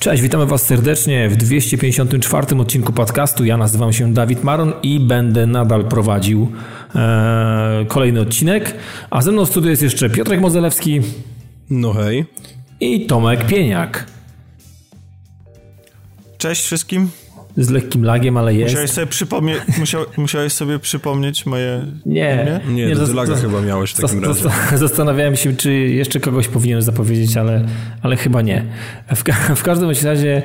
Cześć, witamy Was serdecznie w 254 odcinku podcastu. Ja nazywam się Dawid Maron i będę nadal prowadził e, kolejny odcinek. A ze mną w studiu jest jeszcze Piotrek Mozelewski. No hej. I Tomek Pieniak. Cześć wszystkim z lekkim lagiem, ale jest. Musiałeś sobie, przypomnieć, musiał, musiałeś sobie przypomnieć moje Nie, nie, nie to laga chyba miałeś w takim razie. Zastanawiałem się, czy jeszcze kogoś powinienem zapowiedzieć, ale, ale chyba nie. W, w każdym razie,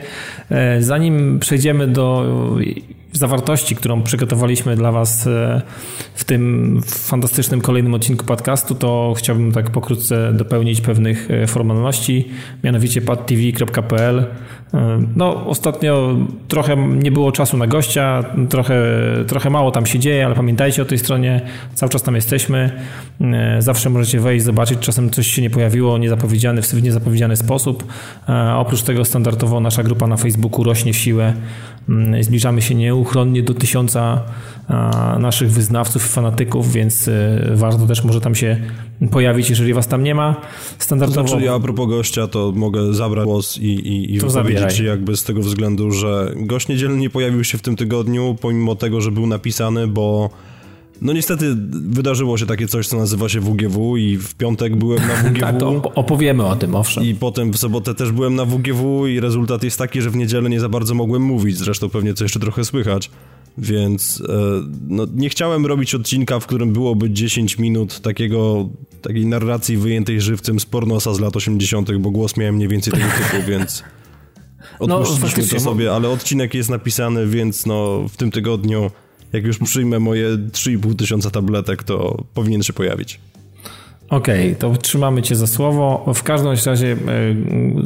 e, zanim przejdziemy do zawartości, którą przygotowaliśmy dla Was e, w tym fantastycznym kolejnym odcinku podcastu, to chciałbym tak pokrótce dopełnić pewnych e, formalności, mianowicie padtv.pl. E, no, ostatnio trochę nie było czasu na gościa, trochę, trochę mało tam się dzieje, ale pamiętajcie o tej stronie, cały czas tam jesteśmy. Zawsze możecie wejść, zobaczyć, czasem coś się nie pojawiło niezapowiedziany, w niezapowiedziany sposób. Oprócz tego standardowo nasza grupa na Facebooku rośnie w siłę. Mm, zbliżamy się nieuchronnie do tysiąca naszych wyznawców i fanatyków, więc e, warto też może tam się pojawić, jeżeli was tam nie ma. Standardowo... znaczy ja a propos gościa, to mogę zabrać głos i, i, i wypowiedzieć jakby z tego względu, że gość niedzielny nie pojawił się w tym tygodniu, pomimo tego, że był napisany, bo no niestety wydarzyło się takie coś, co nazywa się WGW i w piątek byłem na WGW. tak, opowiemy o tym, owszem. I potem w sobotę też byłem na WGW i rezultat jest taki, że w niedzielę nie za bardzo mogłem mówić, zresztą pewnie co jeszcze trochę słychać. Więc e, no, nie chciałem robić odcinka, w którym byłoby 10 minut takiego, takiej narracji wyjętej żywcem z pornosa z lat 80., bo głos miałem mniej więcej tego typu, więc odpuściliśmy no, to sobie, ale odcinek jest napisany, więc no w tym tygodniu jak już przyjmę moje 3,5 tysiąca tabletek, to powinien się pojawić. Okej, okay, to trzymamy Cię za słowo. W każdym razie,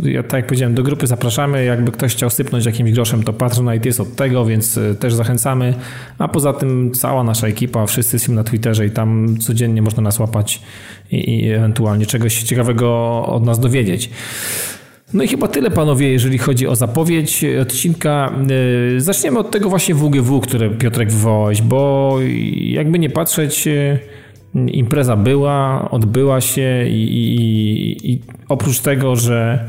e, ja tak jak powiedziałem, do grupy zapraszamy. Jakby ktoś chciał sypnąć jakimś groszem, to Patronite jest od tego, więc e, też zachęcamy. A poza tym cała nasza ekipa, wszyscy jesteśmy na Twitterze i tam codziennie można nas łapać i, i ewentualnie czegoś ciekawego od nas dowiedzieć. No i chyba tyle, panowie, jeżeli chodzi o zapowiedź odcinka. E, zaczniemy od tego właśnie WGW, które Piotrek wywołałeś, bo jakby nie patrzeć, e, impreza była, odbyła się i, i, i oprócz tego, że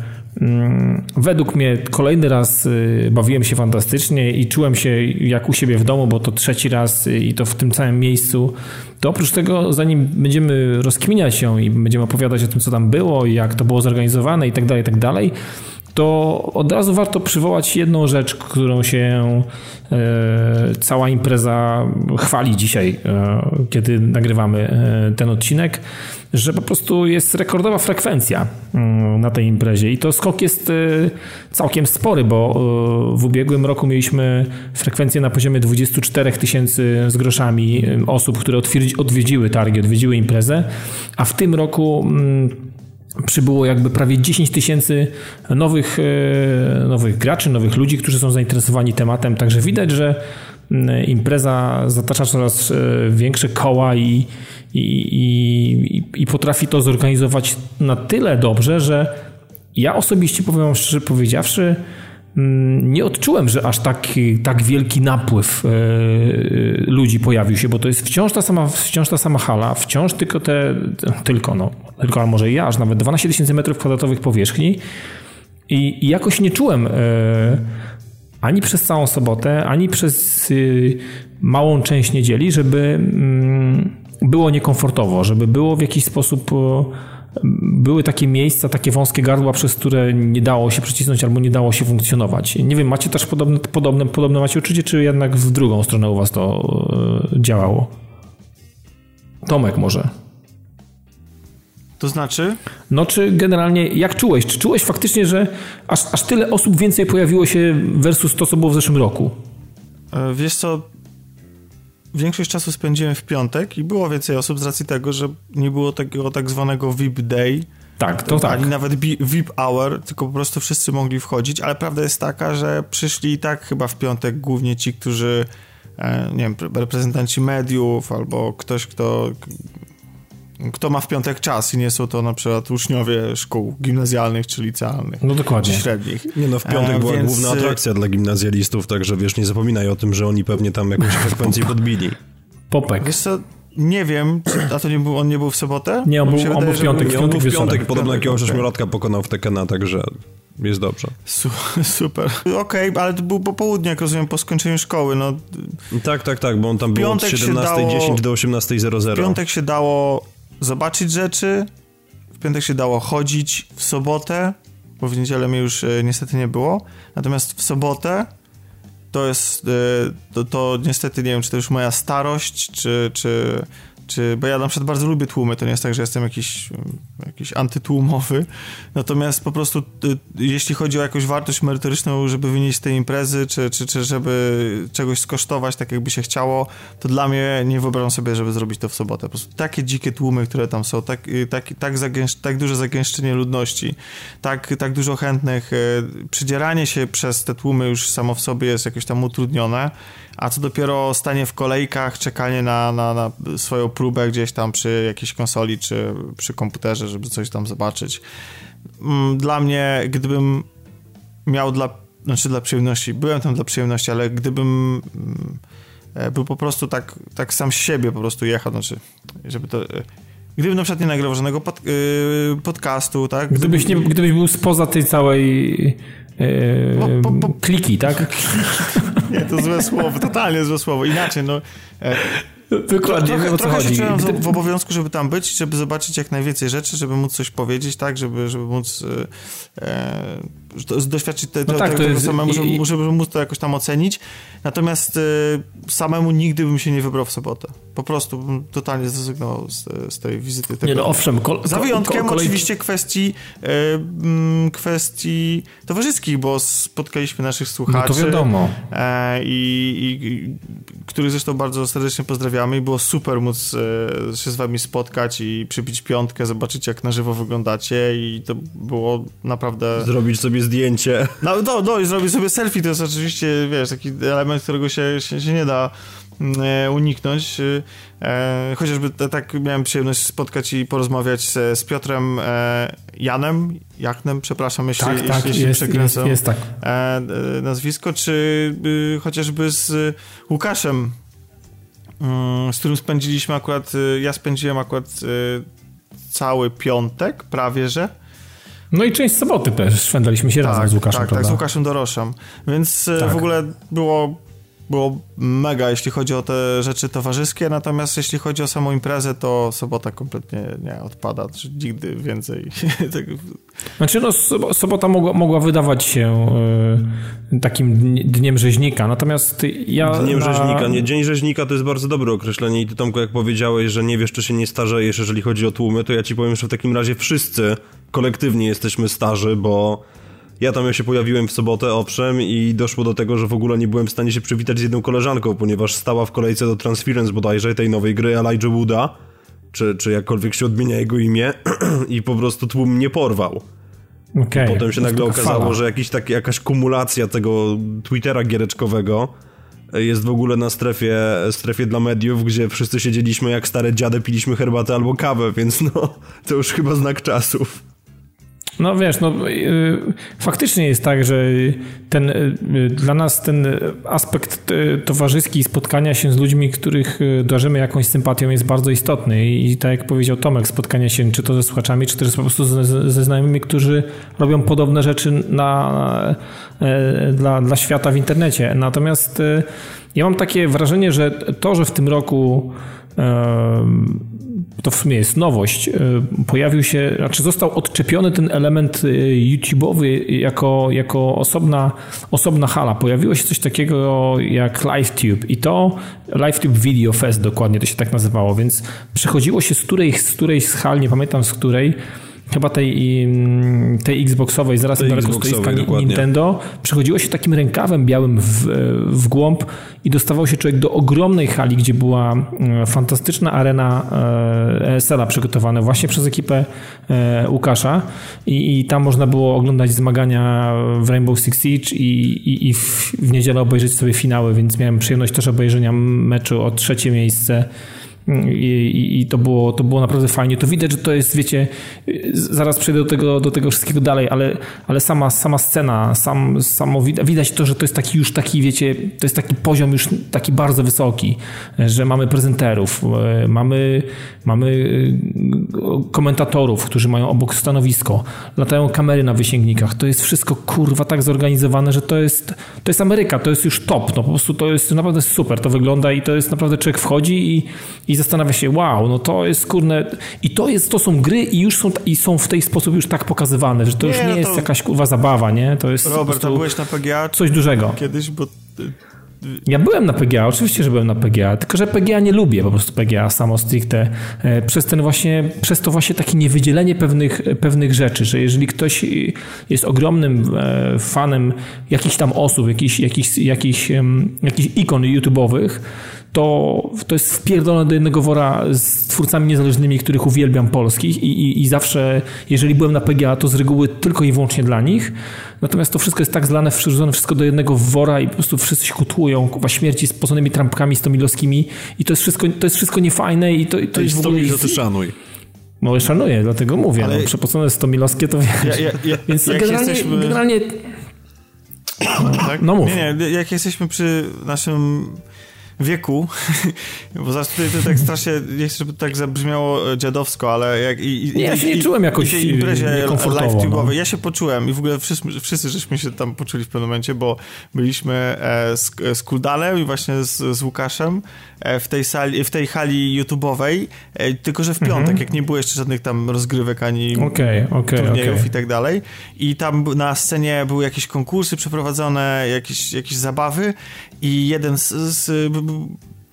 według mnie kolejny raz y, bawiłem się fantastycznie i czułem się jak u siebie w domu, bo to trzeci raz y, i to w tym całym miejscu. To oprócz tego, zanim będziemy rozkminiać się i będziemy opowiadać o tym, co tam było i jak to było zorganizowane i tak dalej, i tak dalej, to od razu warto przywołać jedną rzecz, którą się e, cała impreza chwali dzisiaj, e, kiedy nagrywamy e, ten odcinek, że po prostu jest rekordowa frekwencja mm, na tej imprezie. I to skok jest całkiem spory, bo w ubiegłym roku mieliśmy frekwencję na poziomie 24 tysięcy z groszami osób, które odwiedziły targi, odwiedziły imprezę, a w tym roku mm, przybyło jakby prawie 10 tysięcy nowych, e, nowych graczy, nowych ludzi, którzy są zainteresowani tematem. Także widać, że impreza zatacza coraz e, większe koła i, i, i, i potrafi to zorganizować na tyle dobrze, że ja osobiście powiem szczerze powiedziawszy, nie odczułem, że aż tak, tak wielki napływ e, ludzi pojawił się, bo to jest wciąż ta sama, wciąż ta sama hala, wciąż tylko te, tylko no, tylko, ale może ja, aż nawet 12 tysięcy metrów kwadratowych powierzchni. I, i jakoś nie czułem e, ani przez całą sobotę, ani przez e, małą część niedzieli, żeby mm, było niekomfortowo, żeby było w jakiś sposób były takie miejsca, takie wąskie gardła, przez które nie dało się przycisnąć albo nie dało się funkcjonować. Nie wiem, macie też podobne, podobne, podobne macie uczucie, czy jednak w drugą stronę u was to e, działało? Tomek może. To znaczy? No, czy generalnie, jak czułeś? Czy czułeś faktycznie, że aż, aż tyle osób więcej pojawiło się versus to, co było w zeszłym roku? E, wiesz co, większość czasu spędziłem w piątek i było więcej osób z racji tego, że nie było takiego tak zwanego VIP Day. Tak, to tak. Ani nawet VIP Hour, tylko po prostu wszyscy mogli wchodzić, ale prawda jest taka, że przyszli i tak chyba w piątek głównie ci, którzy e, nie wiem, reprezentanci mediów albo ktoś, kto kto ma w piątek czas i nie są to na przykład uczniowie szkół gimnazjalnych czy licealnych. No dokładnie. Czy średnich. Nie no, w piątek e, była więc... główna atrakcja dla gimnazjalistów, także wiesz, nie zapominaj o tym, że oni pewnie tam jakąś frekwencję podbili. Popek. Wiesz co, nie wiem, a to nie był, on nie był w sobotę? Nie, on był, on był w piątek. W piątek, w piątek podobno jakiegoś ośmiolatka pokonał w Tekena, także jest dobrze. Su super. Okej, okay, ale to był po południu, jak rozumiem, po skończeniu szkoły, no. Tak, tak, tak, bo on tam był od 17.10 dało... do 18.00. W piątek się dało zobaczyć rzeczy, w piątek się dało chodzić, w sobotę, bo w niedzielę mnie już e, niestety nie było, natomiast w sobotę to jest, e, to, to niestety nie wiem, czy to już moja starość, czy, czy czy, bo ja na przykład bardzo lubię tłumy, to nie jest tak, że jestem jakiś, jakiś antytłumowy, natomiast po prostu y, jeśli chodzi o jakąś wartość merytoryczną, żeby wynieść z tej imprezy, czy, czy, czy żeby czegoś skosztować, tak jakby się chciało, to dla mnie nie wyobrażam sobie, żeby zrobić to w sobotę. Po prostu takie dzikie tłumy, które tam są, tak, y, tak, tak, zagęsz, tak duże zagęszczenie ludności, tak, tak dużo chętnych, y, przydzieranie się przez te tłumy już samo w sobie jest jakoś tam utrudnione, a co dopiero stanie w kolejkach, czekanie na, na, na swoją próbę gdzieś tam przy jakiejś konsoli czy przy komputerze, żeby coś tam zobaczyć. Mm, dla mnie, gdybym miał dla, znaczy dla przyjemności, byłem tam dla przyjemności, ale gdybym mm, e, był po prostu tak, tak sam z siebie po prostu jechał, znaczy, żeby to... E, gdybym na przykład nie nagrał żadnego pod, yy, podcastu, tak? Gdybyś, nie, gdybyś był spoza tej całej yy, po, po, po, kliki, tak? nie, to złe słowo, totalnie złe słowo. Inaczej, no... Dokładnie, trochę, wiem, trochę się czułem w obowiązku, żeby tam być, żeby zobaczyć jak najwięcej rzeczy, żeby móc coś powiedzieć, tak, żeby, żeby móc e, e doświadczyć te, no tak, tego jest, samemu, żeby, i, żeby móc to jakoś tam ocenić. Natomiast e, samemu nigdy bym się nie wybrał w sobotę. Po prostu bym totalnie zrezygnował z, z tej wizyty. Tego. Nie, no owszem. Kol, Za wyjątkiem kolej... oczywiście kwestii e, m, kwestii towarzyskich, bo spotkaliśmy naszych słuchaczy. No to wiadomo. E, i, i, których zresztą bardzo serdecznie pozdrawiamy i było super móc e, się z wami spotkać i przybić piątkę, zobaczyć jak na żywo wyglądacie i to było naprawdę... Zrobić sobie zdjęcie. No, no, no i zrobić sobie selfie, to jest oczywiście, wiesz, taki element, którego się, się, się nie da uniknąć. E, chociażby tak miałem przyjemność spotkać i porozmawiać z, z Piotrem e, Janem, Jachnem, przepraszam, jeśli, tak, tak, jeśli jest, jest, jest, tak. E, nazwisko, czy y, chociażby z Łukaszem, y, z którym spędziliśmy akurat, y, ja spędziłem akurat cały piątek, prawie że. No i część soboty też szwendaliśmy się tak, razem z Łukaszem, Tak, prawda? tak, z Łukaszem Doroszem. Więc tak. w ogóle było było mega, jeśli chodzi o te rzeczy towarzyskie, natomiast jeśli chodzi o samą imprezę, to sobota kompletnie nie odpada, nigdy więcej. Tak. Znaczy no, sobota mogła, mogła wydawać się y, takim dniem rzeźnika, natomiast ja... Dniem na... rzeźnika, nie, dzień rzeźnika to jest bardzo dobre określenie i ty Tomku, jak powiedziałeś, że nie wiesz, czy się nie starzejesz, jeżeli chodzi o tłumy, to ja ci powiem, że w takim razie wszyscy kolektywnie jesteśmy starzy, bo ja tam się pojawiłem w sobotę, owszem, i doszło do tego, że w ogóle nie byłem w stanie się przywitać z jedną koleżanką, ponieważ stała w kolejce do Transference bodajże, tej nowej gry Elijah Wooda, czy, czy jakkolwiek się odmienia jego imię, i po prostu tłum mnie porwał. Okay, potem się nagle okazało, fala. że jakiś taki, jakaś kumulacja tego Twittera giereczkowego jest w ogóle na strefie, strefie dla mediów, gdzie wszyscy siedzieliśmy jak stare dziady, piliśmy herbatę albo kawę, więc no, to już chyba znak czasów. No wiesz, no y, faktycznie jest tak, że ten, y, dla nas ten aspekt y, towarzyski spotkania się z ludźmi, których darzymy jakąś sympatią jest bardzo istotny i tak jak powiedział Tomek, spotkania się czy to ze słuchaczami, czy też po prostu ze, znajomymi, którzy robią podobne rzeczy na, dla, dla świata w internecie. Natomiast ja mam takie wrażenie, że to, że w tym roku to w sumie jest nowość, e, pojawił się, znaczy został odczepiony ten element e, YouTube'owy jako, jako osobna, osobna hala. Pojawiło się coś takiego jak LiveTube i to LiveTube Video Fest dokładnie to się tak nazywało, więc przechodziło się z której, z której z hal, nie pamiętam z której, chyba tej, tej Xboxowej, zaraz daleko stoiska Nintendo, przechodziło się takim rękawem białym w, w głąb i dostawał się człowiek do ogromnej hali, gdzie była e, fantastyczna arena ESL-a przygotowana właśnie przez ekipę e, Łukasza. I, i tam można było oglądać zmagania w Rainbow Six Siege i, i, i w, w niedzielę obejrzeć sobie finały, więc miałem przyjemność też obejrzenia meczu o trzecie miejsce I, i, to, było, to było naprawdę fajnie. To widać, że to jest, wiecie, zaraz przejdę do tego, do tego wszystkiego dalej, ale, ale sama, sama scena, sam, samo widać to, że to jest taki już taki, wiecie, to jest taki poziom już taki bardzo wysoki, że mamy prezenterów, e, mamy, mamy e, komentatorów, którzy mają obok stanowisko, latają kamery na wysięgnikach. To jest wszystko kurwa tak zorganizowane, że to jest, to jest Ameryka, to jest już top. No po prostu to jest naprawdę super, to wygląda i to jest naprawdę człowiek wchodzi i, i zastanawia się, wow, no to jest kurne. I to jest, to są gry i już są, i są w tej sposób już tak pokazywane, że to nie, już nie no to... jest jakaś kurwa zabawa, nie? To jest Robert, a byłeś na PGA? Coś dużego. Kiedyś, bo ja byłem na PGA, oczywiście, że byłem na PGA, tylko że PGA nie lubię po prostu PGA samo stricte e, przez ten właśnie, przez to właśnie takie niewydzielenie pewnych, pewnych rzeczy, że jeżeli ktoś jest ogromnym e, fanem jakichś tam osób, jakichś, jakichś, jakichś, jakichś ikon YouTube'owych, to, to jest wpierdolone do jednego wora z twórcami niezależnymi, których uwielbiam polskich i, i, i zawsze, jeżeli byłem na PGA, to z reguły tylko i wyłącznie dla nich. Natomiast to wszystko jest tak zlane, przerzucone wszystko do jednego wora i po prostu wszyscy się kutłują, kuwa śmierci z poconymi trampkami stomilowskimi i to jest wszystko, to jest wszystko niefajne i to, to, to jest w ogóle... to szanuj. No szanuję, dlatego mówię. Ale... No, przepocone stomilowskie to wiesz. Ja, ja, ja, Więc generalnie, jesteśmy... generalnie... Tak? No mów. Nie, nie, jak jesteśmy przy naszym wieku, bo zaraz tutaj to tak strasznie, nie chcę, żeby to tak zabrzmiało dziadowsko, ale jak i, i, nie, ja się nie czułem jakoś i imprezie live no. ja się poczułem i w ogóle wszyscy, wszyscy żeśmy się tam poczuli w pewnym momencie, bo byliśmy e, z, z Kuldalem i właśnie z, z Łukaszem e, w tej sali, w tej hali YouTube'owej, e, tylko że w piątek, mhm. jak nie było jeszcze żadnych tam rozgrywek ani okay, okay, turniejów okay. i tak dalej i tam na scenie były jakieś konkursy przeprowadzone, jakieś, jakieś zabawy i jeden z, z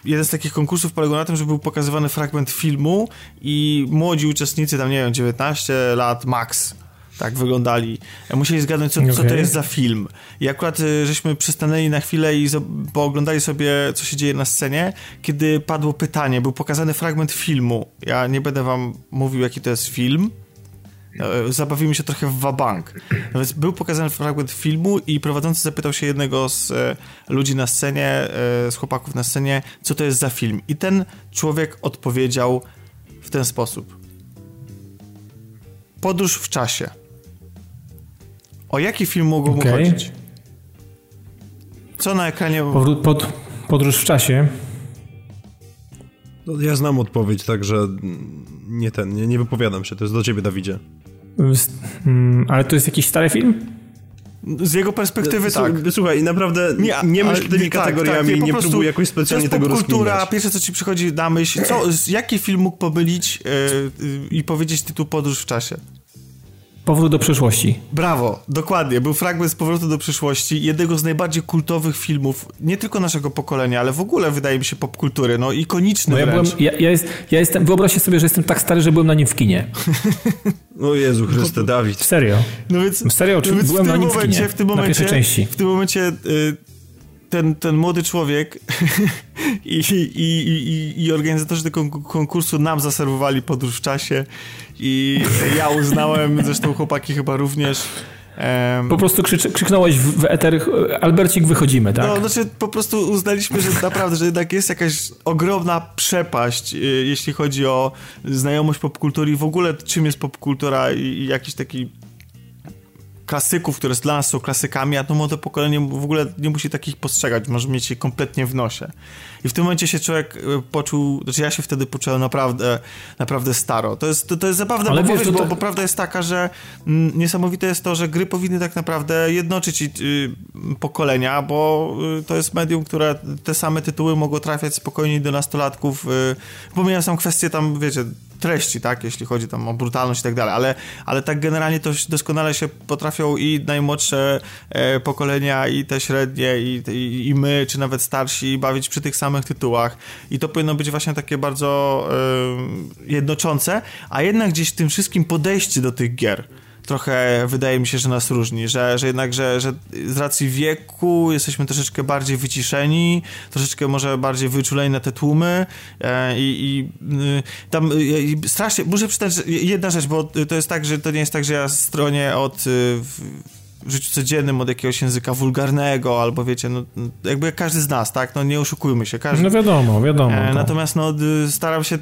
jeden z takich konkursów polegał na tym, że był pokazywany fragment filmu i młodzi uczestnicy, tam nie wiem, 19 lat max, tak wyglądali. Musieli zgadnąć, co, okay. co to jest za film. I akurat y, żeśmy przystanęli na chwilę i pooglądali sobie, co się dzieje na scenie, kiedy padło pytanie, był pokazany fragment filmu. Ja nie będę wam mówił, jaki to jest film, E, zabawimy się trochę w wabank. Więc był pokazany fragment filmu i prowadzący zapytał się jednego z e, ludzi na scenie, e, z chłopaków na scenie, co to jest za film. I ten człowiek odpowiedział w ten sposób. Podróż w czasie. O jaki film mogło okay. mu chodzić? Co na ekranie... Pod, podróż w czasie. No, ja znam odpowiedź, także nie ten, nie, nie wypowiadam się. To jest do ciebie, Dawidzie. Mm, ale to jest jakiś stary film? Z jego perspektywy tak. Słuchaj, naprawdę nie, nie myśl tymi tak, kategoriami, tak, nie, nie próbuj jakoś specjalnie tego rozkminiać. kultura, pierwsze co ci przychodzi na myśl, co, jaki film mógł pomylić yy, i powiedzieć tytuł Podróż w czasie? Powrót do przyszłości. Brawo, dokładnie. Był fragment z Powrotu do przyszłości, jednego z najbardziej kultowych filmów, nie tylko naszego pokolenia, ale w ogóle wydaje mi się popkultury, no ikoniczny no ja, byłem, ja, ja, jest, ja jestem, wyobraźcie sobie, że jestem tak stary, że byłem na nim w kinie. o Jezu Chryste, Dawid. Serio. No więc, Serio, czy no więc byłem na nim momencie, w kinie, w tym momencie, na pierwszej części. W tym momencie... Y ten, ten młody człowiek i, i, i, i organizatorzy tego konkursu nam zaserwowali podróż w czasie i ja uznałem, zresztą chłopaki chyba również, po prostu krzycz, krzyknąłeś w, w eter, Albercik, wychodzimy, tak? No, znaczy po prostu uznaliśmy, że naprawdę, że jednak jest jakaś ogromna przepaść, y, jeśli chodzi o znajomość popkultury i w ogóle czym jest popkultura i, i jakiś taki klasyków, które dla nas są klasykami, a to młode pokolenie w ogóle nie musi takich postrzegać, może mieć je kompletnie w nosie. I w tym momencie się człowiek e, poczuł, znaczy ja się wtedy poczułem naprawdę, naprawdę staro. To jest, to, to jest zabawne, Ale bo, wiesz, bo, tak... bo, prawda jest taka, że mm, niesamowite jest to, że gry powinny tak naprawdę jednoczyć y, pokolenia, bo y, to jest medium, które te same tytuły mogą trafiać spokojnie do nastolatków. Y, pomijam są kwestie tam, wiecie, treści, tak, jeśli chodzi tam o brutalność i tak dalej, ale, ale tak generalnie to doskonale się potrafią i najmłodsze e, pokolenia, i te średnie, i, i, i, my, czy nawet starsi bawić przy tych samych tytułach i to powinno być właśnie takie bardzo e, jednoczące, a jednak gdzieś w tym wszystkim podejście do tych gier trochę wydaje mi się, że nas różni, że, że jednak, że, że z racji wieku jesteśmy troszeczkę bardziej wyciszeni, troszeczkę może bardziej wyczuleni na te tłumy e, i, i y, tam y, strasznie, muszę przyznać jedna rzecz, bo to jest tak, że to nie jest tak, że ja stronie od y, w życiu codziennym od jakiegoś języka wulgarnego, albo wiecie, no jakby każdy z nas, tak? No nie oszukujmy się. Każdy, no wiadomo, wiadomo. E, natomiast no staram się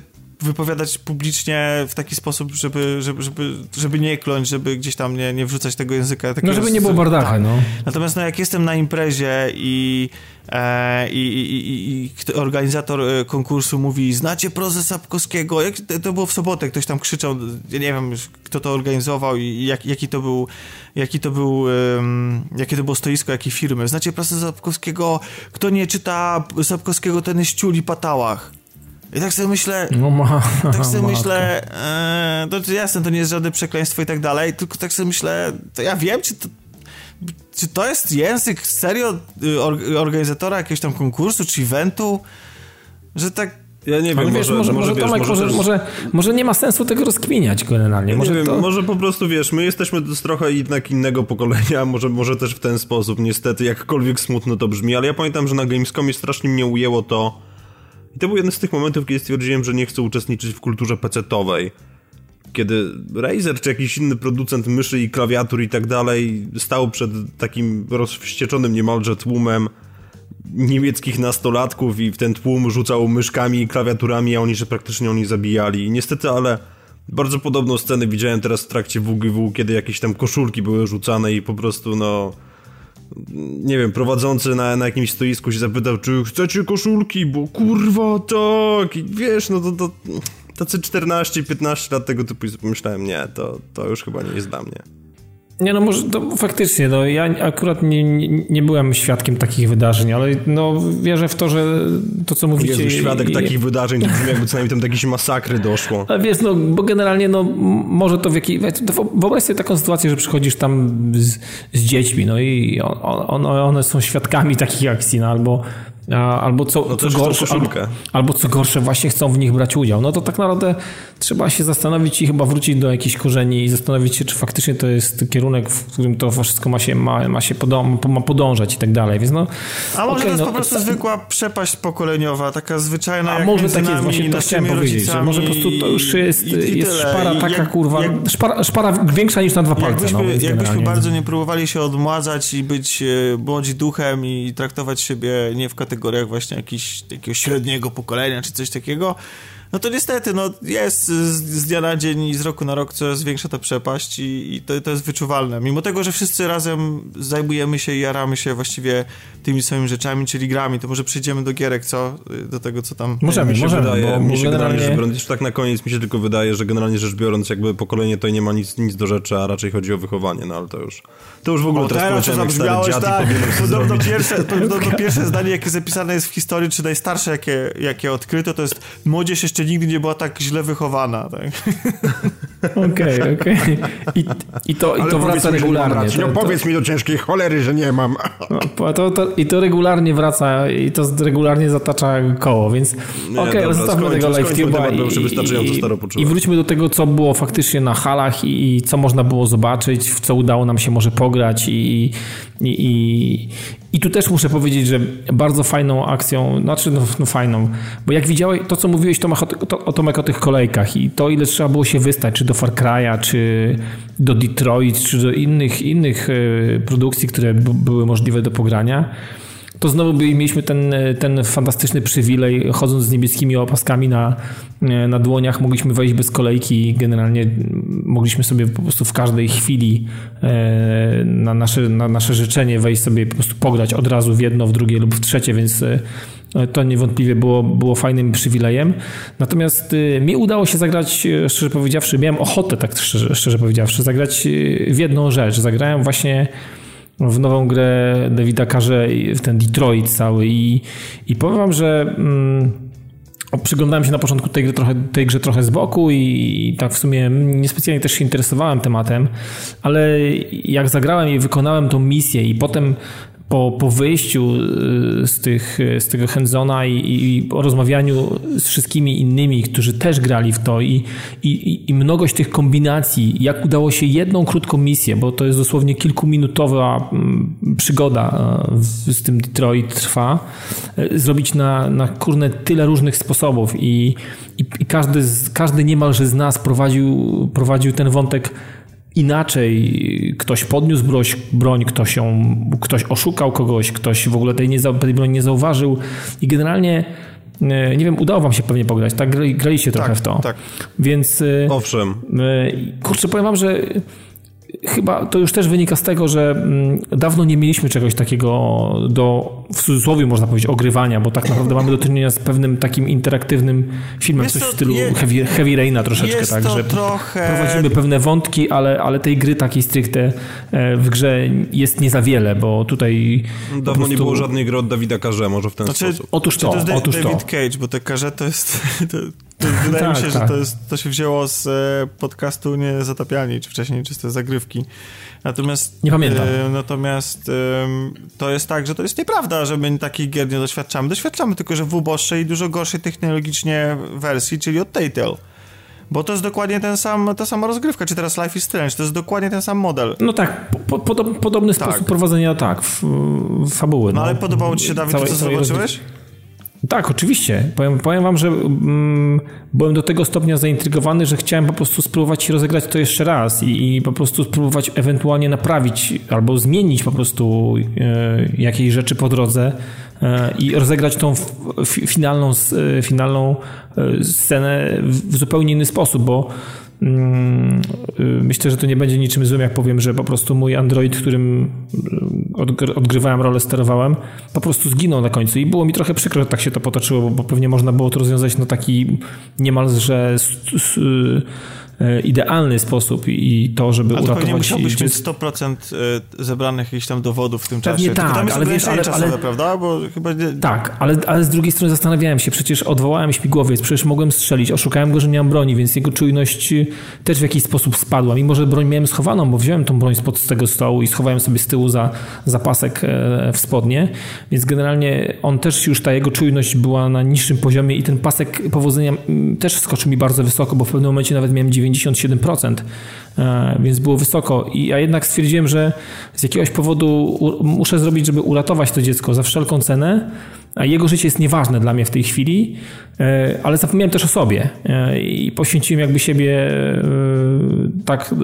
wypowiadać publicznie w taki sposób, żeby, żeby, żeby, żeby nie kląć, żeby gdzieś tam nie, nie wrzucać tego języka. No żeby nie było bardacha, tak. no. Natomiast no jak jestem na imprezie i E, i, i, i, organizator e, konkursu mówi, znacie prozę Sapkowskiego? Jak, to było w sobotę, ktoś tam krzyczał, ja nie wiem, kto to organizował i jak, jaki to był, jaki to był, um, jakie to było stoisko, jakiej firmy. Znacie prozę Sapkowskiego? Kto nie czyta Sapkowskiego, ten jest ciuli patałach. I tak sobie myślę, no ma, tak sobie myślę, e, to jasne, to nie jest żadne przekleństwo i tak dalej, tylko tak sobie myślę, to ja wiem, czy to, czy to jest język serio y, organizatora jakiegoś tam konkursu czy eventu, że tak ja nie wiem, wiesz, może, może, może, Tomek, wiesz, może, może, może, nie ma sensu tego rozkminiać generalnie. Ja może, nie wiem, to... może po prostu, wiesz, my jesteśmy z trochę jednak innego pokolenia, może, może też w ten sposób, niestety, jakkolwiek smutno to brzmi, ale ja pamiętam, że na Gamescomie strasznie mnie ujęło to i to był jeden z tych momentów, kiedy stwierdziłem, że nie chcę uczestniczyć w kulturze pecetowej kiedy Razer czy jakiś inny producent myszy i klawiatur i tak dalej stał przed takim rozwścieczonym niemalże tłumem niemieckich nastolatków i w ten tłum rzucał myszkami i klawiaturami, a oni że praktycznie oni zabijali. I niestety, ale bardzo podobną scenę widziałem teraz w trakcie WGW, kiedy jakieś tam koszulki były rzucane i po prostu no nie wiem, prowadzący na, na jakimś stoisku się zapytał, czy chcecie koszulki, bo kurwa tak, i wiesz, no to, to tacy 14-15 lat tego typu i pomyślałem, nie, to, to już chyba nie jest dla mnie. Nie no, może to faktycznie, no ja akurat nie, nie, nie, byłem świadkiem takich wydarzeń, ale no wierzę w to, że to co mówicie... Jezu, świadek i, takich wydarzeń, to brzmi jakby co najmniej tam do jakiejś masakry doszło. Ale wiesz, no bo generalnie no może to w jakiej... Wyobraź sobie taką sytuację, że przychodzisz tam z, z dziećmi, no i on, on, one są świadkami takich akcji, no albo albo co, no co gorsze, albo, albo, co gorsze właśnie chcą w nich brać udział. No to tak naprawdę trzeba się zastanowić i chyba wrócić do jakichś korzeni i zastanowić się, czy faktycznie to jest kierunek, w którym to wszystko ma się, ma, ma się podą ma podążać i tak dalej. Więc no, A może okay, to jest no, po prostu zwykła przepaść pokoleniowa, taka zwyczajna A jak może tak jest, właśnie to chciałem powiedzieć, że może po prostu to już jest, i, i jest szpara taka jak, kurwa, jak, szpara, szpara, większa niż na dwa palce. Jakbyśmy, no, jakbyśmy bardzo nie próbowali się odmładzać i być e, bądź duchem i traktować siebie nie w kategorii kategoriach właśnie jakiś, jakiegoś średniego pokolenia czy coś takiego, no to niestety, no jest z, z, dnia na dzień i z roku na rok coraz większa ta przepaść i, i to, to, jest wyczuwalne. Mimo tego, że wszyscy razem zajmujemy się i jaramy się właściwie tymi samymi rzeczami, czyli grami, to może przejdziemy do gierek, co? Do tego, co tam... Możemy, mi się możemy, wydaje, bo, mi się generalnie, rzecz biorąc, tak na koniec mi się tylko wydaje, że generalnie rzecz biorąc, jakby pokolenie to nie ma nic, nic do rzeczy, a raczej chodzi o wychowanie, no ale to już... To już w ogóle o, teraz, teraz zabrzmiałeś, tak. Podobno pierwsze, podobno pierwsze zdanie, jakie zapisane jest w historii, czy najstarsze, jakie, jakie odkryto, to jest młodzież jeszcze nigdy nie była tak źle wychowana. Tak? Okej, okej. Okay, okay. I, I, to, i to wraca regularnie. To, no to, powiedz mi do ciężkiej cholery, że nie mam. No, to, to, I to regularnie wraca i to regularnie zatacza koło, więc okej, okay, zostawmy tego LiveTube'a i, i, i wróćmy do tego, co było faktycznie na halach i, i co można było zobaczyć, w co udało nam się może pograć i, i, i, i tu też muszę powiedzieć, że bardzo fajną akcją, znaczy no, no fajną, bo jak widziałeś to, co mówiłeś Tomek o, to, o, Tomek o tych kolejkach i to, ile trzeba było się wystać, czy do Far Cry'a, czy do Detroit, czy do innych, innych e, produkcji, które były możliwe do pogrania, to znowu mieliśmy ten, ten fantastyczny przywilej, chodząc z niebieskimi opaskami na, na dłoniach, mogliśmy wejść bez kolejki. Generalnie mogliśmy sobie po prostu w każdej chwili e, na nasze, na nasze życzenie wejść sobie po prostu pograć od razu w jedno, w drugie lub w trzecie, więc e, to niewątpliwie było, było fajnym przywilejem. Natomiast e, mi udało się zagrać, szczerze powiedziawszy, miałem ochotę, tak szczerze, szczerze powiedziawszy, zagrać w jedną rzecz. Zagrałem właśnie w nową grę Davida Carze, w ten Detroit cały. I, i powiem wam, że mm, przyglądałem się na początku tej, trochę, tej grze trochę z boku i, i tak w sumie niespecjalnie też się interesowałem tematem, ale jak zagrałem i wykonałem tą misję i potem po, po wyjściu y, z, tych, z tego handzona i, i po rozmawianiu z wszystkimi innymi, którzy też grali w to i, i, i mnogość tych kombinacji, jak udało się jedną krótką misję, bo to jest dosłownie kilkuminutowa mm, przygoda y, z tym Detroit trwa, y, zrobić na, na kurne tyle różnych sposobów i, i, i każdy, każdy niemalże z nas prowadził, prowadził ten wątek inaczej ktoś podniósł broń, broń ktoś, ją, ktoś oszukał kogoś, ktoś w ogóle tej, nie, tej broni nie zauważył i generalnie e, nie wiem, udało wam się pewnie pograć, tak? Graliście trochę tak, w to. Tak. Więc. Owszem. Kurczę, powiem wam, że chyba to już też wynika z tego, że mm, dawno nie mieliśmy czegoś takiego do, w cudzysłowie można powiedzieć, ogrywania, bo tak naprawdę mamy do czynienia z pewnym takim interaktywnym filmem, jest coś w stylu je, heavy, heavy Raina troszeczkę, tak, że trochę... prowadzimy pewne wątki, ale, ale tej gry takiej stricte e, w grze jest nie za wiele, bo tutaj Dawno prostu... nie było żadnej gry od Dawida Karze, może w ten znaczy, sposób. Otóż to, to jest otóż David to. Cage, bo te Karze to jest... To, to wydaje tak, mi się, tak. że to, jest, to się wzięło z e, podcastu Niezatapialni, czy wcześniej czyste zagrywki. Natomiast... Nie pamiętam. E, natomiast e, to jest tak, że to jest nieprawda, że my takich gier nie doświadczamy. Doświadczamy tylko, że w uboższej i dużo gorszej technologicznie wersji, czyli od Telltale. Bo to jest dokładnie ten sam, ta sama rozgrywka, czy teraz Life is Strange, to jest dokładnie ten sam model. No tak, po, po, podobny tak. sposób prowadzenia, tak, w fabuły. No, no, ale podobało ci się, Dawid, całej, to, co zobaczyłeś? Rozgrywki. Tak, oczywiście. Powiem, powiem wam, że mm, byłem do tego stopnia zaintrygowany, że chciałem po prostu spróbować rozegrać to jeszcze raz i, i po prostu spróbować ewentualnie naprawić albo zmienić po prostu e, jakieś rzeczy po drodze e, i rozegrać tą f, f, finalną, e, finalną e, scenę w zupełnie inny sposób, bo Mm, y, myślę, że to nie będzie niczym złym, jak powiem, że po prostu mój Android, którym odgrywałem rolę, sterowałem, po prostu zginął na końcu. I było mi trochę przykro, że tak się to potoczyło, bo pewnie można było to rozwiązać na taki niemalże idealny sposób i to, żeby ale uratować... Ale musiałbyś mieć 100% e, zebranych jakichś tam dowodów w tym Pewnie czasie. tak, ale wiesz, ale, czasowe, ale, prawda? Bo chyba nie... Tak, ale, ale z drugiej strony zastanawiałem się, przecież odwołałem śmigłowiec, przecież mogłem strzelić, oszukałem go, że nie mam broni, więc jego czujność też w jakiś sposób spadła, mimo że broń miałem schowaną, bo wziąłem tą broń spod tego stołu i schowałem sobie z tyłu za, za pasek e, w spodnie, więc generalnie on też już ta jego czujność była na niższym poziomie i ten pasek powodzenia mm, też skoczył mi bardzo wysoko, bo w pewnym momencie nawet miałem 9 97%, e, więc było wysoko. I ja jednak stwierdziłem, że z jakiegoś powodu muszę zrobić, żeby uratować to dziecko za wszelką cenę, a jego życie jest nieważne dla mnie w tej chwili, e, ale zapomniałem też o sobie e, i poświęciłem jakby siebie tak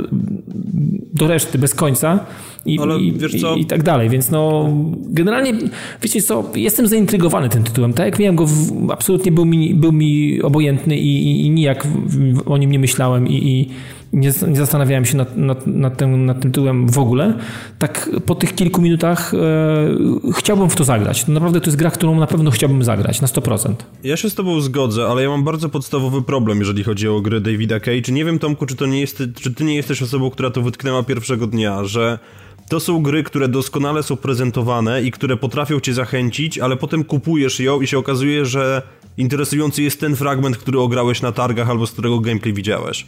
do reszty, bez końca i, i, i, i, tak dalej, więc no generalnie, wiecie co, jestem zaintrygowany tym tytułem, tak jak miałem go, w, absolutnie był mi, był mi obojętny i, i, nijak o nim nie myślałem i nie, nie zastanawiałem się nad, nad, nad, tym, nad tym tytułem w ogóle, tak po tych kilku minutach e, chciałbym w to zagrać. Naprawdę to jest gra, którą na pewno chciałbym zagrać, na 100%. Ja się z tobą zgodzę, ale ja mam bardzo podstawowy problem, jeżeli chodzi o gry Davida Cage. Nie wiem, Tomku, czy, to nie jest, czy ty nie jesteś osobą, która to wytknęła pierwszego dnia, że to są gry, które doskonale są prezentowane i które potrafią cię zachęcić, ale potem kupujesz ją i się okazuje, że interesujący jest ten fragment, który ograłeś na targach albo z którego gameplay widziałeś.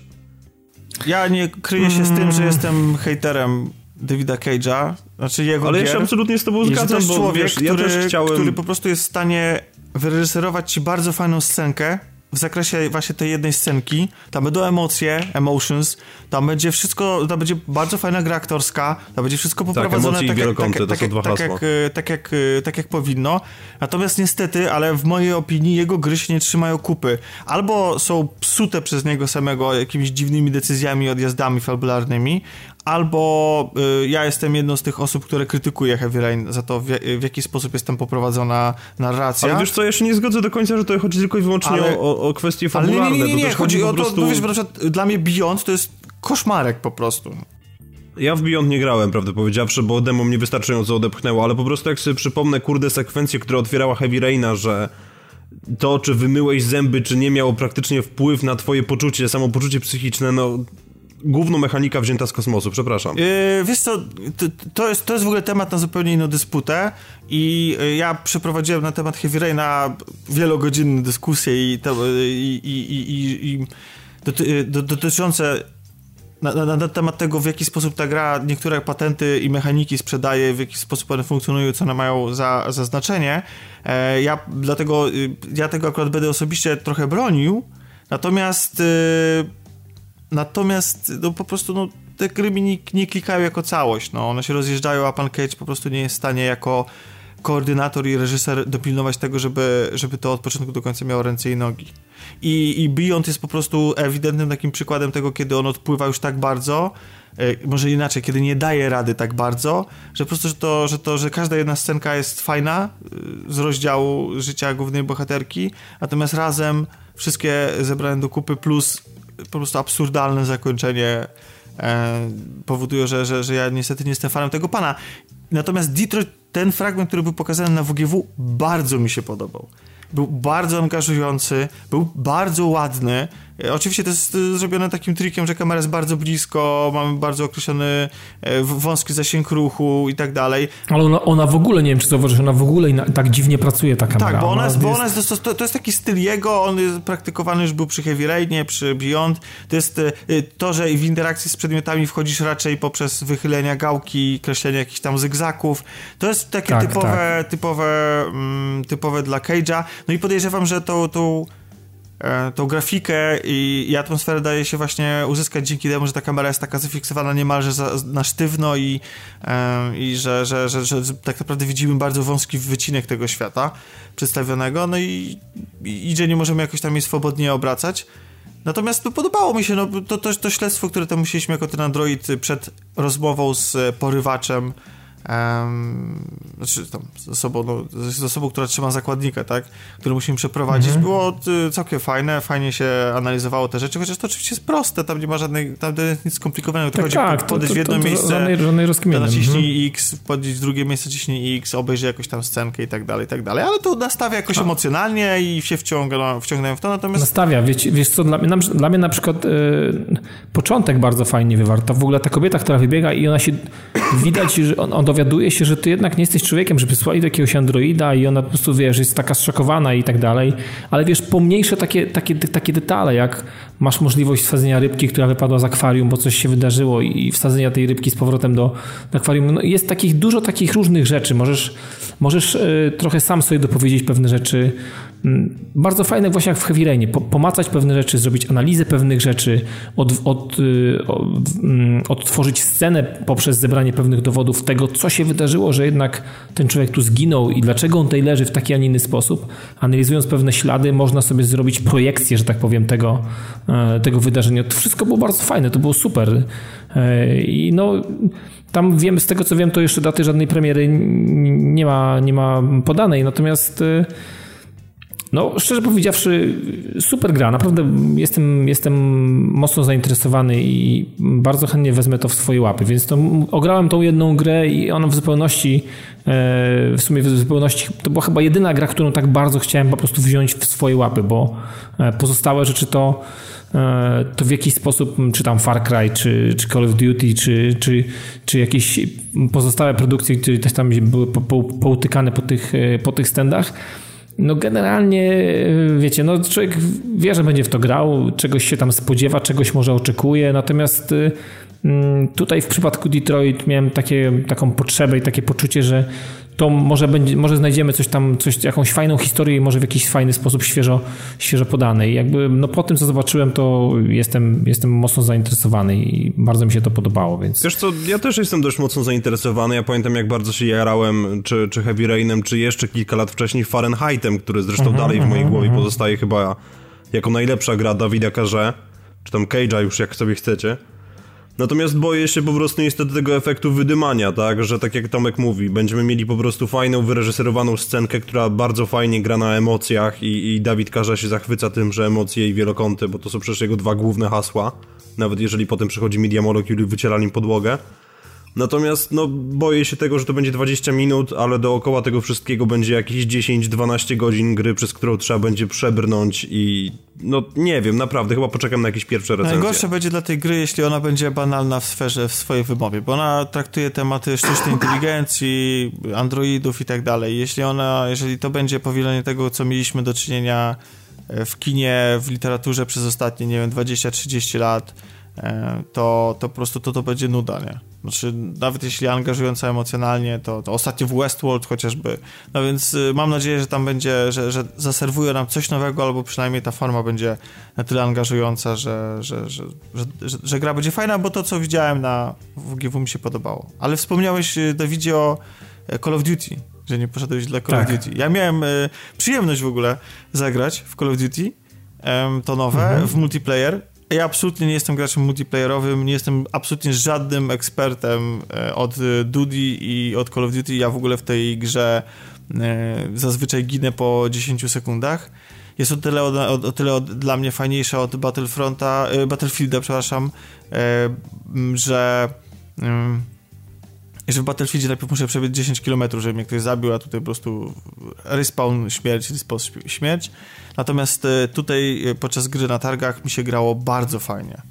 Ja nie kryję się z tym, że jestem hejterem Davida Cage'a, znaczy jego Ale gier. ja się absolutnie z tobą zgadzam, bo człowiek, wiesz, który, ja chciałem... który po prostu jest w stanie wyreżyserować ci bardzo fajną scenkę, w zakresie właśnie tej jednej scenki. Tam będą emocje, emotions, tam będzie wszystko, tam będzie bardzo fajna gra aktorska, tam będzie wszystko tak, poprowadzone tak, tak, tak, tak, tak, tak, jak, tak, jak, tak jak powinno. Natomiast niestety, ale w mojej opinii jego gry się nie trzymają kupy. Albo są psute przez niego samego jakimiś dziwnymi decyzjami, odjazdami fabularnymi, albo y, ja jestem jedną z tych osób, które krytykuje Heavy Rain za to, w, w, jaki sposób jest tam poprowadzona narracja. Ale wiesz co, ja się nie zgodzę do końca, że to chodzi tylko i wyłącznie ale, o, o kwestie fabularne. Ale nie, nie, nie, nie, nie. chodzi, chodzi o to, prostu... wiesz, na przykład dla mnie Beyond to jest koszmarek po prostu. Ja w Beyond nie grałem, prawdę powiedziawszy, bo demo mnie wystarczająco odepchnęło, ale po prostu jak sobie przypomnę, kurde, sekwencję, która otwierała Heavy Raina, że to, czy wymyłeś zęby, czy nie miało praktycznie wpływ na twoje poczucie, samopoczucie psychiczne, no główną mechanika wzięta z kosmosu, przepraszam. Yy, wiesz co, to, to, jest, to jest w ogóle temat na zupełnie inną dysputę i yy, ja przeprowadziłem na temat Heavy Raina wielogodzinne dyskusje i, to, i, i, i, i doty, do, dotyczące na, na, na, temat tego, w jaki sposób ta gra niektóre patenty i mechaniki sprzedaje, w jaki sposób one funkcjonują, co one mają za, za znaczenie. E, ja dlatego, ja tego akurat będę osobiście trochę bronił, natomiast Natomiast no, po prostu no, te gry mi nie, nie klikają jako całość. No. One się rozjeżdżają, a pan Cage po prostu nie jest w stanie jako koordynator i reżyser dopilnować tego, żeby, żeby to od początku do końca miało ręce i nogi. I, I Beyond jest po prostu ewidentnym takim przykładem tego, kiedy on odpływa już tak bardzo, e, może inaczej, kiedy nie daje rady tak bardzo, że po prostu, że to, że, to, że każda jedna scenka jest fajna e, z rozdziału życia głównej bohaterki, natomiast razem wszystkie zebrane do kupy plus po prostu absurdalne zakończenie e, powodują, że, że, że ja niestety nie jestem fanem tego pana. Natomiast Detroit, ten fragment, który był pokazany na WGW, bardzo mi się podobał był bardzo angażujący, był bardzo ładny. E, oczywiście to jest e, zrobione takim trikiem, że kamera jest bardzo blisko, mamy bardzo określony e, wąski zasięg ruchu i tak dalej. Ale ona, ona w ogóle, nie wiem czy zauważysz, ona w ogóle tak dziwnie pracuje ta kamera. Tak, bo ona jest, bo ona jest to, to, jest taki styl jego, on jest praktykowany już był przy Heavy Rainie, przy Beyond. To jest to, że w interakcji z przedmiotami wchodzisz raczej poprzez wychylenia gałki, kreślenie jakichś tam zygzaków. To jest takie tak, typowe, tak. typowe, mm, typowe dla Cage'a. No i podejrzewam, że tą, tą, e, tą grafikę i, i, atmosferę daje się właśnie uzyskać dzięki temu, że ta kamera jest taka zafiksowana niemalże za, na sztywno i, e, i że, że, że, że, tak naprawdę widzimy bardzo wąski wycinek tego świata przedstawionego, no i, i idzie, nie możemy jakoś tam jej swobodnie obracać. Natomiast podobało mi się no, to, to, to śledztwo, które tam musieliśmy jako ten Android przed rozmową z porywaczem Um, znaczy tam z osobą, no, z osobą, która trzyma zakładnika, tak, który musimy przeprowadzić, mm -hmm. było y, całkiem fajne, fajnie się analizowało te rzeczy, chociaż to oczywiście jest proste, tam nie ma żadnej, tam nic skomplikowanego, tak, chodzi tak, podejść w jedno to, miejsce, żadnej, żadnej naciśnij mm -hmm. X, podejść w drugie miejsce, ciśnij X, obejrzyj jakąś tam scenkę i tak dalej, i tak dalej, ale to nastawia jakoś A. emocjonalnie i się wciąga, wciągnąłem w to, natomiast... Nastawia, wiesz, wiesz co, dla mnie, na, dla mnie na przykład yy, początek bardzo fajnie wywarł, to w ogóle ta kobieta, która wybiega i ona się, widać, że on, on dowiaduje się, że ty jednak nie jesteś człowiekiem, że wysłali do jakiegoś androida i ona po prostu, wiesz, jest taka zszokowana i tak dalej, ale wiesz, pomniejsze takie, takie, takie detale, jak masz możliwość wsadzenia rybki, która wypadła z akwarium, bo coś się wydarzyło i wsadzenia tej rybki z powrotem do, do akwarium. No jest takich, dużo takich różnych rzeczy. Możesz, możesz yy, trochę sam sobie dopowiedzieć pewne rzeczy, bardzo fajne właśnie jak w Heavy Rainie, pomacać pewne rzeczy, zrobić analizę pewnych rzeczy, od, od, y, mm, odtworzyć scenę poprzez zebranie pewnych dowodów tego, co się wydarzyło, że jednak ten człowiek tu zginął i dlaczego on tutaj leży w taki, a nie inny sposób. Analizując pewne ślady, można sobie zrobić projekcję, że tak powiem, tego, e, tego wydarzenia. To wszystko było bardzo fajne, to było super. E, I no, tam wiem, z tego co wiem, to jeszcze daty żadnej premiery nie ma, nie ma podanej, natomiast y, no, szczerze powiedziawszy, super gra. Naprawdę jestem, jestem mocno zainteresowany i bardzo chętnie wezmę to w swoje łapy. Więc to, ograłem tą jedną grę i ona w zupełności, e, w sumie w zupełności, to była chyba jedyna gra, którą tak bardzo chciałem po prostu wziąć w swoje łapy, bo e, pozostałe rzeczy to e, to w jakiś sposób, czy tam Far Cry, czy, czy Call of Duty, czy, czy, czy jakieś pozostałe produkcje, które też tam były poutykane po tych, po tych standach, no generalnie, wiecie, no człowiek wie, że będzie w to grał, czegoś się tam spodziewa, czegoś może oczekuje, natomiast y, mm, tutaj w przypadku Detroit miałem takie, taką potrzebę i takie poczucie, że to może, będzie, może znajdziemy coś tam, coś, jakąś fajną historię i może w jakiś fajny sposób świeżo, świeżo podane. I jakby no po tym, co zobaczyłem, to jestem, jestem mocno zainteresowany i bardzo mi się to podobało, więc... Wiesz co, ja też jestem dość mocno zainteresowany. Ja pamiętam, jak bardzo się jarałem, czy, czy Heavy Rainem, czy jeszcze kilka lat wcześniej Fahrenheitem, który zresztą mhm, -huh, dalej w mojej mhm, -huh, głowie mhm. pozostaje chyba jako najlepsza gra Dawida Carze, czy tam Cage'a już, jak sobie chcecie. Natomiast boję się po prostu niestety tego efektu wydymania, tak? Że tak jak Tomek mówi, będziemy mieli po prostu fajną, wyreżyserowaną scenkę, która bardzo fajnie gra na emocjach i, i Dawid Karza się zachwyca tym, że emocje i wielokąty, bo to są przecież jego dwa główne hasła. Nawet jeżeli potem przychodzi Media Molecule i wyciera nim podłogę. Natomiast no, boję się tego, że to będzie 20 minut, ale dookoła tego wszystkiego będzie jakieś 10-12 godzin gry, przez którą trzeba będzie przebrnąć i no nie wiem, naprawdę, chyba poczekam na jakieś pierwsze recenzje. Najgorsze będzie dla tej gry, jeśli ona będzie banalna w sferze, w swojej wymowie, bo ona traktuje tematy sztucznej inteligencji, androidów i tak dalej. Jeśli ona, jeżeli to będzie powielenie tego, co mieliśmy do czynienia e, w kinie, w literaturze przez ostatnie, nie wiem, 20-30 lat, to, to po prostu to, to będzie nuda, nie? Znaczy, nawet jeśli angażująca emocjonalnie, to, to ostatnio w Westworld chociażby. No więc y, mam nadzieję, że tam będzie, że, że zaserwuje nam coś nowego, albo przynajmniej ta forma będzie na tyle angażująca, że, że, że, że, gra będzie fajna, bo to, co widziałem na WGW mi się podobało. Ale wspomniałeś, y, Dawidzie, o e, Call of Duty. że nie poszedłeś dla Call tak. of Duty. Ja miałem y, przyjemność w ogóle zagrać w Call of Duty, to nowe, mhm. w multiplayer. Ja absolutnie nie jestem graczem multiplayerowym, nie jestem absolutnie żadnym ekspertem e, od Duty i od Call of Duty. Ja w ogóle w tej grze e, zazwyczaj ginę po 10 sekundach. Jest o tyle, o, o tyle dla mnie fajniejsza od Battlefronta, e, Battlefielda, przepraszam, że że w Battlefieldzie najpierw muszę przebiec 10 km, żeby mnie ktoś zabił, a tutaj po prostu respawn śmierć, respawn śmierć. Natomiast e, tutaj e, podczas gry na targach mi się grało bardzo fajnie.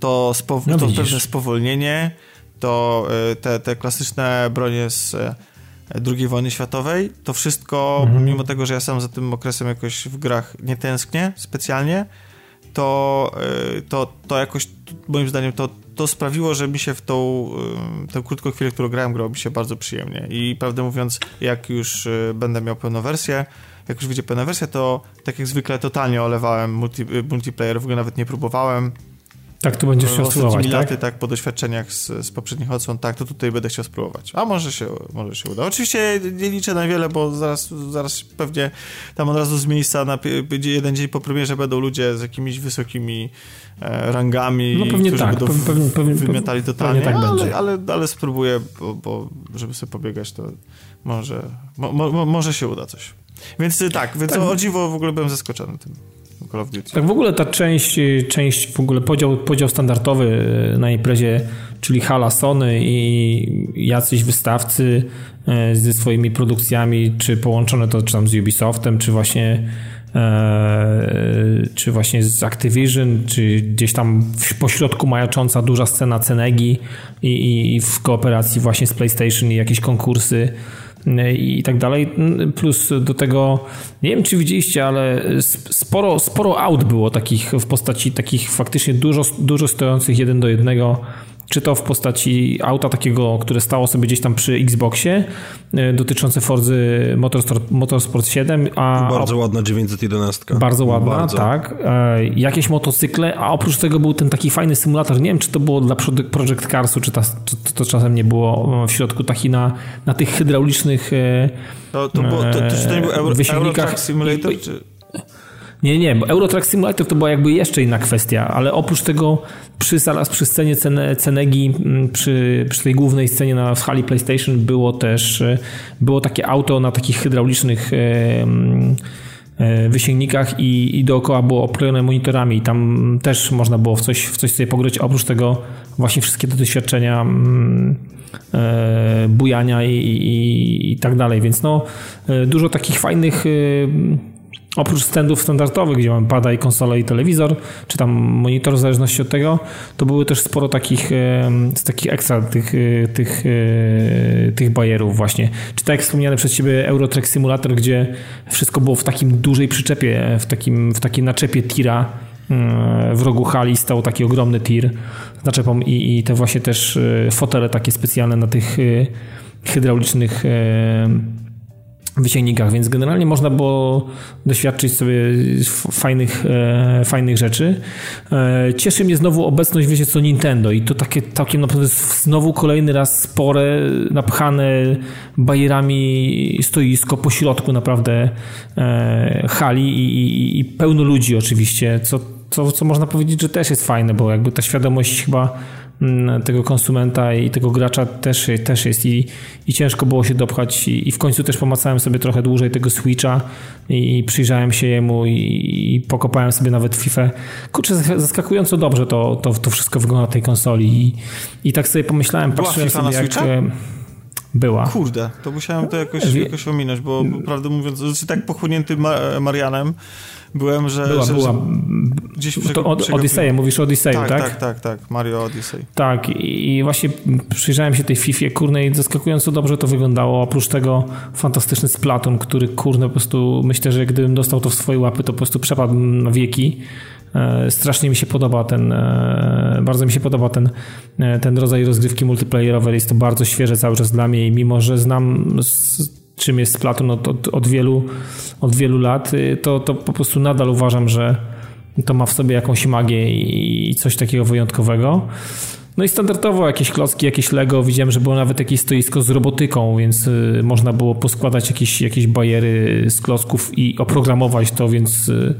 To, spow- no to pewne spowolnienie, to e, te, te klasyczne bronie z II wojny światowej, to wszystko, mhm. mimo tego, że ja sam za tym okresem jakoś w grach nie tęsknię specjalnie, to, to, to jakoś moim zdaniem to, to sprawiło, że mi się w tą, tę krótką chwilę, którą grałem, grało mi się bardzo przyjemnie. I prawdę mówiąc, jak już będę miał pełną wersję, jak już wyjdzie pełna wersja, to tak jak zwykle totalnie olewałem multi, multiplayer, w ogóle nawet nie próbowałem. Tak, tu będziesz chciał spróbować, tak? Laty, tak, po doświadczeniach z, z poprzednich odsłon, tak, to tutaj będę chciał spróbować. A może się, może się uda. Oczywiście nie liczę na wiele, bo zaraz, zaraz pewnie tam od razu z miejsca na jeden dzień po premierze będą ludzie z jakimiś wysokimi e, rangami, no pewnie którzy tak, będą pewnie, pewnie, wymiatali totalnie, tak ale, będzie. Ale, ale spróbuję, bo, bo żeby sobie pobiegać, to może, mo, mo, może się uda coś. Więc y, tak, więc tak. o dziwo w ogóle byłem zaskoczony tym. Call of Duty. Tak w ogóle ta część, część w ogóle podział, podział standardowy y, na imprezie, czyli hala Sony i jacyś wystawcy ze swoimi produkcjami, czy połączone to czy tam z Ubisoftem, czy właśnie czy właśnie z Activision, czy gdzieś tam w pośrodku majacząca duża scena Cenegi i, i w kooperacji właśnie z PlayStation i jakieś konkursy i tak dalej. Plus do tego, nie wiem czy widzieliście, ale sporo, sporo aut było takich w postaci takich faktycznie dużo, dużo stojących jeden do jednego czy to w postaci auta takiego, które stało sobie gdzieś tam przy Xboxie, e, dotyczące Forzy Motorsport, Motorsport 7. A bardzo ładna 911. Bardzo ładna, bardzo. tak. E, jakieś motocykle, a oprócz tego był ten taki fajny symulator. Nie wiem, czy to było dla Project Carsu, czy, ta, czy to, czasem nie było w środku taki na, na tych hydraulicznych. E, to, to, było, to, to, to nie był Euro, Euro Simulator? Czy... Nie, nie, bo Eurotrack Simulator to była jakby jeszcze inna kwestia, ale oprócz tego przy, zaraz przy scenie Cenegi, mm, przy, przy tej głównej scenie na hali PlayStation było też e, było takie auto na takich hydraulicznych e, e, wysięgnikach i, i dookoła było oplojone monitorami i tam też można było w coś, w coś sobie pograć, oprócz tego właśnie wszystkie te doświadczenia mm, bujania i, i, i tak dalej, więc no dużo takich fajnych Oprócz standów standardowych, gdzie mamy pada i konsolę i telewizor, czy tam monitor w zależności od tego, to były też sporo takich, z takich ekstra tych, e, tych, e, tych bajerów właśnie. Czy tak jak wspomniane przez Ciebie Eurotrack Simulator, gdzie wszystko było w takim dużej przyczepie, w takim, w takiej naczepie tira, w rogu hali stał taki ogromny tir z naczepą i, i te właśnie też e, fotele takie specjalne na tych hydraulicznych wysięgnikach, więc generalnie można było doświadczyć sobie fajnych, e, fajnych rzeczy. E, cieszy mnie znowu obecność, wiecie co, Nintendo i to takie, takie naprawdę znowu kolejny raz spore, napchane bajerami stoisko po środku naprawdę e, hali i, i, i pełno ludzi oczywiście, co, co, co można powiedzieć, że też jest fajne, bo jakby ta świadomość chyba tego konsumenta i tego gracza też, też jest i, i ciężko było się dopchać i, i w końcu też pomacałem sobie trochę dłużej tego Switcha i przyjrzałem się jemu i, i pokopałem sobie nawet FIFA. Kurczę, zaskakująco dobrze to, to, to wszystko wygląda na tej konsoli i, i tak sobie pomyślałem, Była patrzyłem FIFA sobie jak... E, była. Kurde, to musiałem to jakoś, jakoś ominąć, bo prawdę mówiąc, znaczy tak pochłonięty Marianem, byłem, że... Była, że, była. Że gdzieś to od, Odyseję, mówisz o Odyseju, tak, tak? Tak, tak, tak, Mario Odyssey. Tak i właśnie przyjrzałem się tej FIFA, kurnej i zaskakująco dobrze to wyglądało. Oprócz tego fantastyczny Splatoon, który kurne po prostu myślę, że gdybym dostał to w swoje łapy, to po prostu przepadł na wieki. E, strasznie mi się podoba ten, e, bardzo mi się podoba ten, e, ten rodzaj rozgrywki multiplayerowej. Jest to bardzo świeże cały czas dla mnie i mimo, że znam czym jest Splatoon od, od, od, wielu, od wielu lat, y, to, to po prostu nadal uważam, że to ma w sobie jakąś magię i coś takiego wyjątkowego. No i standardowo jakieś klocki, jakieś Lego. Widziałem, że było nawet jakieś stoisko z robotyką, więc y, można było poskładać jakieś, jakieś bajery z klocków i oprogramować to, więc, y,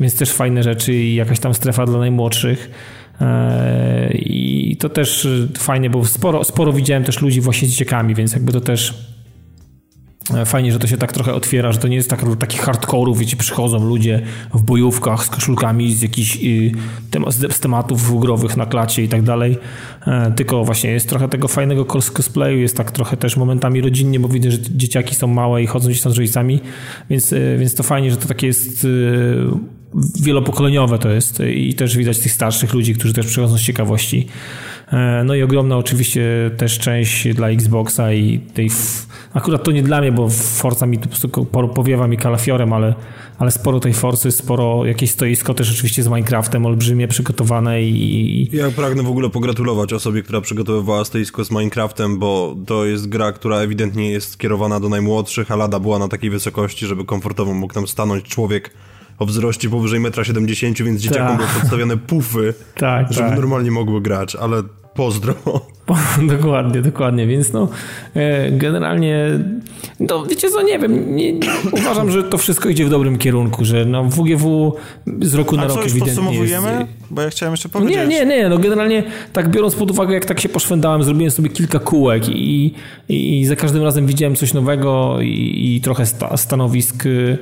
więc też fajne rzeczy i jakaś tam strefa dla najmłodszych. E, I to też fajnie, bo sporo, sporo widziałem też ludzi właśnie z dzieciakami, więc jakby to też fajnie, że to się tak trochę otwiera, że to nie jest tak, takich hardkorów, wiecie, przychodzą ludzie w bojówkach z koszulkami z jakichś y, z, tematów growych na klacie i tak dalej, e, tylko właśnie jest trochę tego fajnego cosplayu, jest tak trochę też momentami rodzinnie, bo widzę, że dzieciaki są małe i chodzą gdzieś tam z rodzicami, więc, e, więc to fajnie, że to takie jest wielopokoleniowe to jest i też widać tych starszych ludzi, którzy też przychodzą z ciekawości. No i ogromna oczywiście też część dla Xboxa i tej Akurat to nie dla mnie, bo Forza mi tu po prostu powiewa mi kalafiorem, ale, ale sporo tej Forcy, sporo jakieś stoisko też oczywiście z Minecraftem olbrzymie przygotowane i... Ja pragnę w ogóle pogratulować osobie, która przygotowywała stoisko z Minecraftem, bo to jest gra, która ewidentnie jest skierowana do najmłodszych, a lada była na takiej wysokości, żeby komfortowo mógł tam stanąć człowiek o wzroście powyżej 1,70 m, więc dzieciakom były przedstawione pufy, tak, żeby tak. normalnie mogły grać, ale pozdro. dokładnie, dokładnie, więc no e, generalnie no wiecie co, nie wiem, nie, uważam, że to wszystko idzie w dobrym kierunku, że no WGW z roku A na rok ewidentnie podsumowujemy? Jest... Bo ja chciałem jeszcze powiedzieć. Nie, nie, nie, no generalnie tak biorąc pod uwagę, jak tak się poszwędałem, zrobiłem sobie kilka kółek i, i, i za każdym razem widziałem coś nowego i, i trochę sta, stanowisk y,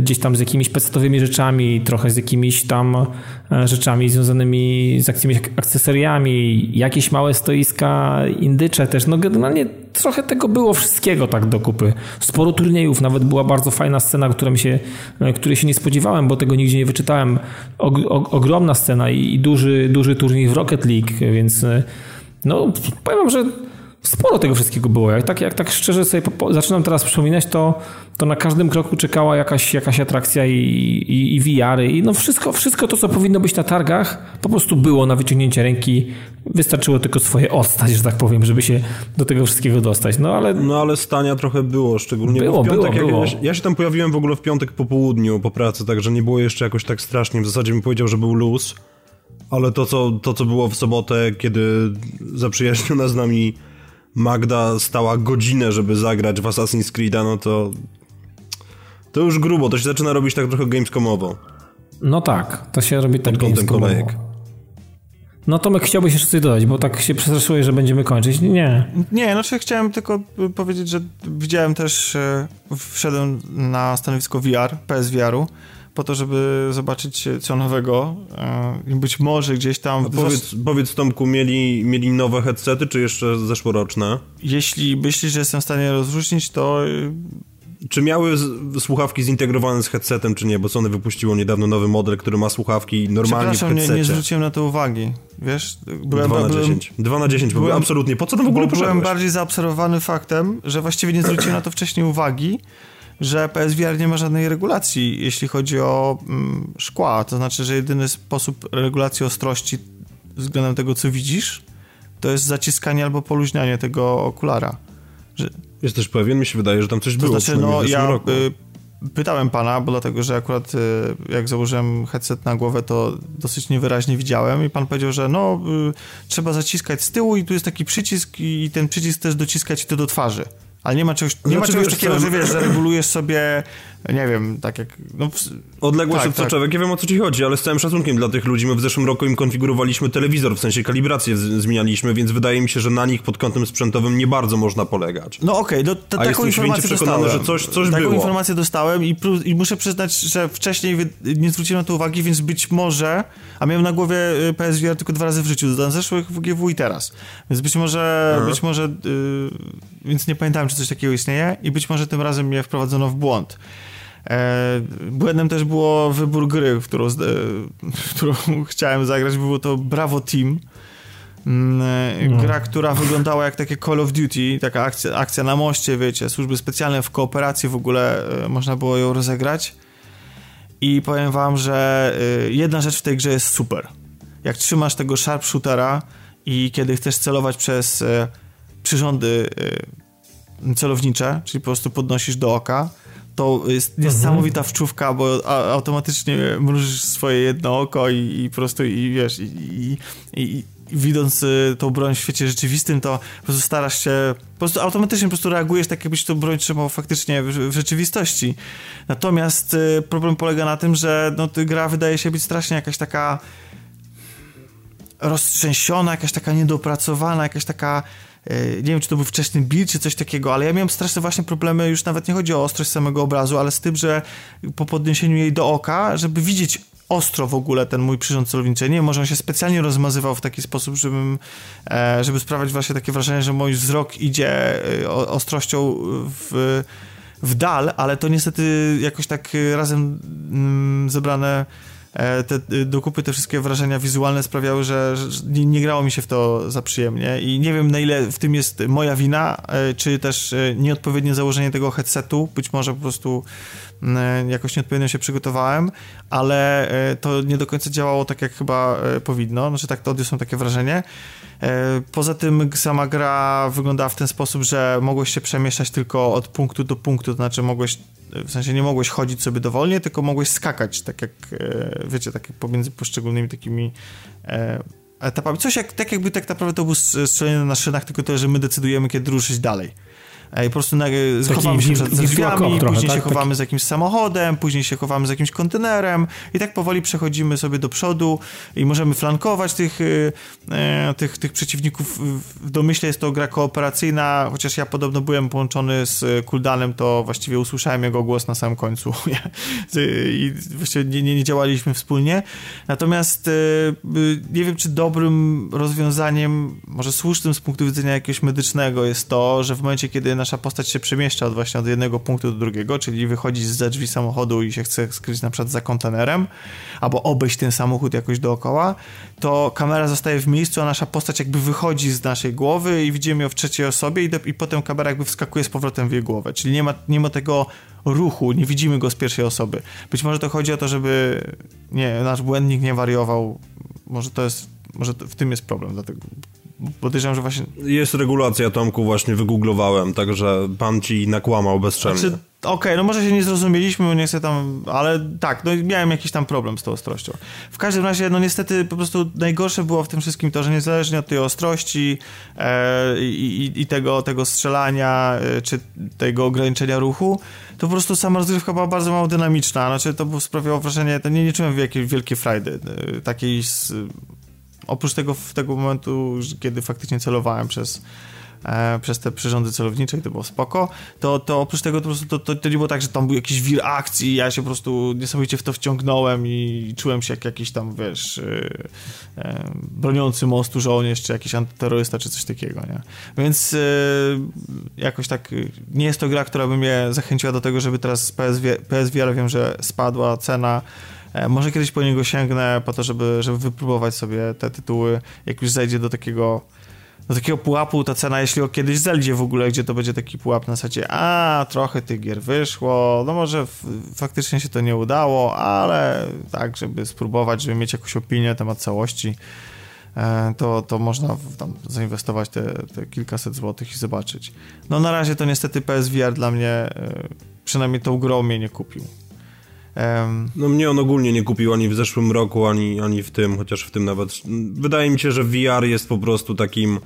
gdzieś tam z jakimiś pecetowymi rzeczami, trochę z jakimiś tam e, rzeczami związanymi z jakimiś akcesoriami, jakieś małe stoiska, indycze też, no generalnie trochę tego było wszystkiego tak do kupy. Sporo turniejów, nawet była bardzo fajna scena, która się, e, której się nie spodziewałem, bo tego nigdzie nie wyczytałem. O, o, ogromna scena i, i, duży, duży turniej w Rocket League, więc e, no powiem wam, że sporo tego wszystkiego było. Jak tak, jak tak szczerze sobie zaczynam teraz przypominać, to, to na każdym kroku czekała jakaś, jakaś atrakcja i, i, i VR-y. I no wszystko, wszystko to, co powinno być na targach, po prostu było na wyciągnięcie ręki. Wystarczyło tylko swoje ostać, że tak powiem, żeby się do tego wszystkiego dostać. No ale, no, ale stania trochę było, szczególnie było, w piątek. Było, było. Ja, ja się tam pojawiłem w ogóle w piątek po południu po pracy, także nie było jeszcze jakoś tak strasznie. W zasadzie mi powiedział, że był luz. Ale to co, to, co było w sobotę, kiedy zaprzyjaźnił nas z nami Magda stała godzinę, żeby zagrać w Assassin's Creed'a, no to to już grubo, to się zaczyna robić tak trochę gamescomowo. No tak, to się robi tak gamescomowo. kolejek. No Tomek, chciałbyś jeszcze coś dodać, bo tak się przestraszyłeś, że będziemy kończyć. Nie. Nie, znaczy chciałem tylko powiedzieć, że widziałem też, e, wszedłem na stanowisko VR, PSVR-u po to, żeby zobaczyć co nowego e, być może gdzieś tam... powiedz, powiedz Tomku, mieli, mieli nowe headsety, czy jeszcze zeszłoroczne? Jeśli myślisz, że jestem w stanie rozróżnić, to... E, czy miały słuchawki zintegrowane z headsetem, czy nie? Bo Sony wypuściło niedawno nowy model, który ma słuchawki normalnie w. Nie, nie zwróciłem na to uwagi. Wiesz? Byłem, 2 na byłem, 10. 2 na 10, byłem, absolutnie. Po co to w ogóle Byłem bardziej zaobserwowany faktem, że właściwie nie zwróciłem na to wcześniej uwagi, że PSVR nie ma żadnej regulacji, jeśli chodzi o mm, szkła. To znaczy, że jedyny sposób regulacji ostrości względem tego, co widzisz, to jest zaciskanie albo poluźnianie tego okulara. Że... Jesteś pewien? Mi się wydaje, że tam coś to było. Znaczy, no, ja y, pytałem pana, bo dlatego, że akurat y, jak założyłem headset na głowę, to dosyć niewyraźnie widziałem i pan powiedział, że no, y, trzeba zaciskać z tyłu i tu jest taki przycisk i ten przycisk też dociskać to do twarzy. Ale nie ma czegoś, nie znaczy, ma czegoś takiego, że wiesz, sobie, nie wiem, tak jak... No, Odległość tak, od soczewek, tak. ja wiem o co ci chodzi, ale z całym szacunkiem dla tych ludzi, my w zeszłym roku im konfigurowaliśmy telewizor, w sensie kalibrację zmienialiśmy, więc wydaje mi się, że na nich pod kątem sprzętowym nie bardzo można polegać. No okej, okay, to taką informację przekonany, dostałem. że coś, coś taką było. informację dostałem i, i, muszę przyznać, że wcześniej nie zwróciłem na to uwagi, więc być może, a miałem na głowie y, PSVR tylko dwa razy w życiu, na zeszłych WGW i teraz, więc być może, Aha. być może, yy, więc nie pamiętałem, czy coś takiego istnieje i być może tym razem mnie wprowadzono w błąd. E, błędem też było wybór gry, w którą, w którą chciałem zagrać. Było to Bravo Team. Mm, e, no. Gra, która wyglądała jak takie Call of Duty, taka akcja, akcja na moście, wiecie, służby specjalne w kooperacji w ogóle e, można było ją rozegrać. I powiem wam, że jedna rzecz w tej grze jest super. Jak trzymasz tego sharpshootera i kiedy chcesz celować przez przyrządy celownicze, czyli po prostu podnosisz do oka, to jest niesamowita mhm. wczówka, bo automatycznie mrużysz swoje jedno oko i, i po prostu i wiesz, i, i, i widząc y, tą broń w świecie rzeczywistym, to po prostu starasz się, po prostu automatycznie po prostu reagujesz tak, jakbyś tą broń trzymał faktycznie w, w rzeczywistości. Natomiast y, problem polega na tym, że no, gra wydaje się być strasznie jakaś taka roztrzęsiona, jakaś taka niedopracowana, jakaś taka nie wiem, czy to był wczesny build, czy coś takiego, ale ja miałem straszne właśnie problemy, już nawet nie chodzi o ostrość samego obrazu, ale z tym, że po podniesieniu jej do oka, żeby widzieć ostro w ogóle ten mój przyrząd celowniczy. Nie może on się specjalnie rozmazywał w taki sposób, żebym, e, żeby sprawiać właśnie takie wrażenie, że mój wzrok idzie e, ostrością w, w dal, ale to niestety jakoś tak razem mm, zebrane E, te y, dokupy, te wszystkie wrażenia wizualne sprawiały, że, że nie, grało mi się w to za przyjemnie. I nie wiem na ile w tym jest moja wina, e, czy też e, nieodpowiednie założenie tego headsetu, być może po prostu jakoś nieodpowiednio się przygotowałem, ale to nie do końca działało tak, jak chyba powinno, znaczy tak to odniosłem takie wrażenie. Poza tym sama gra wyglądała w ten sposób, że mogłeś się przemieszczać tylko od punktu do punktu, to znaczy mogłeś w sensie nie mogłeś chodzić sobie dowolnie, tylko mogłeś skakać, tak jak, e, wiecie, tak jak pomiędzy poszczególnymi takimi e, etapami. Coś jak, tak jakby tak naprawdę to był strzelenie na szynach, tylko to, że my decydujemy, kiedy ruszyć dalej. I po prostu chowamy się przed drzwiami, trochę, później tak? się chowamy Taki... z jakimś samochodem, później się chowamy z jakimś kontenerem i tak powoli przechodzimy sobie do przodu i możemy flankować tych, e, tych, tych przeciwników. W domyśle jest to gra kooperacyjna, chociaż ja podobno byłem połączony z Kuldanem, to właściwie usłyszałem jego głos na samym końcu i właściwie nie, nie, nie działaliśmy wspólnie. Natomiast e, nie wiem, czy dobrym rozwiązaniem, może słusznym z punktu widzenia jakiegoś medycznego jest to, że w momencie, kiedy nasza postać się przemieszcza od właśnie od jednego punktu do drugiego, czyli wychodzi z drzwi samochodu i się chce skryć na przykład za kontenerem, albo obejść ten samochód jakoś dookoła, to kamera zostaje w miejscu, a nasza postać jakby wychodzi z naszej głowy i widzimy ją w trzeciej osobie i, do, i potem kamera jakby wskakuje z powrotem w jej głowę, czyli nie ma, nie ma tego ruchu, nie widzimy go z pierwszej osoby. Być może to chodzi o to, żeby nie, nasz błędnik nie wariował, może to jest, może w tym jest problem, dlatego podejrzewam, że właśnie... Jest regulacja, Tomku, właśnie wygooglowałem, także pan ci nakłamał bezczelnie. Znaczy, Okej, okay, no może się nie zrozumieliśmy, bo nie chcę tam, ale tak, no miałem jakiś tam problem z tą ostrością. W każdym razie, no niestety po prostu najgorsze było w tym wszystkim to, że niezależnie od tej ostrości e, i, i, tego, tego strzelania, e, czy tego ograniczenia ruchu, to po prostu sama rozgrywka była bardzo mało dynamiczna, znaczy to sprawiało wrażenie, to nie, nie czułem jakiejś wielkiej frajdy, e, takiej z, oprócz tego, w tego momentu, kiedy faktycznie celowałem przez, e, przez te przyrządy celownicze i to było spoko, to, to oprócz tego to, to, to, to nie było tak, że tam był jakiś wir akcji ja się po prostu niesamowicie w to wciągnąłem i czułem się jak jakiś tam, wiesz, e, e, broniący mostu żołnierz, czy jakiś antyterrorysta, czy coś takiego, nie? Więc e, jakoś tak nie jest to gra, która by mnie zachęciła do tego, żeby teraz PSV, PSVR wiem, że spadła cena może kiedyś po niego sięgnę po to, żeby, żeby wypróbować sobie te tytuły, jak już zejdzie do takiego do takiego pułapu ta cena, jeśli o kiedyś zejdzie w ogóle, gdzie to będzie taki pułap na zasadzie a, trochę tych gier wyszło, no może faktycznie się to nie udało, ale tak, żeby spróbować, żeby mieć jakąś opinię na temat całości, e, to, to można tam zainwestować te, te kilkaset złotych i zobaczyć. No na razie to niestety PSVR dla mnie, e, przynajmniej tą grą mnie nie kupił. Um, no mnie on ogólnie nie kupił ani w zeszłym roku, ani, ani w tym, chociaż w tym nawet. Wydaje mi się, że VR jest po prostu takim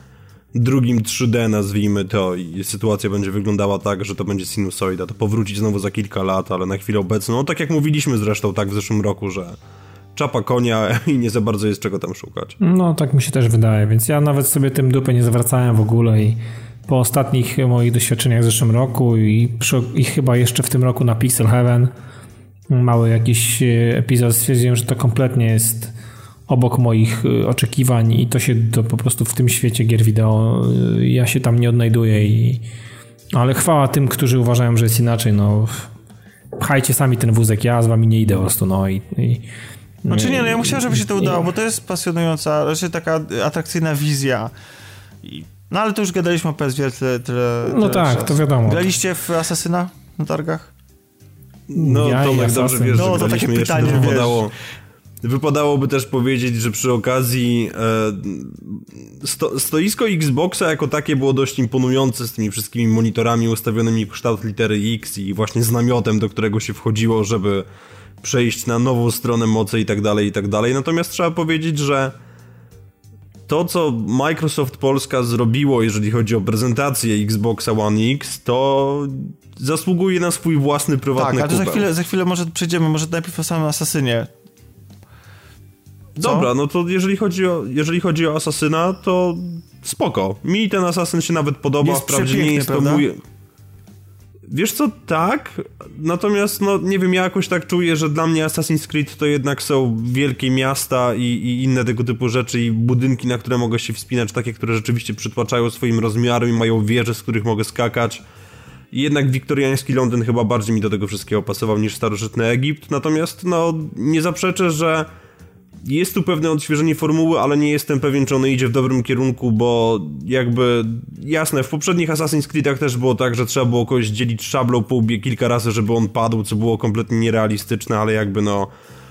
drugim 3D, nazwijmy to, i sytuacja będzie wyglądała tak, że to będzie sinusoida. To powrócić znowu za kilka lat, ale na chwilę obecną, no tak jak mówiliśmy zresztą tak w zeszłym roku, że czapa konia i nie za bardzo jest czego tam szukać. No tak mi się też wydaje, więc ja nawet sobie tym dupę nie zwracałem w ogóle i po ostatnich moich doświadczeniach w zeszłym roku i, przy, i chyba jeszcze w tym roku na Pixel Heaven mały jakiś e, epizod, stwierdziłem, że to kompletnie jest obok moich e, oczekiwań i to się to po prostu w tym świecie gier wideo e, ja się tam nie odnajduję i ale chwała tym, którzy uważają, że jest inaczej, no pchajcie sami ten wózek, ja z wami nie idę po prostu, no i, i znaczy nie, no ja musiałem, żeby się to udało, bo to jest pasjonująca, raczej taka atrakcyjna wizja. No ale to już gadaliśmy o PSV tyle, tyle No tak, czas. to wiadomo. Graliście w Asasyna na targach? No, ja Tomek dobrze wiesz, no, to takie pytanie, wypadało, Wypadałoby też powiedzieć, że przy okazji e, sto, stoisko Xboxa jako takie było dość imponujące z tymi wszystkimi monitorami ustawionymi w kształt litery X i właśnie z namiotem, do którego się wchodziło, żeby przejść na nową stronę mocy i tak dalej, i tak dalej. Natomiast trzeba powiedzieć, że to, co Microsoft Polska zrobiło, jeżeli chodzi o prezentację Xboxa One X, to zasługuje na swój własny prywatny Tak, ale za chwilę, za chwilę może przejdziemy, może najpierw o samym Asasynie. Co? Dobra, no to jeżeli chodzi o, jeżeli chodzi o Asasyna, to spoko. Mi ten Asasyn się nawet podoba, jest wprawdzie nie jest to mój... Wiesz co, tak, natomiast no nie wiem, ja jakoś tak czuję, że dla mnie Assassin's Creed to jednak są wielkie miasta i, i, inne tego typu rzeczy i budynki, na które mogę się wspinać, takie, które rzeczywiście przytłaczają swoim rozmiarem i mają wieże, z których mogę skakać. I jednak wiktoriański Londyn chyba bardziej mi do tego wszystkiego pasował niż starożytny Egipt, natomiast no nie zaprzeczę, że jest tu pewne odświeżenie formuły, ale nie jestem pewien, czy ono idzie w dobrym kierunku, bo jakby jasne, w poprzednich Assassin's Creedach też było tak, że trzeba było kogoś dzielić szablą po łbie kilka razy, żeby on padł, co było kompletnie nierealistyczne, ale jakby no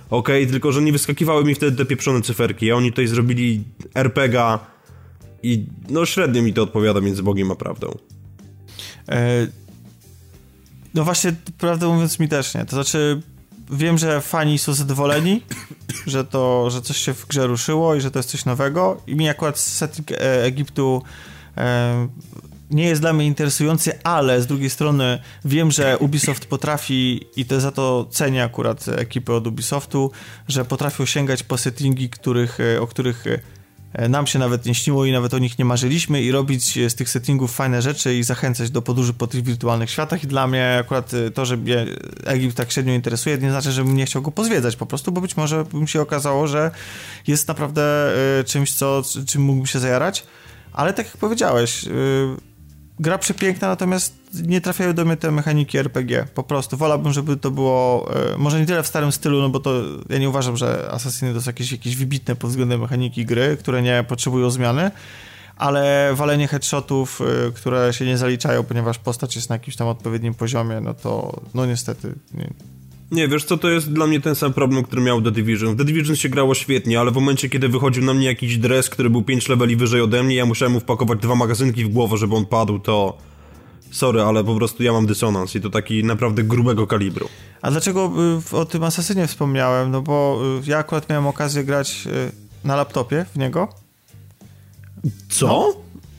okej, okay, tylko że nie wyskakiwały mi wtedy te pieprzone cyferki, a oni tutaj zrobili RPGa i no średnio mi to odpowiada między Bogiem a prawdą. E, no właśnie, prawdę mówiąc mi też nie, to znaczy wiem, że fani są zadowoleni, że to, że coś się w grze ruszyło i że to jest coś nowego. I mi akurat setting e, Egiptu e, nie jest dla mnie interesujący, ale z drugiej strony wiem, że Ubisoft potrafi i to za to cenię akurat ekipy od Ubisoftu, że potrafią sięgać po settingi, których, e, o których E, nam się nawet nie śniło i nawet o nich nie marzyliśmy i robić z tych settingów fajne rzeczy i zachęcać do podróży po tych wirtualnych światach. I dla mnie akurat e, to, że mnie Egipt tak średnio interesuje, nie znaczy, że bym nie chciał go pozwiedzać po prostu, bo być może bym się okazało, że jest naprawdę e, czymś, co, czym mógłbym się zajarać, ale tak jak powiedziałeś, gra przepiękna, natomiast nie trafiają do mnie te mechaniki RPG. Po prostu wolałbym, żeby to było e, może nie tyle w starym stylu, no bo to ja nie uważam, że Assassiny to są jakieś, jakieś wybitne pod względem mechaniki gry, które nie potrzebują zmiany, ale walenie headshotów, e, które się nie zaliczają, ponieważ postać jest na jakimś tam odpowiednim poziomie, no to no niestety nie, nie, wiesz co, to jest dla mnie ten sam problem, który miał The Division. W The Division się grało świetnie, ale w momencie, kiedy wychodził na mnie jakiś dres, który był 5 leveli wyżej ode mnie, ja musiałem mu wpakować dwa magazynki w głowę, żeby on padł, to... Sorry, ale po prostu ja mam dysonans i to taki naprawdę grubego kalibru. A dlaczego y, o tym Asasynie wspomniałem? No bo y, ja akurat miałem okazję grać y, na laptopie w niego. Co?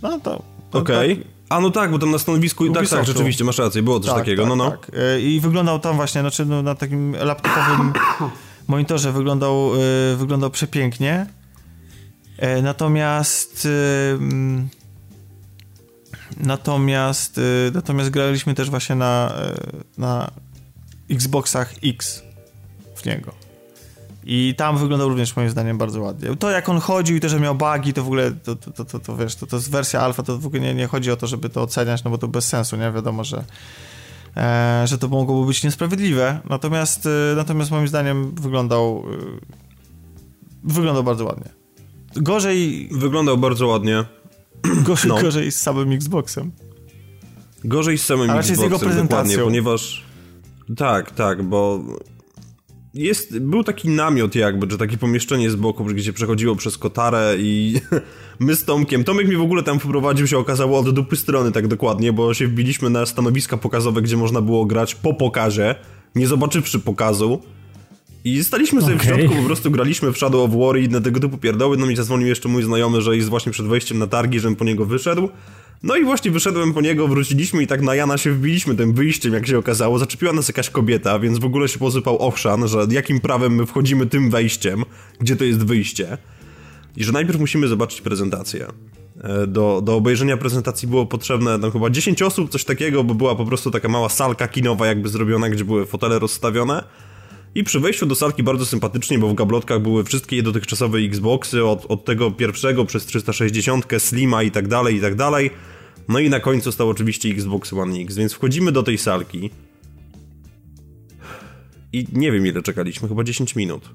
No, no to... Okej. Okay. A no tak, bo tam na stanowisku i tak, tak, rzeczywiście, masz rację, było coś tak, takiego, tak, no no. Tak. E, I wyglądał tam właśnie, znaczy no, na takim laptopowym monitorze wyglądał, e, wyglądał przepięknie. E, natomiast mm, natomiast natomiast graliśmy też właśnie na, na Xboxach X w niego. I tam wyglądał również moim zdaniem bardzo ładnie. To jak on chodził i to, że miał bugi, to w ogóle, to, to, to, to, to wiesz, to, to jest wersja alfa, to w ogóle nie, nie chodzi o to, żeby to oceniać, no bo to bez sensu, nie? Wiadomo, że, e, że to mogłoby być niesprawiedliwe. Natomiast, e, natomiast moim zdaniem wyglądał e, wyglądał bardzo ładnie. Gorzej... Wyglądał bardzo ładnie. Gorzej, no. gorzej z samym Xboxem. Gorzej z samym Xboxem, z jego prezentacją. ponieważ... Tak, tak, bo jest, był taki namiot jakby, że takie pomieszczenie z boku, gdzie przechodziło przez kotarę i my z Tomkiem, Tomek mnie w ogóle tam wprowadził się okazało od dupy strony tak dokładnie, bo się wbiliśmy na stanowiska pokazowe, gdzie można było grać po pokazie, nie zobaczywszy pokazu i staliśmy sobie okay. w środku, po prostu graliśmy w Shadow of War i inne tego typu pierdoły, no mi zadzwonił jeszcze mój znajomy, że jest właśnie przed wejściem na targi, żebym po niego wyszedł no i właśnie wyszedłem po niego, wróciliśmy i tak na Jana się wbiliśmy tym wyjściem, jak się okazało. Zaczepiła nas jakaś kobieta, więc w ogóle się pozypał owszan, że jakim prawem my wchodzimy tym wejściem, gdzie to jest wyjście. I że najpierw musimy zobaczyć prezentację. E, do, do obejrzenia prezentacji było potrzebne tam chyba 10 osób, coś takiego, bo była po prostu taka mała salka kinowa jakby zrobiona, gdzie były fotele rozstawione. I przy wejściu do salki bardzo sympatycznie, bo w gablotkach były wszystkie dotychczasowe Xboxy, od, od tego pierwszego przez 360, Slima i tak dalej, i tak dalej. No i na końcu stał oczywiście Xbox One X, więc wchodzimy do tej salki. I nie wiem ile czekaliśmy, chyba 10 minut.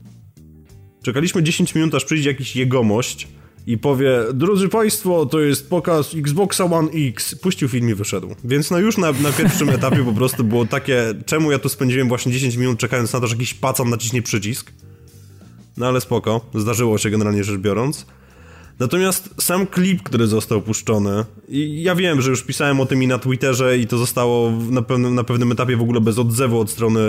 Czekaliśmy 10 minut, aż przyjdzie jakiś jegomość i powie, drodzy Państwo, to jest pokaz Xboxa One X. Puścił film i wyszedł. Więc no już na, na pierwszym etapie po prostu było takie, czemu ja tu spędziłem właśnie 10 minut czekając na to, że jakiś pacan naciśnie przycisk. No ale spoko, zdarzyło się generalnie rzecz biorąc. Natomiast sam klip, który został puszczony, i ja wiem, że już pisałem o tym i na Twitterze i to zostało na pewnym, na pewnym etapie w ogóle bez odzewu od strony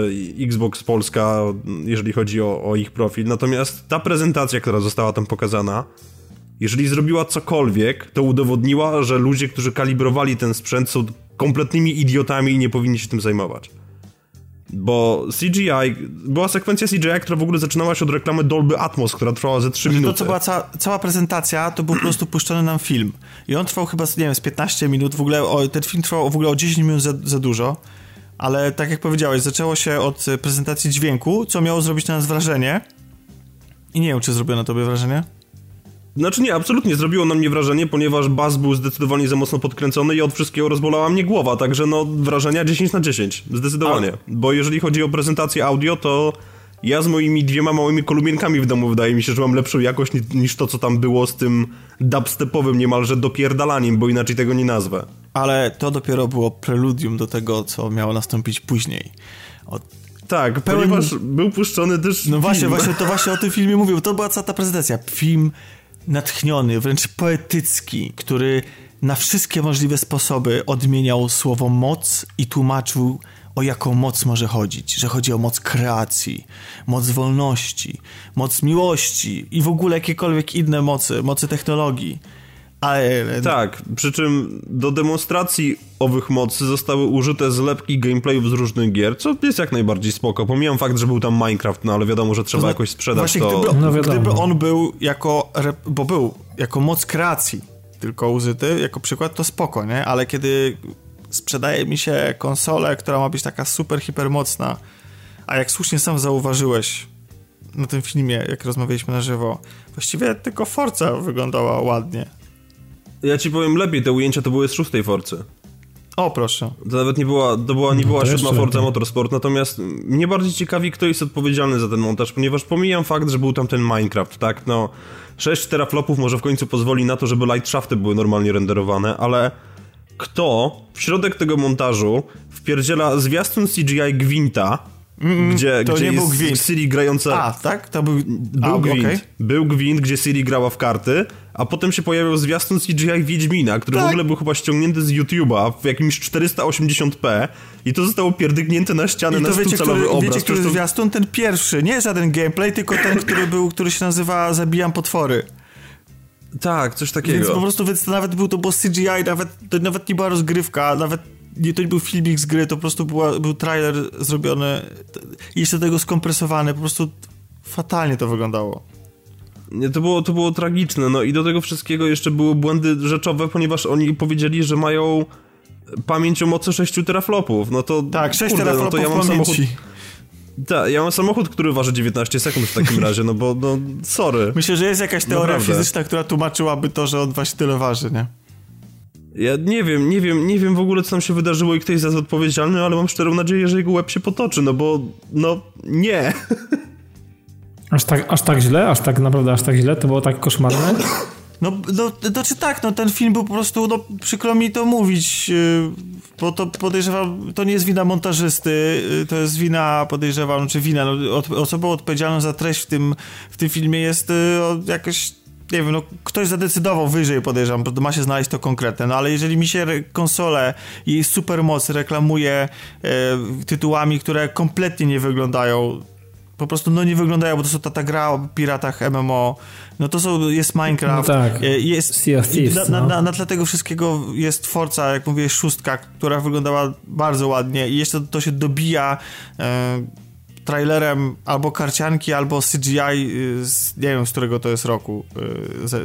Xbox Polska, jeżeli chodzi o, o ich profil. Natomiast ta prezentacja, która została tam pokazana, jeżeli zrobiła cokolwiek, to udowodniła, że ludzie, którzy kalibrowali ten sprzęt są kompletnymi idiotami i nie powinni się tym zajmować. Bo CGI, była sekwencja CGI, która w ogóle zaczynała się od reklamy Dolby Atmos, która trwała ze 3 minuty. To, co była ca cała prezentacja, to był po prostu puszczony nam film. I on trwał chyba, nie wiem, z 15 minut, w ogóle o, ten film trwał w ogóle o 10 minut za, za dużo. Ale tak jak powiedziałeś, zaczęło się od prezentacji dźwięku, co miało zrobić na nas wrażenie. I nie wiem, czy zrobiło na tobie wrażenie? Znaczy nie, absolutnie zrobiło na mnie wrażenie, ponieważ bas był zdecydowanie za mocno podkręcony i od wszystkiego rozbolała mnie głowa, także no wrażenia 10 na 10, zdecydowanie. A... Bo jeżeli chodzi o prezentację audio, to ja z moimi dwiema małymi kolumienkami w domu wydaje mi się, że mam lepszą jakość niż to, co tam było z tym dubstepowym niemalże dopierdalaniem, bo inaczej tego nie nazwę. Ale to dopiero było preludium do tego, co miało nastąpić później. Od tak, ponieważ był puszczony też. No film. właśnie, właśnie, to właśnie o tym filmie mówił. To była cała ta prezentacja. Film natchniony, wręcz poetycki, który na wszystkie możliwe sposoby odmieniał słowo moc i tłumaczył, o jaką moc może chodzić. Że chodzi o moc kreacji, moc wolności, moc miłości i w ogóle jakiekolwiek inne mocy, mocy technologii. Tak, przy czym do demonstracji owych mocy zostały użyte zlepki gameplayów z różnych gier, co jest jak najbardziej spoko. Pomijam fakt, że był tam Minecraft, no ale wiadomo, że trzeba to, jakoś sprzedać właśnie, to. Gdyby, no gdyby on był jako, bo był jako moc kreacji tylko użyty, jako przykład, to spoko, nie? Ale kiedy sprzedaje mi się konsolę, która ma być taka super, hiper mocna, a jak słusznie sam zauważyłeś na tym filmie, jak rozmawialiśmy na żywo, właściwie tylko Forza wyglądała ładnie. Ja ci powiem lepiej, te ujęcia to były z szóstej Forcy. O, proszę. To nawet nie była, to była, nie no, była siódma Forza Motorsport, natomiast mnie bardziej ciekawi, kto jest odpowiedzialny za ten montaż, ponieważ pomijam fakt, że był tam ten Minecraft, tak, no 6 teraflopów może w końcu pozwoli na to, żeby light shafty były normalnie renderowane, ale kto w środek tego montażu wpierdziela zwiastun CGI Gwinta, Mm, gdzie, to gdzie nie jest był gwint. Siri grająca... A, tak? To był... Był a, gwint. Okay. Był gwint, gdzie Siri grała w karty, a potem się pojawił zwiastun CGI Wiedźmina, który tak. w ogóle był chyba ściągnięty z YouTube'a w jakimś 480p i to zostało pierdygnięte na ścianę I to na wiecie, który, obraz. Wiecie, który to... zwiastun? Ten pierwszy, nie żaden gameplay, tylko ten, który był, który się nazywa Zabijam potwory. Tak, coś takiego. Więc po prostu więc to nawet był to było CGI, nawet, to nawet nie była rozgrywka, nawet nie to nie był filmik z gry, to po prostu była, był trailer zrobiony i jeszcze do tego skompresowany, po prostu fatalnie to wyglądało. To było, to było tragiczne, no i do tego wszystkiego jeszcze były błędy rzeczowe, ponieważ oni powiedzieli, że mają pamięć o mocy 6 teraflopów, no to... Tak, 6 kurde, teraflopów no to ja mam pamięci. samochód... Tak, ja mam samochód, który waży 19 sekund w takim razie, no bo, no, sorry. Myślę, że jest jakaś teoria Naprawdę. fizyczna, która tłumaczyłaby to, że on właśnie tyle waży, nie? Ja nie wiem, nie wiem, nie wiem w ogóle, co tam się wydarzyło i kto jest za to odpowiedzialny, ale mam szczerą nadzieję, że jego łeb się potoczy, no bo, no, nie. Aż tak, aż tak źle? Aż tak naprawdę, aż tak źle? To było tak koszmarne? No, no, znaczy tak, no ten film był po prostu, no przykro mi to mówić, yy, bo to podejrzewam, to nie jest wina montażysty, yy, to jest wina, podejrzewam, czy wina, no, od, osobą odpowiedzialną za treść w tym, w tym filmie jest yy, jakoś nie wiem, no ktoś zadecydował wyżej, podejrzewam, ma się znaleźć to konkretne, no ale jeżeli mi się konsole i jej supermoc reklamuje tytułami, które kompletnie nie wyglądają po prostu no nie wyglądają, bo to są ta, ta gra o piratach MMO, no to są, jest Minecraft, no tak. E, jest, sea of Thieves, na, no. na, na, tle tego wszystkiego jest Forza, jak mówię, szóstka, która wyglądała bardzo ładnie i jeszcze to się dobija e, trailerem albo karcianki, albo CGI, y, z, nie wiem z którego to jest roku,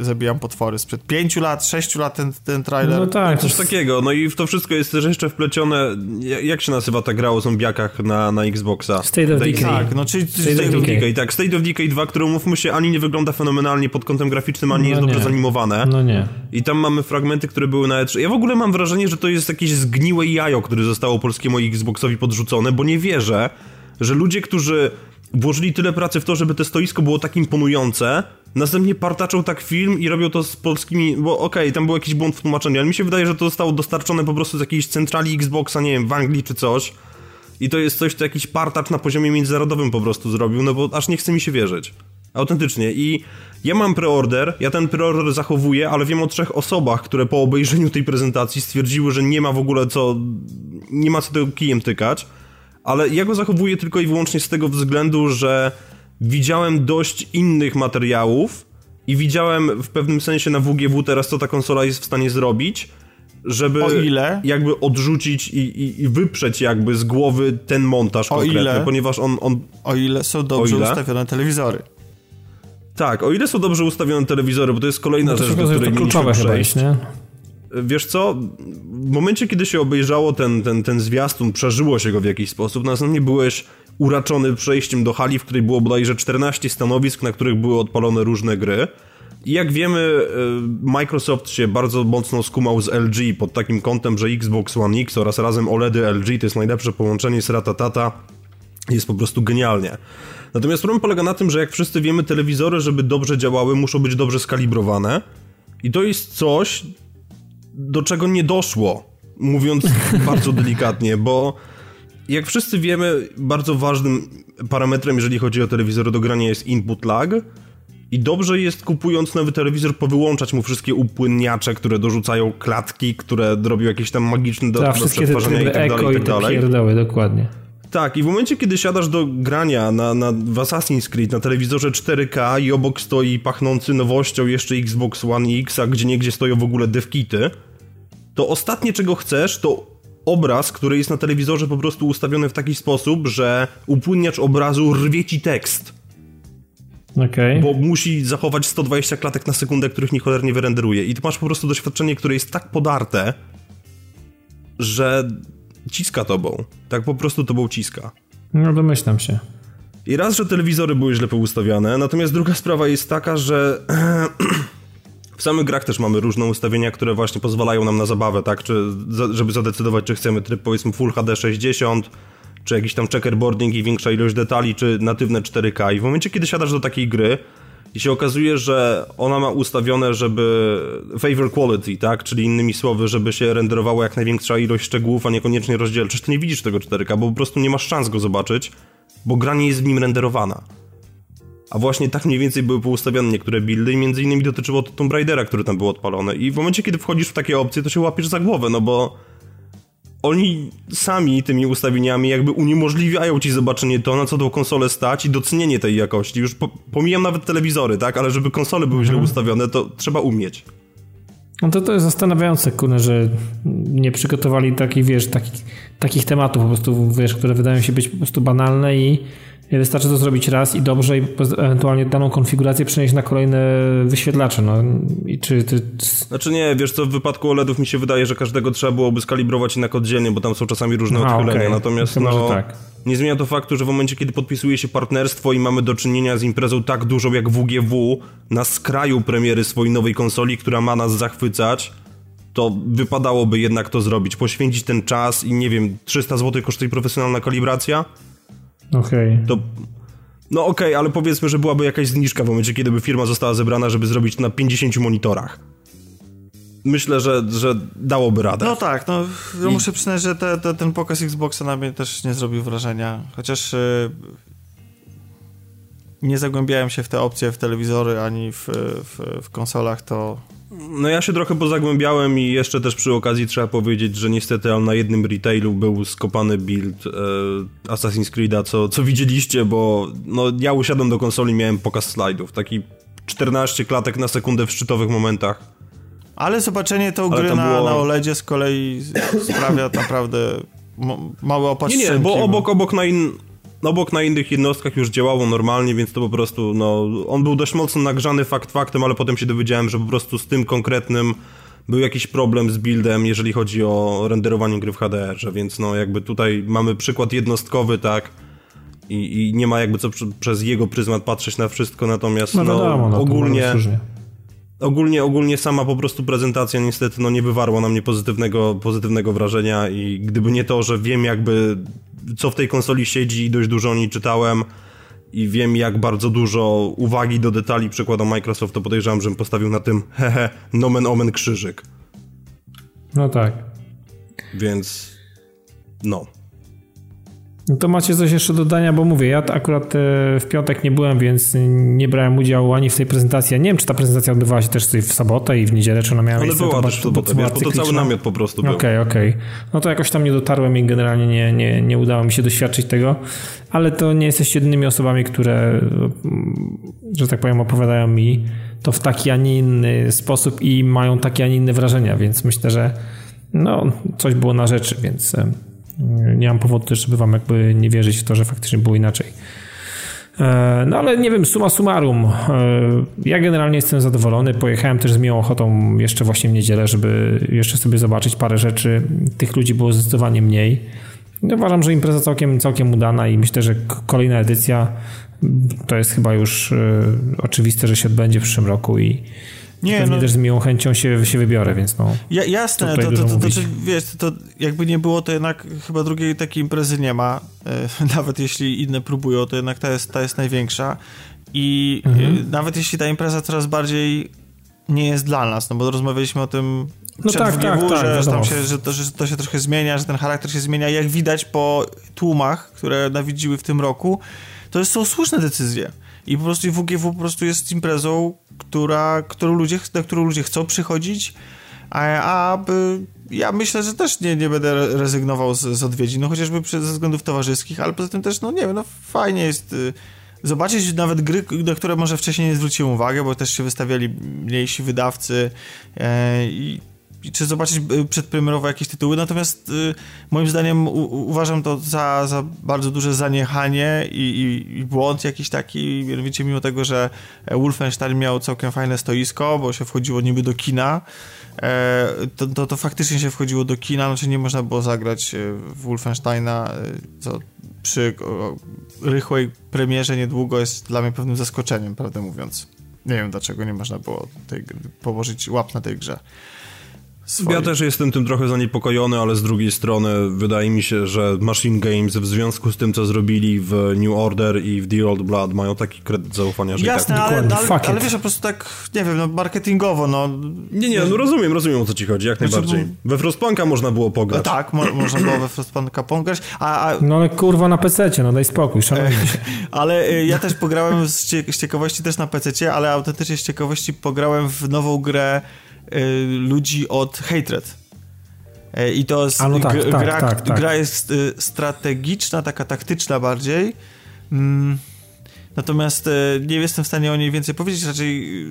y, zabijam potwory. Sprzed pięciu lat, sześciu lat ten, ten trailer. No tak. Coś takiego. No i w to wszystko jest też jeszcze wplecione, jak się nazywa ta gra o zombiakach na, na Xboxa? State of Decay. Tak, no czyli State, State of Decay. Tak, State of Decay 2, które umówmy się, ani nie wygląda fenomenalnie pod kątem graficznym, ani no jest nie. dobrze zanimowane. No nie. I tam mamy fragmenty, które były na E3. Ja w ogóle mam wrażenie, że to jest jakieś zgniłe jajo, które zostało polskiemu Xboxowi podrzucone, bo nie wierzę, że ludzie, którzy włożyli tyle pracy w to, żeby to stoisko było tak imponujące, następnie partaczą tak film i robią to z polskimi, bo okej, okay, tam był jakiś błąd w tłumaczeniu, ale mi się wydaje, że to zostało dostarczone po prostu z jakiejś centrali Xboxa, nie wiem, w Anglii czy coś. I to jest coś, co jakiś partacz na poziomie międzynarodowym po prostu zrobił, no bo aż nie chce mi się wierzyć. Autentycznie. I ja mam preorder, ja ten preorder zachowuję, ale wiem o trzech osobach, które po obejrzeniu tej prezentacji stwierdziły, że nie ma w ogóle co, nie ma co tego kijem tykać ale ja go zachowuję tylko i wyłącznie z tego względu, że widziałem dość innych materiałów i widziałem w pewnym sensie na WGW teraz, co ta konsola jest w stanie zrobić, żeby O ile? jakby odrzucić i, i, i wyprzeć jakby z głowy ten montaż O konkretny, ile? ponieważ on, on O ile są dobrze ile? ustawione telewizory. tak, o ile są dobrze ustawione telewizory, bo to jest kolejna No to rzecz, do której to kluczowe chyba przejść. jest, nie? Wiesz co, w momencie, kiedy się obejrzało ten, ten, ten zwiastun, przeżyło się go w jakiś sposób, następnie byłeś uraczony przejściem do hali, w której było bodajże 14 stanowisk, na których były odpalone różne gry. I jak wiemy, y, Microsoft się bardzo mocno skumał z LG pod takim kątem, że Xbox One X oraz razem OLEDy LG to jest najlepsze połączenie z ratatata. Jest po prostu genialnie. Natomiast problem polega na tym, że jak wszyscy wiemy, telewizory, żeby dobrze działały, muszą być dobrze skalibrowane. I to jest coś, do czego nie doszło, mówiąc bardzo delikatnie, bo jak wszyscy wiemy, bardzo ważnym parametrem, jeżeli chodzi o telewizory do grania jest input lag. I dobrze jest kupując nowy telewizor powyłączać mu wszystkie upłynniacze, które dorzucają klatki, które robią jakieś tam magiczne do, Ta, do przetwarzania i tak dalej, i tak dalej. pierdoły, dokładnie. Tak, i w momencie, kiedy siadasz do grania na, na, w Assassin's Creed na telewizorze 4K i obok stoi pachnący nowością jeszcze Xbox One X, a gdzie niegdzie stoją w ogóle devkity, to ostatnie czego chcesz to obraz, który jest na telewizorze po prostu ustawiony w taki sposób, że upłynniacz obrazu rwie ci tekst, Okej. bo musi zachować 120 klatek na sekundę, których ni cholernie wyrenderuje. I tu masz po prostu doświadczenie, które jest tak podarte, że ciska tobą. Tak po prostu tobą ciska. No domyślam się. I raz, że telewizory były źle poustawiane, natomiast druga sprawa jest taka, że w samych grach też mamy różne ustawienia, które właśnie pozwalają nam na zabawę, tak? Czy, za- żeby zadecydować, czy chcemy tryb powiedzmy Full HD 60, czy jakiś tam checkerboarding i większa ilość detali, czy natywne 4K. I w momencie, kiedy siadasz do takiej gry i się okazuje, że ona ma ustawione, żeby favor quality, tak? Czyli innymi słowy, żeby się renderowała jak największa ilość szczegółów, a niekoniecznie rozdzielczość, to nie widzisz tego 4K, bo po prostu nie masz szans go zobaczyć, bo gra nie jest w nim renderowana. A właśnie tak mniej więcej były poustawiane niektóre buildy i między innymi dotyczyło to Tomb Raidera, który tam był odpalony. I w momencie, kiedy wchodzisz w takie opcje, to się łapiesz za głowę, no bo oni sami tymi ustawieniami jakby uniemożliwiają ci zobaczenie to, na co tą konsolę stać i docenienie tej jakości. Już po, pomijam nawet telewizory, tak? Ale żeby konsole były źle ustawione, to trzeba umieć. No to to jest zastanawiające, kurde, że nie przygotowali takich, wiesz, takich, takich tematów po prostu, wiesz, które wydają się być po prostu banalne i wystarczy to zrobić raz i dobrze i ewentualnie daną konfigurację przenieść na kolejne wyświetlacze, no i czy ty... Znaczy nie, wiesz co, w wypadku OLEDów mi się wydaje, że każdego trzeba byłoby skalibrować jednak oddzielnie, bo tam są czasami różne A, odchylenia. okej. Natomiast Chyba, no, tak. nie zmienia to faktu, że w momencie, kiedy podpisuje się partnerstwo i mamy do czynienia z imprezą tak dużą jak WGW, na skraju premiery swojej nowej konsoli, która ma nas zachwycać, to wypadałoby jednak to zrobić, poświęcić ten czas i nie wiem, 300 zł kosztuje profesjonalna kalibracja, Okej. to... No okej, ale powiedzmy, że byłaby jakaś zniżka w momencie, kiedy by firma została zebrana, żeby zrobić to na 50 monitorach. Myślę, że, że dałoby radę. No tak, no ja muszę przyznać, że te, te, ten pokaz Xboxa na mnie też nie zrobił wrażenia. Chociaż y, nie zagłębiałem się w te opcje w telewizory ani w, w, w konsolach, to No ja się trochę pozagłębiałem i jeszcze też przy okazji trzeba powiedzieć, że niestety na jednym retailu był skopany build e, Assassin's Creed'a, co, co widzieliście, bo no, ja usiadłem do konsoli miałem pokaz slajdów, taki 14 klatek na sekundę w szczytowych momentach. Ale zobaczenie tą Ale gry na, było- na OLEDzie z kolei sprawia naprawdę małe Nie, opatrzenie. nie, bo obok, obok na in... Obok na innych jednostkach już działało normalnie, więc to po prostu, no, on był dość mocno nagrzany fakt faktem, ale potem się dowiedziałem, że po prostu z tym konkretnym był jakiś problem z buildem, jeżeli chodzi o renderowanie gry w HDR-ze, więc no jakby tutaj mamy przykład jednostkowy, tak, i, i nie ma jakby co przy, przez jego pryzmat patrzeć na wszystko, natomiast No no, no, ogólnie, ogólnie, ogólnie sama po prostu prezentacja niestety no nie wywarła na mnie pozytywnego, pozytywnego wrażenia i gdyby nie to, że wiem jakby co w tej konsoli siedzi i dość dużo o niej czytałem i wiem jak bardzo dużo uwagi do detali przykłada Microsoft, to podejrzewam, żebym postawił na tym hehe, nomen omen krzyżyk. No tak. Więc no. No to macie coś jeszcze do dodania, bo mówię, ja akurat e, w piątek nie byłem, więc nie brałem udziału ani w tej prezentacji. Ja nie wiem, czy ta prezentacja odbywała się też w sobotę i w niedzielę, czy ona miała Ale miejsce. była to też w sobotę, była bo to cały namiot po prostu był. Okej, okej. No to jakoś tam nie dotarłem i generalnie nie, nie, nie udało mi się doświadczyć tego, ale to nie jesteście jedynymi osobami, które, mm, że tak powiem, opowiadają mi to w taki, a nie inny sposób i mają takie, a nie inne wrażenia, więc myślę, że no, coś było na rzeczy, więc nie mam powodu też, żeby wam jakby nie wierzyć w to, że faktycznie było inaczej. E, no ale nie wiem, suma summarum. E, ja generalnie jestem zadowolony. Pojechałem też z miłą ochotą jeszcze właśnie w niedzielę, żeby jeszcze sobie zobaczyć parę rzeczy. Tych ludzi było zdecydowanie mniej. No, uważam, że impreza całkiem, całkiem udana i myślę, że kolejna edycja to jest chyba już e, oczywiste, że się odbędzie w przyszłym roku i nie, pewnie no, też z miłą chęcią się, się wybiorę, więc no. Ja, jasne, to, to, to, to, wiesz, to jakby nie było, to jednak chyba drugiej takiej imprezy nie ma. nawet jeśli inne próbują, to jednak ta jest, ta jest największa. I mhm. nawet jeśli ta impreza coraz bardziej nie jest dla nas, no bo rozmawialiśmy o tym no tak, WGW, tak, tak, że, się, że, to, że to się trochę zmienia, że ten charakter się zmienia. Jak widać po tłumach, które nawidziły w tym roku, to są słuszne decyzje. I po prostu WGW po prostu jest imprezą, która, którą ludzie, na którą ludzie chcą przychodzić, a, a ja myślę, że też nie, nie będę rezygnował z, z odwiedzin, no chociażby ze względów towarzyskich, ale poza tym też, no nie wiem, no fajnie jest y, zobaczyć nawet gry, na które może wcześniej nie zwróciłem uwagę, bo też się wystawiali mniejsi wydawcy e, i czy zobaczyć y, przedpremierowo jakieś tytuły, natomiast y, moim zdaniem u, uważam to za, za bardzo duże zaniechanie i, i, i, błąd jakiś taki, mianowicie mimo tego, że Wolfenstein miał całkiem fajne stoisko, bo się wchodziło niby do kina, e, to, to, to, faktycznie się wchodziło do kina, znaczy nie można było zagrać e, w Wolfensteina, e, co przy rychłej premierze niedługo jest dla mnie pewnym zaskoczeniem, prawdę mówiąc. Nie wiem dlaczego nie można było tej, położyć łap na tej grze. Swoje. Ja też jestem tym trochę zaniepokojony, ale z drugiej strony wydaje mi się, że Machine Games w związku z tym, co zrobili w New Order i w The Old Blood mają taki kredyt zaufania, że Jasne, tak... ale, ale, ale, wiesz, po prostu tak, nie wiem, no marketingowo, no... Nie, nie, no rozumiem, rozumiem o co ci chodzi, jak znaczy, najbardziej. We Frostpunka można było pograć. No tak, mo można było we Frostpunka pograć, a, a... No ale kurwa na PC, no daj spokój, szanowni się. ale y, ja też pograłem z, cie z ciekawości też na PC, ale autentycznie z ciekawości pograłem w nową grę ludzi od Hatred. E, I to jest, no tak, tak, gra, tak, tak, gra jest y, strategiczna, taka taktyczna bardziej. Mm, natomiast y, nie jestem w stanie o niej więcej powiedzieć, raczej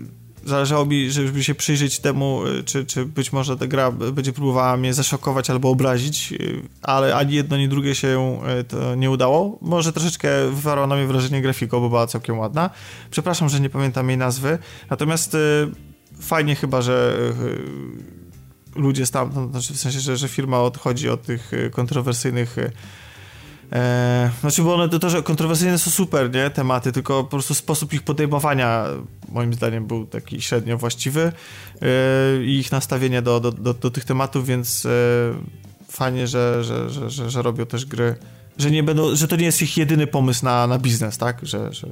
zależało mi, żeby się przyjrzeć temu, czy, czy być może ta gra będzie próbowała mnie zaszokować albo obrazić, ale ani jedno, ani drugie się to nie udało. Może troszeczkę wywarła na mnie wrażenie grafiką, bo była całkiem ładna. Przepraszam, że nie pamiętam jej nazwy. Natomiast fajnie chyba, że e, ludzie stamtąd, znaczy w sensie, że, że firma odchodzi od tych e, kontrowersyjnych E, znaczy, bo one to, że kontrowersyjne są super, nie, tematy, tylko po prostu sposób ich podejmowania moim zdaniem był taki średnio właściwy e, ich nastawienie do, do, do, do, tych tematów, więc e, fajnie, że, że, że, że, że robią też gry, że nie będą, że to nie jest ich jedyny pomysł na, na biznes, tak, że, że,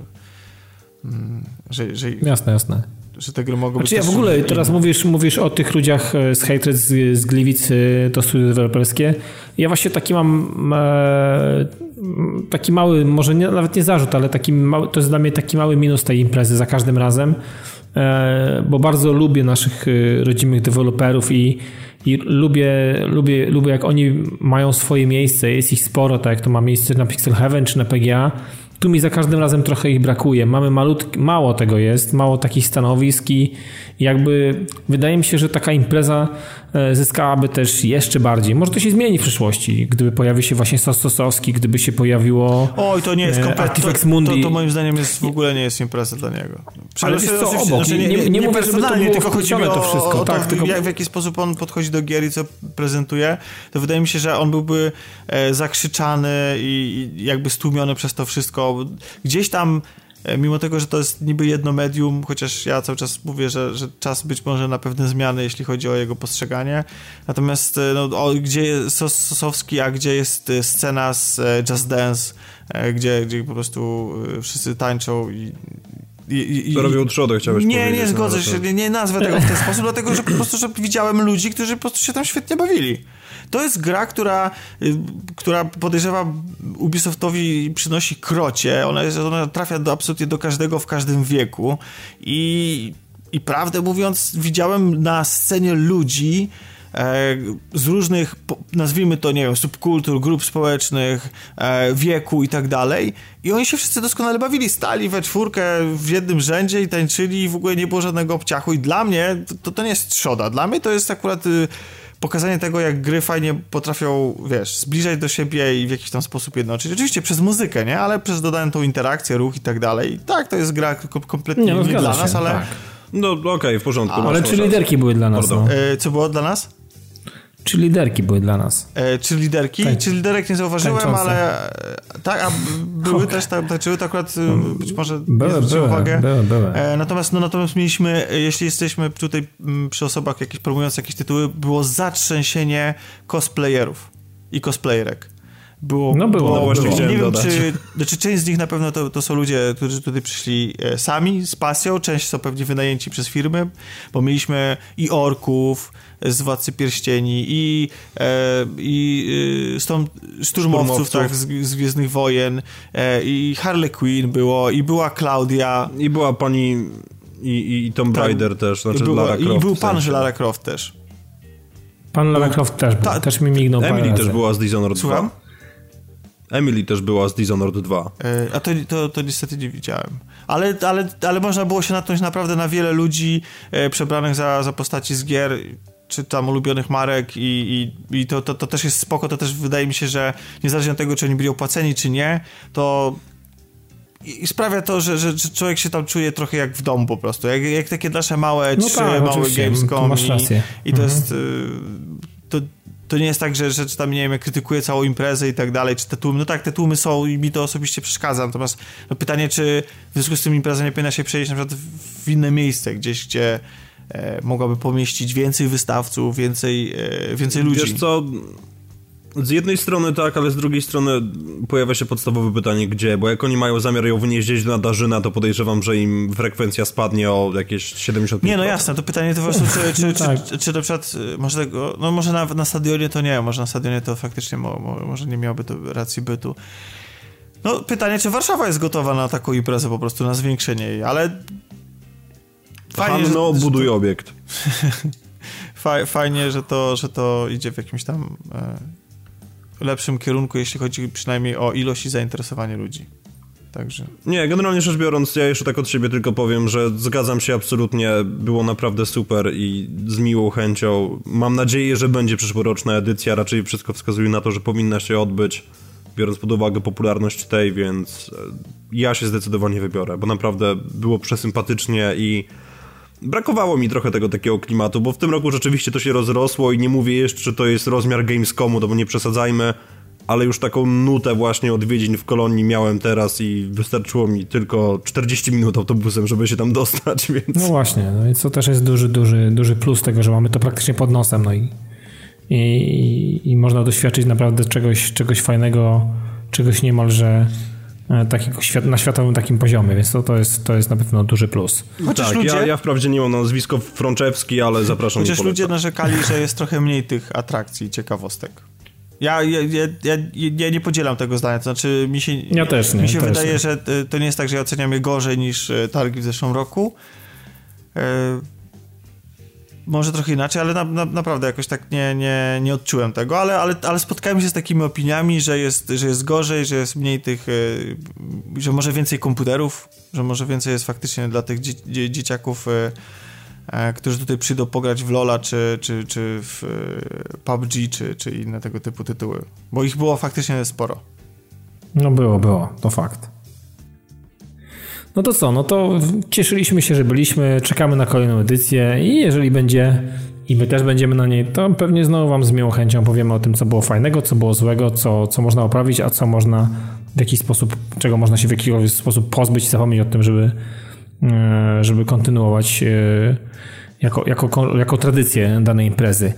mm, że, że jasne, jasne że te gry mogą znaczy być... ja w ogóle teraz mówisz, mówisz o tych ludziach e, z Hatred, z, z Gliwic, e, to studio deweloperskie. Ja właśnie taki mam e, taki mały, może nie, nawet nie zarzut, ale taki mały, to jest dla mnie taki mały minus tej imprezy za każdym razem, e, bo bardzo lubię naszych e, rodzimych deweloperów i i lubię, lubię, lubię jak oni mają swoje miejsce, jest ich sporo, tak jak to ma miejsce na Pixel Heaven czy na PGA, tu mi za każdym razem trochę ich brakuje. Mamy malutki, mało tego jest, mało takich stanowisk i jakby wydaje mi się, że taka impreza e, zyskałaby też jeszcze bardziej. Może to się zmieni w przyszłości, gdyby pojawił się właśnie Sososowski, gdyby się pojawiło Oj, to nie jest e, kompletnie, to, to, to, moim zdaniem jest w ogóle nie jest impreza dla niego. Ale jest co obok, znaczy, nie, nie, nie, nie mówię, to było tylko chodzi o, to wszystko. O, tak, to, tylko... w jaki sposób on podchodzi do gier i co prezentuje, to wydaje mi się, że on byłby e, zakrzyczany i, i jakby stłumiony przez to wszystko. Gdzieś tam mimo tego, że to jest niby jedno medium, chociaż ja cały czas mówię, że, że czas być może na pewne zmiany, jeśli chodzi o jego postrzeganie. Natomiast e, no, o, gdzie jest Sosowski, a gdzie jest e, scena z Just Dance, gdzie, gdzie po prostu wszyscy tańczą i i, i, to robią trzodę, chciałeś nie, powiedzieć. Nie, nie zgodzę się, nie, nie nazwę tego w ten sposób, dlatego że po prostu że widziałem ludzi, którzy po prostu się tam świetnie bawili. To jest gra, która, y, która podejrzewa Ubisoftowi przynosi krocie. Ona, jest, ona trafia do, absolutnie do każdego w każdym wieku. I, i prawdę mówiąc, widziałem na scenie ludzi, z różnych, nazwijmy to, nie wiem, subkultur, grup społecznych, e, wieku i tak dalej. I oni się wszyscy doskonale bawili, stali we czwórkę w jednym rzędzie i tańczyli i w ogóle nie było żadnego obciachu. I dla mnie to, to nie jest trzoda. Dla mnie to jest akurat y, pokazanie tego, jak gry fajnie potrafią, wiesz, zbliżać do siebie i w jakiś tam sposób jednoczyć. Oczywiście przez muzykę, nie? Ale przez dodaną tą interakcję, ruch i tak dalej. Tak, to jest gra kompletnie nie, no, nie dla się, nas, ale... Tak. No okej, okay, w porządku. A, ale czy liderki były dla nas? No. E, co było dla nas? Czy liderki były dla nas? E, czy liderki? Tak. Czy liderek nie zauważyłem, Tańczące. ale tak, a były okay. też, tańczyły, to akurat y, być może były, były, uwagę. Były, były. E, natomiast, no, natomiast mieliśmy, jeśli jesteśmy tutaj mm, przy osobach jakieś promujących jakieś tytuły, było zatrzęsienie cosplayerów i cosplayerek. Było, no było, było, właśnie było. Nie wiem, czy, znaczy część z nich na pewno to, to są ludzie, którzy tutaj przyszli e, sami z pasją, część są pewnie wynajęci przez firmy, bo mieliśmy i orków, z Władcy Pierścieni i, e, i e, Storm, szturmowców, szturmowców. Tak, z, z Gwiezdnych Wojen e, i Harley Quinn było i była Claudia. I była pani i, i Tomb tak, Raider też, znaczy była, Lara Croft. I był pan, że Lara Croft też. Pan Lara Croft też, Ta, też mi mignął Emily też była z Dishonored Słucham? 2. Emily też była z Dishonored 2. E, a to, to, to niestety nie widziałem. Ale, ale, ale można było się natknąć naprawdę na wiele ludzi e, przebranych za, za postaci z gier czy tam ulubionych marek i, i, i to, to, to też jest spoko, to też wydaje mi się, że niezależnie od tego, czy oni byli opłaceni, czy nie, to i sprawia to, że, że, że, człowiek się tam czuje trochę jak w domu po prostu, jak, jak takie nasze małe no trzy, tak, małe Gamescom i, i to mhm. jest y, to, nie jest tak, że, że tam, nie wiem, ja krytykuję całą imprezę i tak dalej, czy te tłumy, no tak, te tłumy są i mi to osobiście przeszkadza, natomiast no pytanie, czy w związku z tym impreza nie powinna się przejść na przykład w inne miejsce, gdzieś, gdzie e, mogłaby pomieścić więcej wystawców, więcej, e, więcej ludzi. Wiesz co, z jednej strony tak, ale z drugiej strony pojawia się podstawowe pytanie, gdzie, bo jak oni mają zamiar ją wynieść na Darzyna, to podejrzewam, że im frekwencja spadnie o jakieś 70%. Nie, no jasne, to pytanie to po prostu, czy, czy, tak. czy, czy, na przykład, y, może tego, no może na, na stadionie to nie, może na stadionie to faktycznie mo, mo, może nie miałoby to racji bytu. No pytanie, czy Warszawa jest gotowa na taką imprezę po prostu, na zwiększenie jej, ale fajnie, Han, no, buduj obiekt. fajnie, że to, że to idzie w jakimś tam e, lepszym kierunku, jeśli chodzi przynajmniej o ilość i zainteresowanie ludzi. Także. Nie, generalnie rzecz biorąc, ja jeszcze tak od siebie tylko powiem, że zgadzam się absolutnie, było naprawdę super i z miłą chęcią. Mam nadzieję, że będzie przyszłoroczna edycja, raczej wszystko wskazuje na to, że powinna się odbyć, biorąc pod uwagę popularność tej, więc e, ja się zdecydowanie wybiorę, bo naprawdę było przesympatycznie i brakowało mi trochę tego takiego klimatu, bo w tym roku rzeczywiście to się rozrosło i nie mówię jeszcze, czy to jest rozmiar Gamescomu, to nie przesadzajmy, ale już taką nutę właśnie odwiedzin w kolonii miałem teraz i wystarczyło mi tylko 40 minut autobusem, żeby się tam dostać, więc... No właśnie, no i co też jest duży, duży, duży plus tego, że mamy to praktycznie pod nosem, no i, i, i można doświadczyć naprawdę czegoś, czegoś fajnego, czegoś niemalże takiego na światowym takim poziomie, więc to, to, jest, to jest na pewno duży plus. Chociaż tak, ludzie... ja, ja wprawdzie nie mam nazwisko Frączewski, ale zapraszam Chociaż ludzie narzekali, że jest trochę mniej tych atrakcji i ciekawostek. Ja, ja, ja, ja, nie podzielam tego zdania, to znaczy mi się, ja też nie, mi się wydaje, nie. że to nie jest tak, że ja oceniam je gorzej niż e, targi w zeszłym roku. Może trochę inaczej, ale na, na, naprawdę jakoś tak nie, nie, nie odczułem tego, ale, ale, ale spotkałem się z takimi opiniami, że jest, że jest gorzej, że jest mniej tych, e, że może więcej komputerów, że może więcej jest faktycznie dla tych dzie, dzieciaków, e, e, którzy tutaj przyjdą pograć w Lola, czy, czy, czy w PUBG, czy, czy inne tego typu tytuły, bo ich było faktycznie sporo. No było, było, to fakt. No to co, no to cieszyliśmy się, że byliśmy, czekamy na kolejną edycję i jeżeli będzie i my też będziemy na niej, to pewnie znowu wam z miłą chęcią powiemy o tym, co było fajnego, co było złego, co, co można poprawić, a co można w jakiś sposób, czego można się w jakiś sposób pozbyć i zapomnieć o tym, żeby, e, żeby kontynuować e, jako, jako, jako tradycję danej imprezy.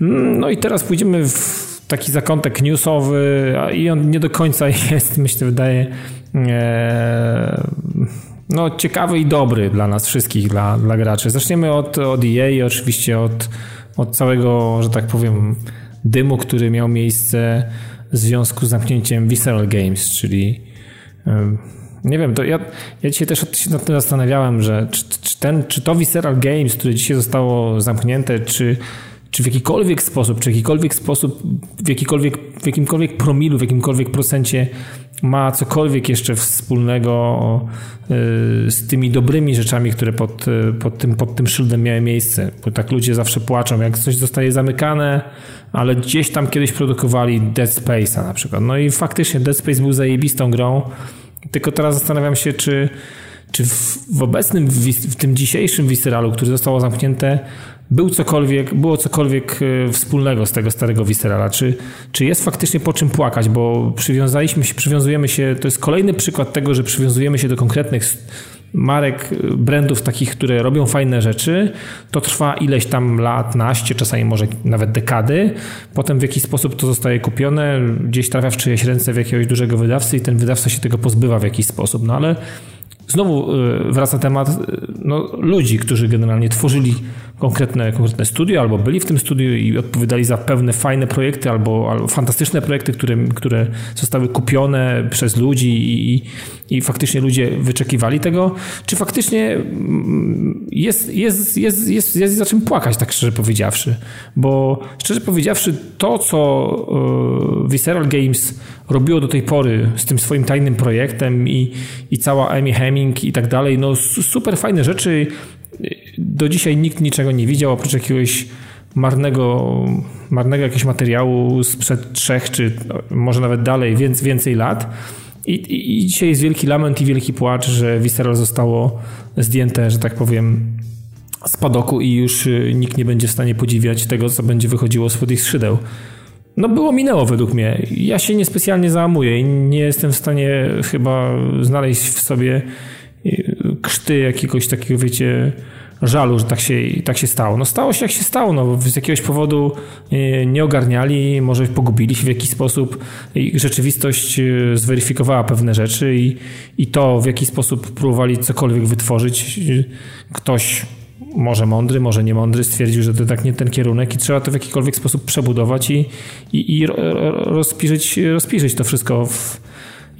No i teraz pójdziemy w taki zakątek newsowy i on nie do końca jest, myślę, wydaje no, ciekawy i dobry dla nas wszystkich, dla, dla graczy. Zaczniemy od, od EA oczywiście od, od całego, że tak powiem, dymu, który miał miejsce w związku z zamknięciem Visceral Games, czyli e, nie wiem, to ja, ja dzisiaj też się nad tym zastanawiałem, że czy, czy, ten, czy to Visceral Games, które dzisiaj zostało zamknięte, czy czy w jakikolwiek sposób, czy w jakikolwiek sposób, w, jakikolwiek, w jakimkolwiek promilu, w jakimkolwiek procencie ma cokolwiek jeszcze wspólnego y, z tymi dobrymi rzeczami, które pod, y, pod, tym, pod tym szyldem miały miejsce. Bo tak ludzie zawsze płaczą, jak coś zostaje zamykane, ale gdzieś tam kiedyś produkowali Dead Space'a na przykład. No i faktycznie Dead Space był zajebistą grą, tylko teraz zastanawiam się, czy, czy w, w obecnym, w, tym dzisiejszym Visceralu, który zostało zamknięte, był cokolwiek, było cokolwiek e, wspólnego z tego starego Viscerala? Czy, czy jest faktycznie po czym płakać? Bo przywiązaliśmy się, przywiązujemy się, to jest kolejny przykład tego, że przywiązujemy się do konkretnych marek, e, brandów takich, które robią fajne rzeczy, to trwa ileś tam lat, naście, czasami może nawet dekady. Potem w jakiś sposób to zostaje kupione, gdzieś trafia w czyjeś ręce w jakiegoś dużego wydawcy i ten wydawca się tego pozbywa w jakiś sposób. No ale znowu e, wraca temat no, ludzi, którzy generalnie tworzyli konkretne, konkretne studio, albo byli w tym studiu i odpowiadali za pewne fajne projekty, albo, albo fantastyczne projekty, które, które zostały kupione przez ludzi i, i faktycznie ludzie wyczekiwali tego, czy faktycznie mm, jest, jest, jest, jest, jest za czym płakać, tak szczerze powiedziawszy. Bo szczerze powiedziawszy, to co e, Visceral Games robiło do tej pory z tym swoim tajnym projektem i, i cała Amy Hemming i tak dalej, no super fajne rzeczy do dzisiaj nikt niczego nie widział, oprócz jakiegoś marnego, marnego jakiegoś materiału sprzed trzech, czy może nawet dalej, więc więcej lat. I, i, I, dzisiaj jest wielki lament i wielki płacz, że Visceral zostało zdjęte, że tak powiem, z padoku i już y, nikt nie będzie w stanie podziwiać tego, co będzie wychodziło spod ich skrzydeł. No było minęło według mnie. Ja się niespecjalnie załamuję i nie jestem w stanie chyba znaleźć w sobie krzty jakiegoś takiego, wiecie, żalu, że tak się, tak się stało. No stało się jak się stało, no z jakiegoś powodu e, nie ogarniali, może pogubili się w jakiś sposób i rzeczywistość e, zweryfikowała pewne rzeczy i, i to w jaki sposób próbowali cokolwiek wytworzyć. Ktoś może mądry, może nie mądry, stwierdził, że to tak nie ten kierunek i trzeba to w jakikolwiek sposób przebudować i, i, i rozpiżyć, rozpiżyć to wszystko w,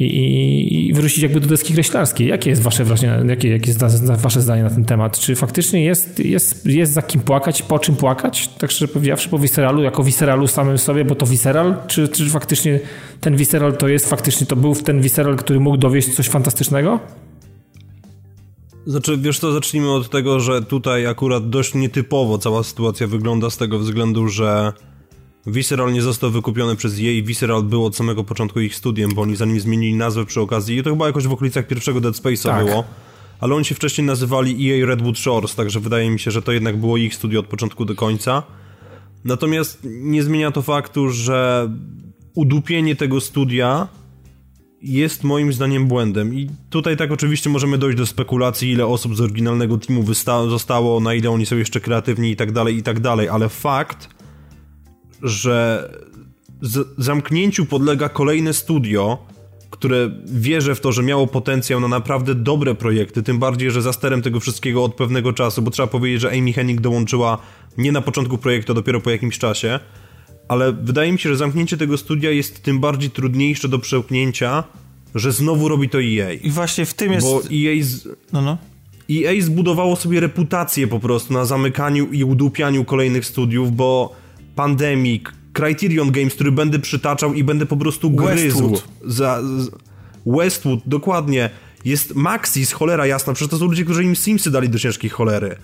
i, i wrócić jakby do deski kreślarskiej. Jakie jest wasze wrażenie, jakie, jakie jest wasze zdanie na ten temat? Czy faktycznie jest, jest, jest za kim płakać, po czym płakać? Tak szczerze powiedziawszy, po Visceralu, jako Visceralu samym sobie, bo to Visceral? Czy, czy faktycznie ten Visceral to jest, faktycznie to był ten Visceral, który mógł dowieść coś fantastycznego? Znaczy, wiesz co, zacznijmy od tego, że tutaj akurat dość nietypowo cała sytuacja wygląda z tego względu, że Visceral nie został wykupiony przez jej. Visceral był od samego początku ich studiem, bo oni zanim zmienili nazwę przy okazji, i to chyba jakoś w okolicach pierwszego Dead Space'a tak. było, ale oni się wcześniej nazywali EA Redwood Shores, także wydaje mi się, że to jednak było ich studio od początku do końca. Natomiast nie zmienia to faktu, że udupienie tego studia jest moim zdaniem błędem. I tutaj tak oczywiście możemy dojść do spekulacji, ile osób z oryginalnego teamu zostało, na ile oni są jeszcze kreatywni i tak dalej, i tak dalej, ale fakt że zamknięciu podlega kolejne studio, które wierzę w to, że miało potencjał na naprawdę dobre projekty, tym bardziej, że za sterem tego wszystkiego od pewnego czasu, bo trzeba powiedzieć, że Amy Hennig dołączyła nie na początku projektu, a dopiero po jakimś czasie, ale wydaje mi się, że zamknięcie tego studia jest tym bardziej trudniejsze do przełknięcia, że znowu robi to EA. I właśnie w tym jest... Bo EA... Z... No, no. EA zbudowało sobie reputację po prostu na zamykaniu i udupianiu kolejnych studiów, bo Pandemic, Criterion Games, który będę przytaczał i będę po prostu gryzł. Westwood. Za, z, Westwood, dokładnie. Jest Maxis, cholera jasna, przecież to są ludzie, którzy im Simsy dali do ciężkiej cholery.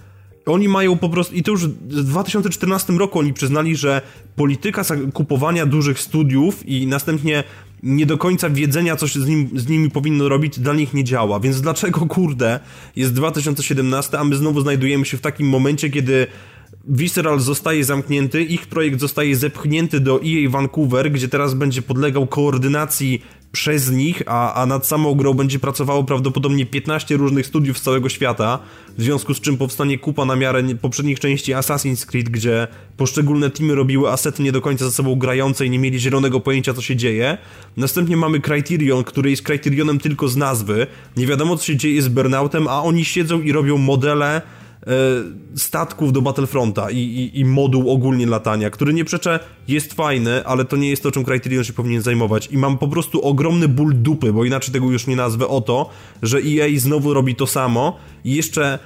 Oni mają po prostu, i to już w 2014 roku oni przyznali, że polityka kupowania dużych studiów i następnie nie do końca wiedzenia, co się z, nim, z nimi powinno robić, dla nich nie działa. Więc dlaczego, kurde, jest 2017, a my znowu znajdujemy się w takim momencie, kiedy Visceral zostaje zamknięty, ich projekt zostaje zepchnięty do EA Vancouver, gdzie teraz będzie podlegał koordynacji przez nich, a, a nad samą grą będzie pracowało prawdopodobnie 15 różnych studiów z całego świata, w związku z czym powstanie kupa na miarę poprzednich części Assassin's Creed, gdzie poszczególne teamy robiły asety nie do końca ze sobą grające i nie mieli zielonego pojęcia, co się dzieje. Następnie mamy Criterion, który jest Criterionem tylko z nazwy, nie wiadomo, co się dzieje z Burnoutem, a oni siedzą i robią modele statków do Battlefronta i, i, i, moduł ogólnie latania, który nie przeczę jest fajny, ale to nie jest to, czym Criterion się powinien zajmować. I mam po prostu ogromny ból dupy, bo inaczej tego już nie nazwę, o to, że EA znowu robi to samo i jeszcze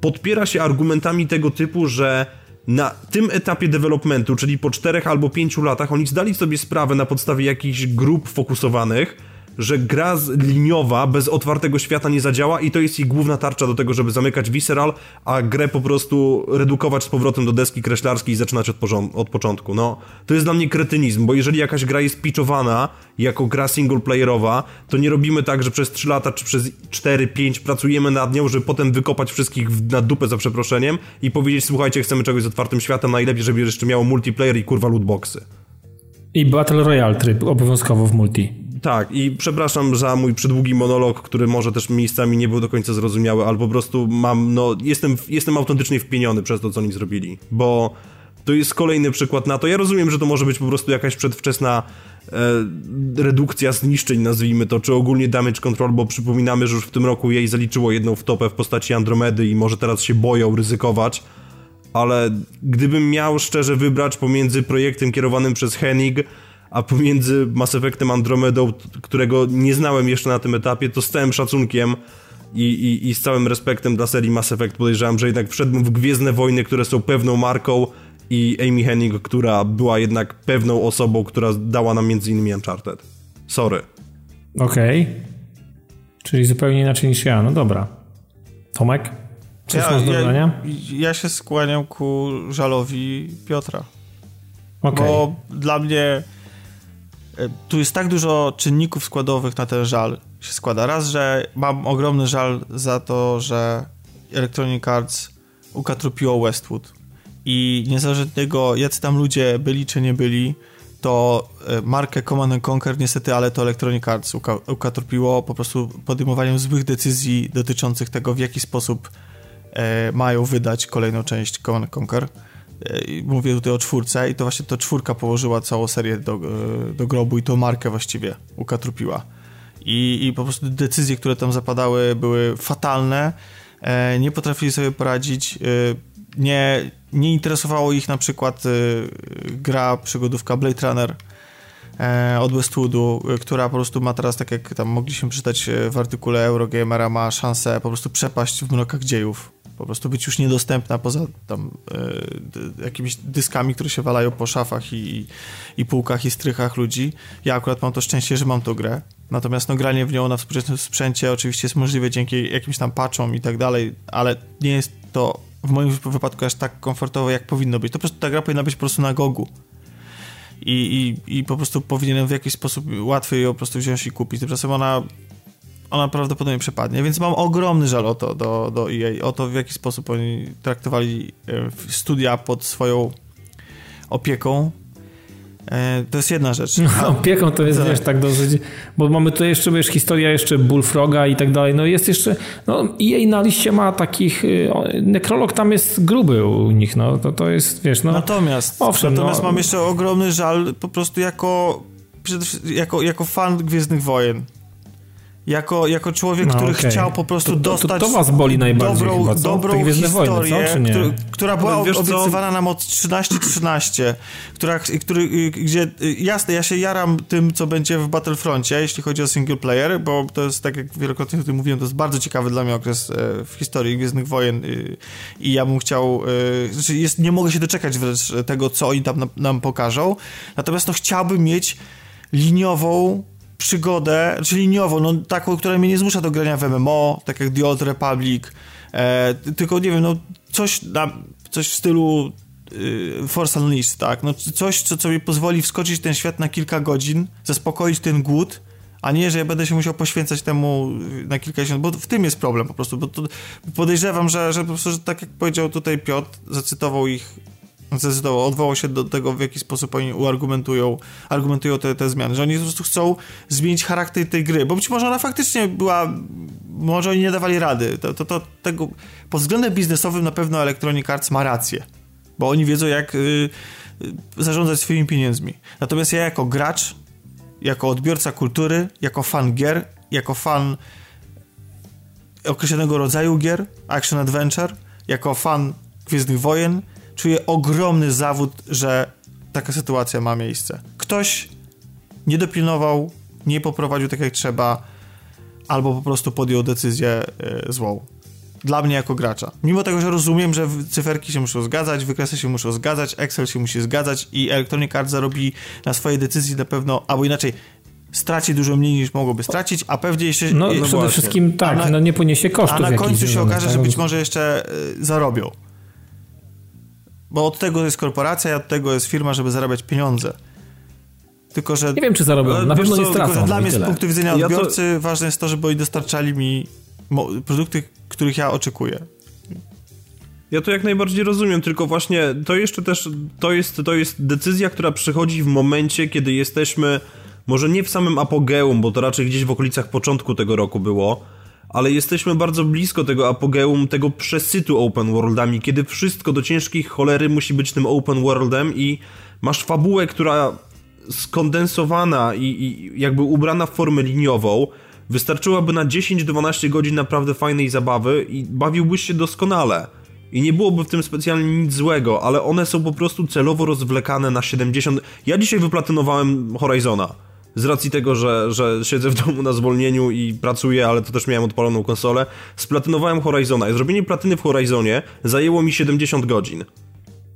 podpiera się argumentami tego typu, że na tym etapie developmentu, czyli po czterech albo pięciu latach, oni zdali sobie sprawę na podstawie jakichś grup fokusowanych, że gra liniowa bez otwartego świata nie zadziała i to jest ich główna tarcza do tego, żeby zamykać Visceral, a grę po prostu redukować z powrotem do deski kreślarskiej i zaczynać od, od początku. No, to jest dla mnie kretynizm, bo jeżeli jakaś gra jest pitchowana jako gra singleplayerowa, to nie robimy tak, że przez 3 lata czy przez 4-5 pracujemy nad nią, żeby potem wykopać wszystkich na dupę za przeproszeniem i powiedzieć, słuchajcie, chcemy czegoś z otwartym światem, najlepiej, żeby jeszcze miało multiplayer i kurwa lootboxy. I Battle Royale tryb obowiązkowo w multi. Tak, i przepraszam za mój przydługi monolog, który może też miejscami nie był do końca zrozumiały, ale po prostu mam, no, jestem, jestem autentycznie wpieniony przez to, co oni zrobili, bo to jest kolejny przykład na to. Ja rozumiem, że to może być po prostu jakaś przedwczesna e, redukcja zniszczeń, nazwijmy to, czy ogólnie damage control, bo przypominamy, że już w tym roku jej zaliczyło jedną wtopę w postaci Andromedy i może teraz się boją ryzykować, ale gdybym miał szczerze wybrać pomiędzy projektem kierowanym przez Hennig, a pomiędzy Mass Effectem Andromedą, którego nie znałem jeszcze na tym etapie, to z całym szacunkiem i, i, i z całym respektem dla serii Mass Effect podejrzewam, że jednak wszedłbym w Gwiezdne Wojny, które są pewną marką i Amy Hennig, która była jednak pewną osobą, która dała nam między innymi Uncharted. Sorry. Okej. Okay. Czyli zupełnie inaczej niż ja. No dobra. Tomek? Coś ja, masz do ja, ja się skłaniam ku żalowi Piotra. Okay. Bo dla mnie tu jest tak dużo czynników składowych na ten żal się składa. Raz, że mam ogromny żal za to, że Electronic Arts ukatrupiło Westwood i niezależnie od tego, jacy tam ludzie byli czy nie byli, to e, markę Command Conquer niestety, ale to Electronic Arts ukatrupiło po prostu podejmowaniem złych decyzji dotyczących tego, w jaki sposób e, mają wydać kolejną część Command Conquer. Mówię tutaj o czwórce i to właśnie to czwórka położyła całą serię do, e, do grobu i tą markę właściwie ukatrupiła. I, I po prostu decyzje, które tam zapadały były fatalne, e, nie potrafili sobie poradzić, e, nie, nie interesowało ich na przykład gra przygodówka Blade Runner od Westwoodu, która po prostu ma teraz, tak jak tam mogliśmy przeczytać w artykule Eurogamera, ma szansę po prostu przepaść w mrokach dziejów po prostu być już niedostępna poza tam e, jakimiś dyskami, które się walają po szafach i, i półkach i strychach ludzi. Ja akurat mam to szczęście, że mam tą grę. Natomiast no, granie w nią na współczesnym sprzęcie oczywiście jest możliwe dzięki jakimś tam patchom i tak dalej, ale nie jest to w moim wypadku aż tak komfortowe, jak powinno być. To po prostu ta gra powinna być po prostu na gogu. I, i, i po prostu powinienem w jakiś sposób łatwiej ją po prostu wziąć i kupić. Tymczasem ona ona prawdopodobnie przepadnie, więc mam ogromny żal o to do, do EA, o to w jaki sposób oni traktowali e, studia pod swoją opieką. E, to jest jedna rzecz. No, opieką to jest, tak. wiesz, tak dosyć, bo mamy tu jeszcze, wiesz, historia jeszcze Bullfroga i tak dalej, no jest jeszcze, no EA na liście ma takich, y, nekrolog tam jest gruby u nich, no, to, to jest, wiesz, no. Natomiast, owszem, natomiast no, mam jeszcze ogromny żal po prostu jako, jako, jako fan Gwiezdnych Wojen jako, jako człowiek, no, który okay. chciał po prostu to, to, dostać to, to, was boli najbardziej dobrą, chyba, dobrą historię, wojny, który, która była obiecywana nam od 13-13, która, który, gdzie, jasne, ja się jaram tym, co będzie w Battlefroncie, jeśli chodzi o single player, bo to jest, tak jak wielokrotnie o tym mówiłem, to jest bardzo ciekawy dla mnie okres e, w historii Gwiezdnych Wojen i ja bym chciał, e, znaczy jest, nie mogę się doczekać wręcz tego, co oni tam nam, nam pokażą, natomiast no chciałbym mieć liniową przygodę, czyli liniową, no taką, która mnie nie zmusza do grania w MMO, tak jak The Old Republic, e, tylko nie wiem, no coś, na, coś w stylu y, Force Unleashed, tak, no coś, co, co mi pozwoli wskoczyć w ten świat na kilka godzin, zaspokoić ten głód, a nie, że ja będę się musiał poświęcać temu na kilkadziesiąt, bo w tym jest problem po prostu, bo to podejrzewam, że, że po prostu, że tak jak powiedział tutaj Piotr, zacytował ich zdecydował, odwołał się do tego, w jaki sposób oni uargumentują argumentują te, te zmiany, że oni po prostu chcą zmienić charakter tej gry, bo być może ona faktycznie była, może oni nie dawali rady, to, to, to tego, pod względem biznesowym na pewno Electronic Arts ma rację, bo oni wiedzą jak y, y, zarządzać swoimi pieniędzmi. Natomiast ja jako gracz, jako odbiorca kultury, jako fan gier, jako fan określonego rodzaju gier, action adventure, jako fan Gwiezdnych Wojen, czuję ogromny zawód, że taka sytuacja ma miejsce. Ktoś nie dopilnował, nie poprowadził tak jak trzeba, albo po prostu podjął decyzję y, złą. Dla mnie jako gracza. Mimo tego, że rozumiem, że cyferki się muszą zgadzać, wykresy się muszą zgadzać, Excel się musi zgadzać i Electronic Arts zarobi na swojej decyzji na pewno, albo inaczej, straci dużo mniej niż mogłoby stracić, a pewnie jeszcze... No, no przede wszystkim tak, na, no nie poniesie kosztów. A na końcu się okaże, że być może jeszcze y, zarobią. Bo od tego jest korporacja, od tego jest firma, żeby zarabiać pieniądze. Tylko, że... Nie wiem, czy zarobią, na pewno co, nie stracą. Tylko, dla mnie z punktu widzenia odbiorcy ja to... ważne jest to, żeby oni dostarczali mi produkty, których ja oczekuję. Ja to jak najbardziej rozumiem, tylko właśnie to jeszcze też, to jest, to jest decyzja, która przychodzi w momencie, kiedy jesteśmy, może nie w samym apogeum, bo to raczej gdzieś w okolicach początku tego roku było, ale jesteśmy bardzo blisko tego apogeum, tego przesytu open worldami, kiedy wszystko do ciężkich cholery musi być tym open worldem i masz fabułę, która skondensowana i, i jakby ubrana w formę liniową, wystarczyłaby na 10-12 godzin naprawdę fajnej zabawy i bawiłbyś się doskonale. I nie byłoby w tym specjalnie nic złego, ale one są po prostu celowo rozwlekane na 70. Ja dzisiaj wyplatynowałem Horizona. Z racji tego, że, że siedzę w domu na zwolnieniu i pracuję, ale to też miałem odpaloną konsolę, splatynowałem Horizona i zrobienie platyny w Horizonie zajęło mi 70 godzin.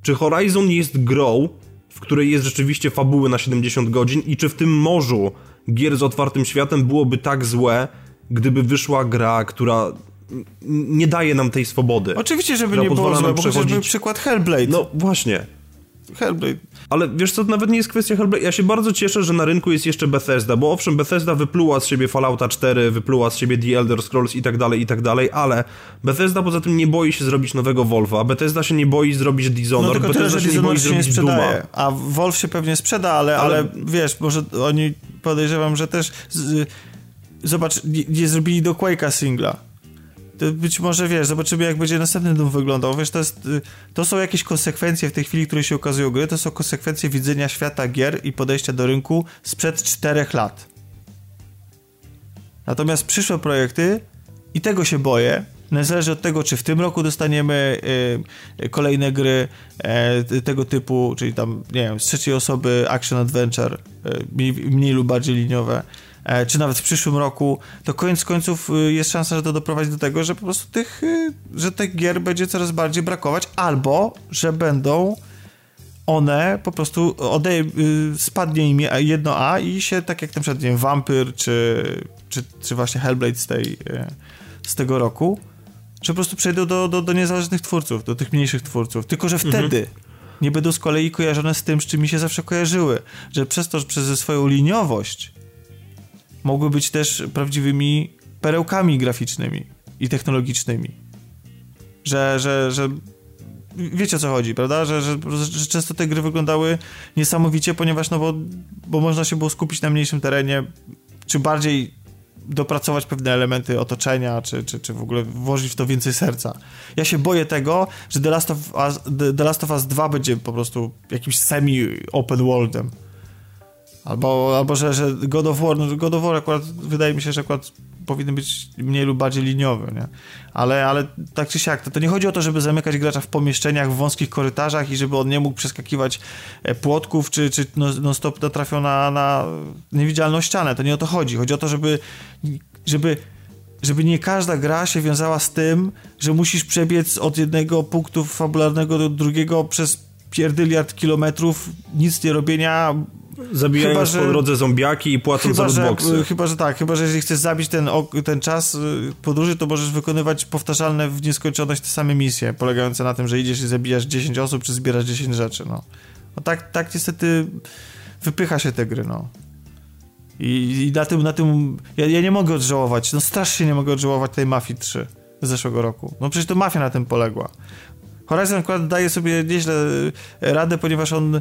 Czy Horizon jest grą, w której jest rzeczywiście fabuły na 70 godzin i czy w tym morzu gier z otwartym światem byłoby tak złe, gdyby wyszła gra, która nie daje nam tej swobody. Oczywiście, żeby nie było złe, bo chociażby przykład Hellblade. No właśnie. Hellblade. Ale wiesz co, to nawet nie jest kwestia Hellblade. Ja się bardzo cieszę, że na rynku jest jeszcze Bethesda, bo owszem, Bethesda wypluła z siebie Fallouta 4, wypluła z siebie The Elder Scrolls i tak dalej, i tak dalej, ale Bethesda poza tym nie boi się zrobić nowego Wolfa, Bethesda się nie boi zrobić Dishonored, no, tylko Bethesda tyle, się nie boi się zrobić Duma. A Wolf się pewnie sprzeda, ale, ale... ale wiesz, może oni podejrzewam, że też z, zobacz, nie, nie zrobili do Quake'a singla być może, wiesz, zobaczymy jak będzie następny dom wyglądał. Wiesz, to, jest, to są jakieś konsekwencje w tej chwili, które się okazują gry, to są konsekwencje widzenia świata gier i podejścia do rynku sprzed czterech lat. Natomiast przyszłe projekty i tego się boję, niezależnie od tego, czy w tym roku dostaniemy y, kolejne gry y, tego typu, czyli tam, nie wiem, z trzeciej osoby action adventure, y, mniej, mniej lub bardziej liniowe, czy nawet w przyszłym roku, to koniec końców y, jest szansa, że to doprowadzi do tego, że po prostu tych, y, że tych gier będzie coraz bardziej brakować, albo że będą one po prostu odej- y, spadnie im jedno A i się tak jak na przykład nie wiem, Vampyr czy, czy, czy właśnie Hellblade z, tej, z tego roku, że po prostu przejdą do, do, do niezależnych twórców, do tych mniejszych twórców. Tylko, że mhm. wtedy mhm. nie będą z kolei kojarzone z tym, z czym mi się zawsze kojarzyły. Że przez to, że przez swoją liniowość mogły być też prawdziwymi perełkami graficznymi i technologicznymi. Że, że, że wiecie o co chodzi, prawda? Że, że, że, często te gry wyglądały niesamowicie, ponieważ no bo, bo można się było skupić na mniejszym terenie, czy bardziej dopracować pewne elementy otoczenia, czy, czy, czy w ogóle włożyć w to więcej serca. Ja się boję tego, że The Last of Us, The Last of Us 2 będzie po prostu jakimś semi-open worldem. Albo, albo że, że God of War, no God of War akurat wydaje mi się, że akurat powinny być mniej lub bardziej liniowe, nie? Ale, ale tak czy siak, to, to nie chodzi o to, żeby zamykać gracza w pomieszczeniach, w wąskich korytarzach i żeby on nie mógł przeskakiwać e, płotków, czy, czy non-stop natrafiał na, na niewidzialną ścianę. To nie o to chodzi. Chodzi o to, żeby, żeby żeby nie każda gra się wiązała z tym, że musisz przebiec od jednego punktu fabularnego do drugiego przez pierdyliard kilometrów, nic nie robienia, Zabijając chyba, że, po drodze zombiaki i płacąc chyba, za lootboxy. Chyba, że tak. Chyba, że jeżeli chcesz zabić ten, ten czas y, podróży, to możesz wykonywać powtarzalne w nieskończoność te same misje, polegające na tym, że idziesz i zabijasz 10 osób, czy zbierasz 10 rzeczy, no. no tak, tak niestety wypycha się te gry, no. I, i na tym, na tym ja, ja nie mogę odżałować, no strasznie nie mogę odżałować tej Mafii 3 z zeszłego roku. No przecież to Mafia na tym poległa. Horizon akurat daje sobie nieźle radę, ponieważ on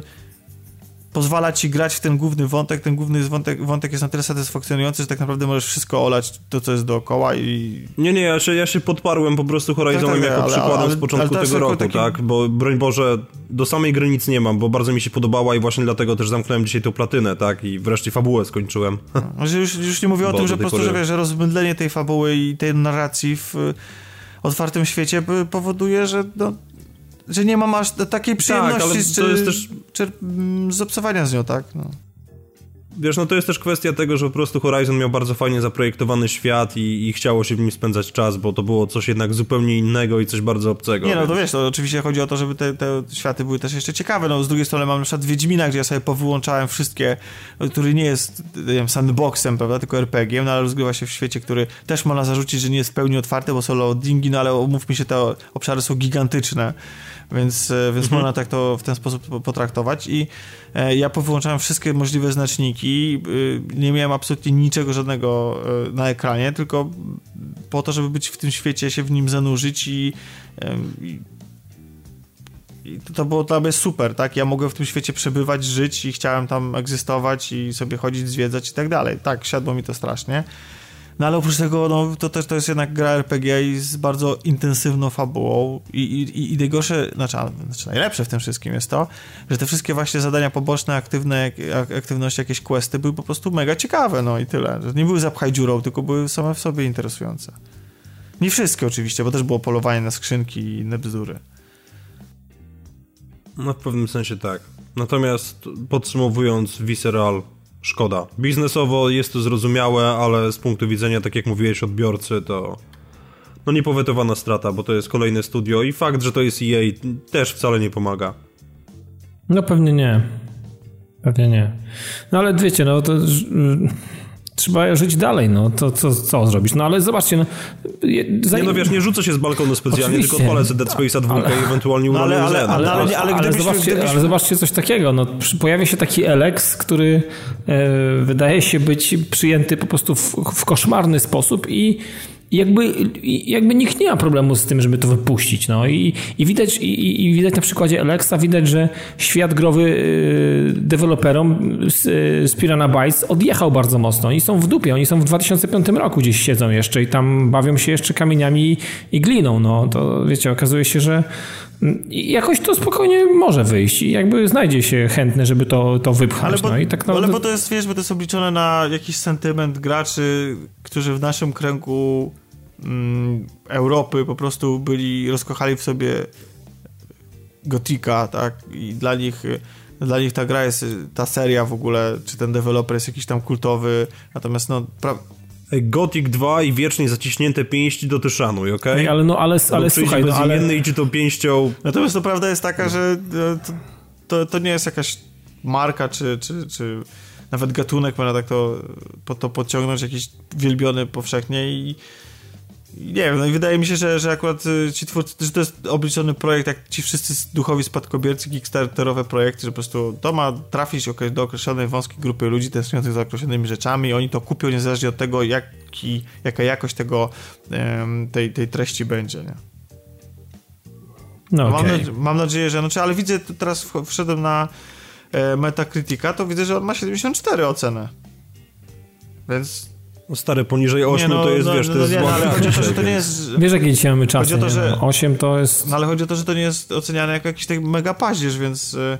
pozwala ci grać w ten główny wątek. Ten główny wątek, wątek jest na tyle satysfakcjonujący, że tak naprawdę możesz wszystko olać to, co jest dookoła i... Nie, nie, ja się, ja się podparłem po prostu Horizonem tak, tak, jako ale, przykładem ale, z początku tego roku, taki... tak? Bo broń Boże, do samej gry nic nie mam, bo bardzo mi się podobała i właśnie dlatego też zamknąłem dzisiaj tę platynę, tak? I wreszcie fabułę skończyłem. No, już, już nie mówię o tym, że po prostu, że, wiesz, że rozmydlenie tej fabuły i tej narracji w otwartym świecie powoduje, że no, że nie mam aż takiej przyjemności tak, czy, też... czy, z obcowania z nią, tak? No. Wiesz, no to jest też kwestia tego, że po prostu Horizon miał bardzo fajnie zaprojektowany świat i, i chciało się w nim spędzać czas, bo to było coś jednak zupełnie innego i coś bardzo obcego. Nie, no to wiesz, to oczywiście chodzi o to, żeby te, te światy były też jeszcze ciekawe. No z drugiej strony mam na przykład Wiedźmina, gdzie ja sobie powyłączałem wszystkie, który nie jest wiem, sandboxem, prawda, tylko RPG-iem, no ale rozgrywa się w świecie, który też można zarzucić, że nie jest w pełni otwarty, bo są loadingi, no ale umówmy się, te obszary są gigantyczne więc, e, więc mhm. można tak to w ten sposób potraktować i e, ja powyłączałem wszystkie możliwe znaczniki, e, nie miałem absolutnie niczego żadnego na ekranie, tylko po to, żeby być w tym świecie, się w nim zanurzyć i, i i to było dla mnie super, tak? Ja mogłem w tym świecie przebywać, żyć i chciałem tam egzystować i sobie chodzić, zwiedzać i tak dalej. Tak, siadło mi to strasznie. No ale oprócz tego, no, to też to jest jednak gra RPG i z bardzo intensywną fabułą i, i, i najgorsze, znaczy, znaczy najlepsze w tym wszystkim jest to, że te wszystkie właśnie zadania poboczne, aktywne aktywności, jakieś questy były po prostu mega ciekawe, no i tyle. Nie były zapchaj dziurą, tylko były same w sobie interesujące. Nie wszystkie oczywiście, bo też było polowanie na skrzynki i inne bzdury. No w pewnym sensie tak. Natomiast podsumowując, Visceral szkoda. Biznesowo jest to zrozumiałe, ale z punktu widzenia, tak jak mówiłeś, odbiorcy, to no niepowetowana strata, bo to jest kolejne studio i fakt, że to jest EA też wcale nie pomaga. No pewnie nie. Pewnie nie. No ale wiecie, no to trzeba żyć dalej, no to co, co zrobić? No ale zobaczcie, no... Zanim... Nie no wiesz, nie rzucę się z balkonu specjalnie, Oczywiście. tylko odpalę Dead Space'a 2 ale... i ewentualnie no, ale, ale, ale, ale, ale, ale, zobaczcie, gdybyśmy... ale zobaczcie coś takiego, no pojawia się taki Alex, który e, wydaje się być przyjęty po prostu w, w koszmarny sposób i jakby, jakby nikt nie ma problemu z tym, żeby to wypuścić. No. I, i, widać, i, i widać na przykładzie Alexa, widać, że świat growy y, deweloperom z, z Piranha Bytes odjechał bardzo mocno. Oni są w dupie, oni są w 2005 roku gdzieś siedzą jeszcze i tam bawią się jeszcze kamieniami i gliną. No. To wiecie, okazuje się, że jakoś to spokojnie może wyjść i jakby znajdzie się chętny, żeby to, to wypchać. Ale bo, no i tak ale bo to jest, wiesz, bo to jest obliczone na jakiś sentyment graczy, którzy w naszym kręgu mm, Europy po prostu byli, rozkochali w sobie Gotika, tak? I dla nich, dla nich ta gra jest, ta seria w ogóle, czy ten deweloper jest jakiś tam kultowy, natomiast no... Pra... Gothic 2 i wiecznie zaciśnięte pięści do szanuj, okej? Okay? ale no, ale, ale słuchaj, no, ale... i czy to pięścią... Natomiast to prawda jest taka, że e, to, to, to nie jest jakaś marka, czy, czy, czy nawet gatunek, można tak to, po to podciągnąć, jakiś wielbiony powszechnie i nie wiem, no i wydaje mi się, że, że akurat y, ci twórcy, że to jest obliczony projekt, jak ci wszyscy duchowi spadkobiercy, kickstarterowe projekty, że po prostu to ma trafić do określonej wąskiej grupy ludzi tęskniących za określonymi rzeczami i oni to kupią niezależnie od tego, jaki, jaka jakość tego, tej, tej treści będzie, nie? No, okay. mam, mam, nadzieję, że, znaczy, ale widzę, teraz wszedłem na e, Metacritica, to widzę, że on ma 74 ocenę. Więc no stary, poniżej 8 no, to jest, no, wiesz, to no, jest nie, no, ale chodzi o to, że to nie jest... Wiesz, jakie dzisiaj mamy czasy, chodzi o to, że... 8 to jest... No ale chodzi o to, że to nie jest oceniane jako jakiś tak mega paździerz, więc... E,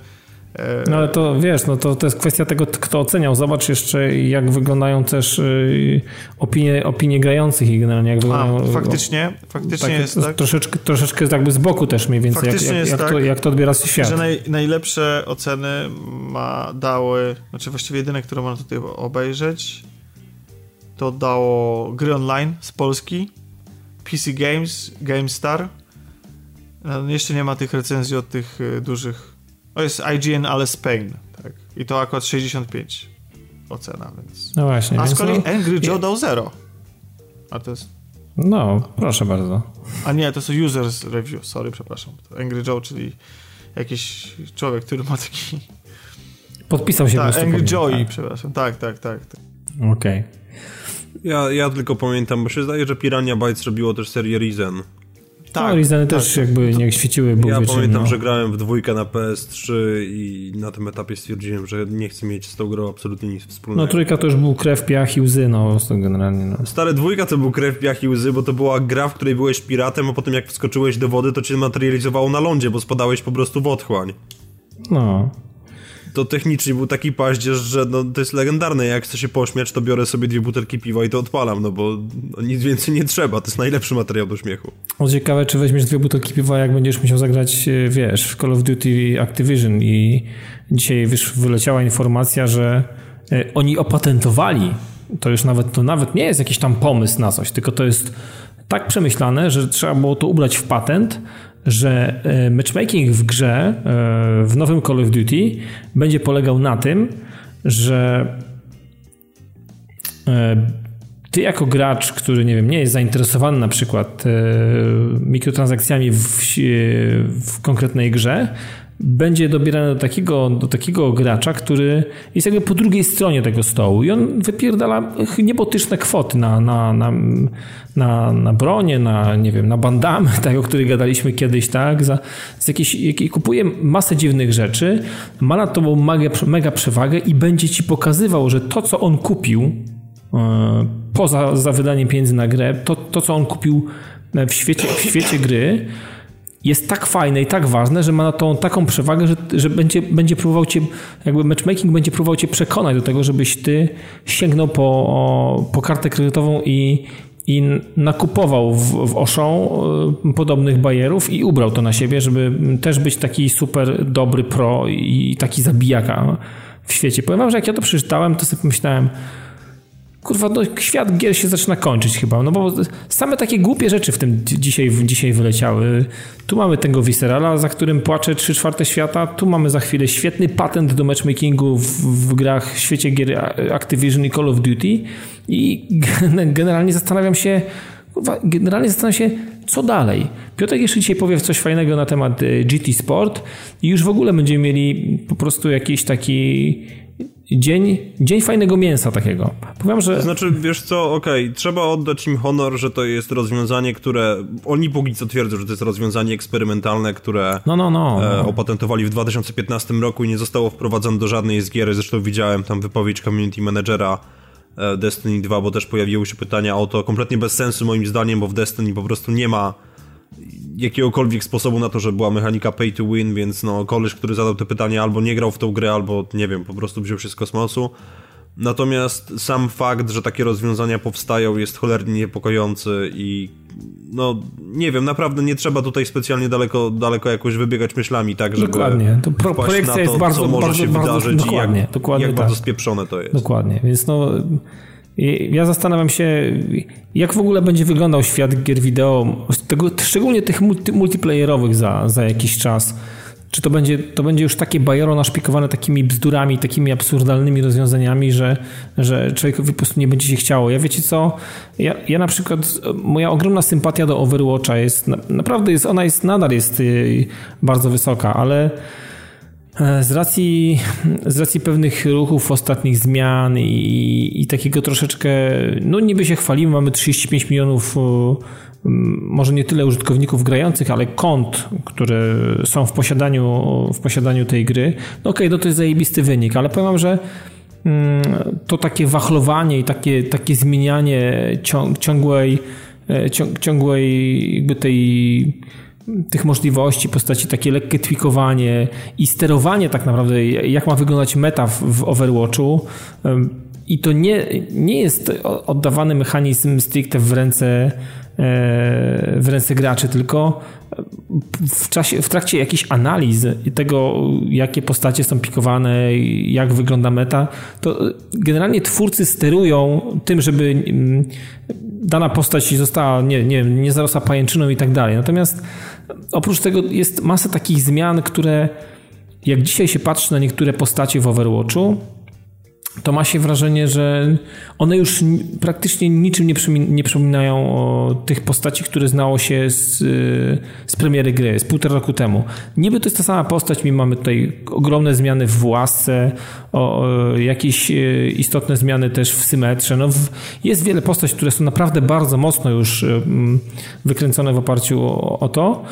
e, no ale to wiesz, no to, to jest kwestia tego, kto oceniał. Zobacz jeszcze, jak wyglądają też y, opinie, opinie grających i generalnie jak wyglądają. A, faktycznie, faktycznie tak, jest tak. Troszeczkę, troszeczkę jakby z boku też mniej więcej, jak, jak, jak, tak, to, jak to odbiera się świat. Że naj, najlepsze oceny ma dały, znaczy właściwie jedyne, które można tutaj obejrzeć, to dało gry online z Polski, PC Games, GameStar. No, jeszcze nie ma tych recenzji od tych y, dużych. O, jest IGN, ale Spain, tak. I to akurat 65 ocena, więc... No właśnie. A z kolei no... Angry Joe dał 0. A to jest... No, proszę bardzo. A nie, to są users review, sorry, przepraszam. Angry Joe, czyli jakiś człowiek, który ma taki... Podpisał się tak, Angry Joe, tak. przepraszam. Tak, tak, tak. tak. Okej. Okay. Ja, ja tylko pamiętam, bo się zdaje, że Pirania Bytes robiło też serię Risen. Tak, no, Rizeny tak, też jakby nie świeciły. Ja pamiętam, no. że grałem w dwójkę na PS3 i na tym etapie stwierdziłem, że nie chcę mieć z tą grą absolutnie nic wspólnego. No trójka to już był krew, piach i łzy, no generalnie. No. Stare dwójka to był krew, piach i łzy, bo to była gra, w której byłeś piratem, a potem jak wskoczyłeś do wody, to cię materializowało na lądzie, bo spadałeś po prostu w otchłań. No to technicznie był taki paździerz, że no, to jest legendarne. Jak chcę się pośmiać, to biorę sobie dwie butelki piwa i to odpalam, no bo no, nic więcej nie trzeba. To jest najlepszy materiał do śmiechu. O ciekawe, czy weźmiesz dwie butelki piwa, jak będziesz musiał zagrać, e, wiesz, w Call of Duty Activision i dzisiaj wiesz, wyleciała informacja, że oni opatentowali, to już nawet, to nawet nie jest jakiś tam pomysł na coś, tylko to jest tak przemyślane, że trzeba było to ubrać w patent, że matchmaking w grze, w nowym Call of Duty będzie polegał na tym, że ty jako gracz, który nie wiem, nie jest zainteresowany na przykład e, mikrotransakcjami w, w konkretnej grze, będzie dobierany do takiego, do takiego gracza, który jest jakby po drugiej stronie tego stołu i on wypierdala niebotyczne kwoty na, na, na, na, na bronię, na, nie wiem, na bandamy, tak, o których gadaliśmy kiedyś, tak, za, z jakieś, kupuje masę dziwnych rzeczy, ma na to mega, mega przewagę i będzie ci pokazywał, że to, co on kupił, E, poza za pieniędzy na grę, to, to co on kupił w świecie, w świecie gry, jest tak fajne i tak ważne, że ma na tą taką przewagę, że, że będzie, będzie próbował cię, jakby matchmaking będzie próbował cię przekonać do tego, żebyś ty sięgnął po, po kartę kredytową i, i nakupował w, w Oszą e, podobnych bajerów i ubrał to na siebie, żeby też być taki super dobry pro i taki zabijaka w świecie. Powiem wam, że jak ja to przeczytałem, to sobie pomyślałem, kurwa, no, świat gier się zaczyna kończyć chyba, no bo same takie głupie rzeczy w tym dzisiaj, dzisiaj wyleciały. Tu mamy tego Viscerala, za którym płacze 3 czwarte świata, tu mamy za chwilę świetny patent do matchmakingu w, w grach w świecie gier Activision i Call of Duty i generalnie zastanawiam się, kurwa, generalnie zastanawiam się, co dalej. Piotr jeszcze dzisiaj powie coś fajnego na temat e, GT Sport i już w ogóle będziemy mieli po prostu jakiś taki dzień, dzień fajnego mięsa takiego. Powiem, że... Znaczy, wiesz co, okej, okay, trzeba oddać im honor, że to jest rozwiązanie, które oni póki co twierdzą, że to jest rozwiązanie eksperymentalne, które no, no, no, no. Opatentowali w 2015 roku i nie zostało wprowadzone do żadnej z gier. Zresztą widziałem tam wypowiedź community managera e, Destiny 2, bo też pojawiły się pytania o to, kompletnie bez sensu moim zdaniem, bo w Destiny po prostu nie ma jakiegokolwiek sposobu na to, że była mechanika pay to win, więc no koleś, który zadał te pytania albo nie grał w tą grę, albo nie wiem, po prostu wziął się z kosmosu. Natomiast sam fakt, że takie rozwiązania powstają jest cholernie niepokojący i no nie wiem, naprawdę nie trzeba tutaj specjalnie daleko, daleko jakoś wybiegać myślami, tak, żeby Dokładnie. To pro, projekcja to, jest bardzo, co może bardzo, się bardzo, wydarzyć dokładnie, i jak, dokładnie jak tak. bardzo spieprzone to jest. Dokładnie, więc no ja zastanawiam się, jak w ogóle będzie wyglądał świat gier wideo, szczególnie tych multi, multiplayerowych za, za jakiś czas. Czy to będzie, to będzie już takie bajero naszpikowane takimi bzdurami, takimi absurdalnymi rozwiązaniami, że, że człowiekowi po prostu nie będzie się chciało. Ja wiecie co, ja, ja na przykład, moja ogromna sympatia do Overwatcha jest, naprawdę jest, ona jest, nadal jest y, bardzo wysoka, ale z racji, z racji pewnych ruchów, ostatnich zmian i, i takiego troszeczkę, no niby się chwalimy, mamy 35 milionów, może nie tyle użytkowników grających, ale kont, które są w posiadaniu, w posiadaniu tej gry. No okej, okay, no to jest zajebisty wynik, ale powiem że mm, to takie wachlowanie i takie, takie zmienianie ciągłej, e, ciągłej jakby tej tych możliwości, postaci takie lekkie tweakowanie i sterowanie tak naprawdę, jak ma wyglądać meta w, Overwatchu. I to nie, nie jest oddawany mechanizm stricte w ręce, e, w ręce graczy, tylko w, czasie, w trakcie jakichś analiz tego, jakie postacie są pikowane, jak wygląda meta, to generalnie twórcy sterują tym, żeby mm, dana postać została, nie, nie, nie zarosła pajęczyną i tak dalej. Natomiast oprócz tego jest masa takich zmian, które jak dzisiaj się patrzy na niektóre postacie w Overwatchu, to ma się wrażenie, że one już praktycznie niczym nie, nie przypominają o tych postaci, które znało się z, y, z premiery gry, z półtora roku temu. Niby to jest ta sama postać, my mamy tutaj ogromne zmiany w łasce, o, jakieś y, istotne zmiany też w symetrze. No, w, jest wiele postaci, które są naprawdę bardzo mocno już y, wykręcone w oparciu o, o to.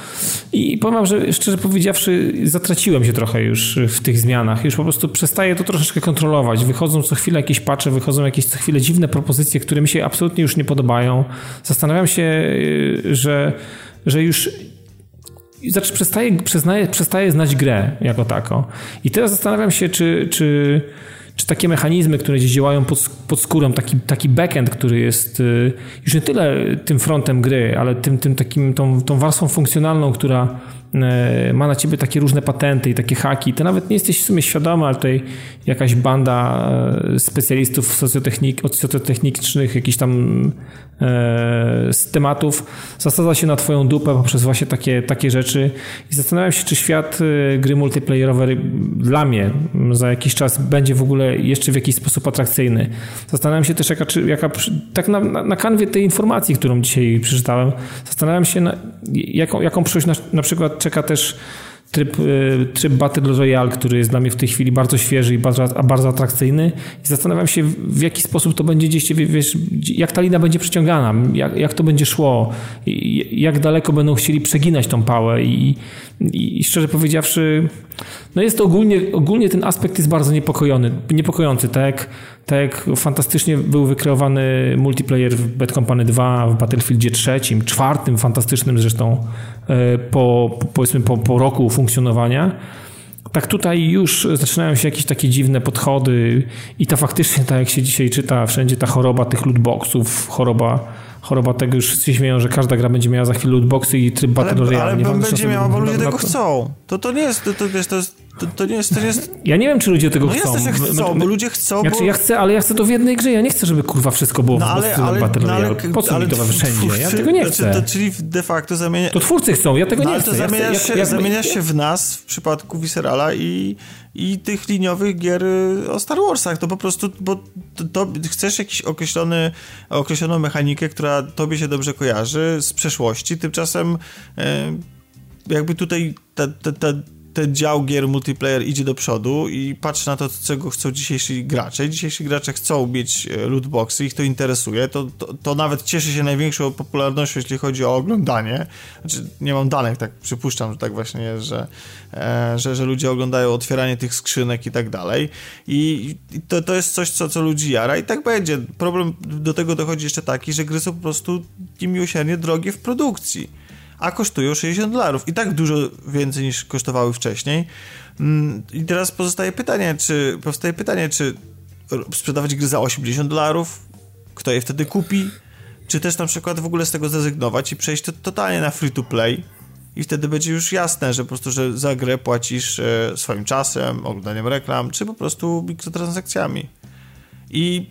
I powiem, że szczerze powiedziawszy, zatraciłem się trochę już w tych zmianach. Już po prostu przestaję to troszeczkę kontrolować. Wychodzę wychodzą co chwilę jakieś patche, wychodzą jakieś co chwilę dziwne propozycje, które mi się absolutnie już nie podobają. Zastanawiam się, y, że, że już znaczy przestaję, przestaję, przestaję znać grę jako taką. I teraz zastanawiam się, czy, czy, czy takie mechanizmy, które gdzieś działają pod, pod skórą, taki, taki backend, który jest y, już nie tyle tym frontem gry, ale tym, tym takim, tą, tą warstwą funkcjonalną, która ma na ciebie takie różne patenty i takie haki. Ty nawet nie jesteś w sumie świadomy, ale tutaj jakaś banda e, specjalistów socjotechnik, od socjotechnicznych, jakichś tam e, z tematów zasadza się na twoją dupę poprzez właśnie takie, takie rzeczy i zastanawiam się, czy świat gry multiplayerowej dla mnie za jakiś czas będzie w ogóle jeszcze w jakiś sposób atrakcyjny. Zastanawiam się też, jaka, czy, jaka tak na, na, na kanwie tej informacji, którą dzisiaj przeczytałem, zastanawiam się, na, jaką, jaką przyszłość na, na przykład czeka też tryb, y, tryb Battle Royale, który jest dla mnie w tej chwili bardzo świeży i bardzo, bardzo atrakcyjny. I zastanawiam się w jaki sposób to będzie gdzieś, wiesz, jak ta lina będzie przyciągana, jak, jak to będzie szło, jak daleko będą chcieli przeginać tą pałę. I, i, i szczerze powiedziawszy no jest to ogólnie, ogólnie ten aspekt jest bardzo niepokojący, niepokojący, tak jak, tak jak fantastycznie był wykreowany multiplayer w Bad Company 2, w Battlefieldzie trzecim, czwartym, fantastycznym zresztą e, po, powiedzmy po, po roku funkcjonowania, tak tutaj już zaczynają się jakieś takie dziwne podchody i to faktycznie, tak jak się dzisiaj czyta, wszędzie ta choroba tych lootboxów, choroba choroba tego, już wszyscy śmieją, że każda gra będzie miała za chwilę lootboxy i tryb Battle Royale. Ale, ale będzie miała, bo ludzie tego chcą. To, to nie jest, to, to, wiesz, to jest to, to, nie jest, to nie jest... Ja nie wiem, czy ludzie tego no chcą. Jasne, że chcą, bo ludzie chcą, znaczy, bo... Ja chcę, ale ja chcę to w jednej grze. Ja nie chcę, żeby kurwa wszystko było no, ale, w ale, Battle no, ale, Po co ale, mi to wszędzie? Ja tego nie chcę. Znaczy, to, czyli de facto zamienia... To twórcy chcą, ja tego no, nie chcę. to zamienia, ja chcę, się, jak, zamienia się w nas w przypadku Viscerala i, i tych liniowych gier y, o Star Warsach. To po prostu, bo to, to chcesz jakiś określony, określoną mechanikę, która tobie się dobrze kojarzy z przeszłości, tymczasem e, jakby tutaj ta, ta, ta ten dział gier multiplayer idzie do przodu i patrzy na to, czego chcą dzisiejsi gracze. Dzisiejsi gracze chcą mieć e, lootboxy, ich to interesuje. To, to, to, nawet cieszy się największą popularnością, jeśli chodzi o oglądanie. Znaczy, nie mam danych, tak przypuszczam, że tak właśnie jest, że, e, że, że ludzie oglądają otwieranie tych skrzynek i tak dalej. I, i to, to jest coś, co, co ludzi jara i tak będzie. Problem do tego dochodzi jeszcze taki, że gry są po prostu niemiłosiernie drogie w produkcji a kosztują 60 dolarów. I tak dużo więcej niż kosztowały wcześniej. Mm, I teraz pozostaje pytanie, czy powstaje pytanie, czy sprzedawać gry za 80 dolarów? Kto je wtedy kupi? Czy też na przykład w ogóle z tego zrezygnować i przejść to totalnie na free to play? I wtedy będzie już jasne, że po prostu, że za grę płacisz e, swoim czasem, oglądaniem reklam, czy po prostu mikrotransakcjami. I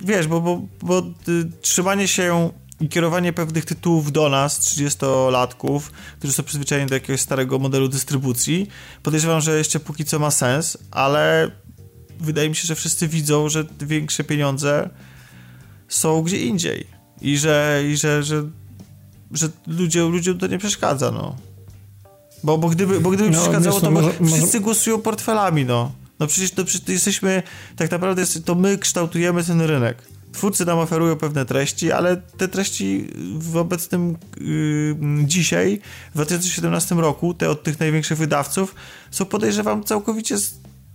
wiesz, bo, bo, bo y, trzymanie się i kierowanie pewnych tytułów do nas, 30-latków, którzy są przyzwyczajeni do jakiegoś starego modelu dystrybucji, podejrzewam, że jeszcze póki co ma sens, ale wydaje mi się, że wszyscy widzą, że większe pieniądze są gdzie indziej i że, i że, że, że ludzie, ludziom to nie przeszkadza, no. Bo, bo gdyby, bo gdyby no, przeszkadzało, to no, może, wszyscy może... głosują portfelami, no. No przecież to, przecież to jesteśmy, tak naprawdę to my kształtujemy ten rynek. Twórcy nam oferują pewne treści, ale te treści w obecnym yy, dzisiaj, w 2017 roku, te od tych największych wydawców, są podejrzewam całkowicie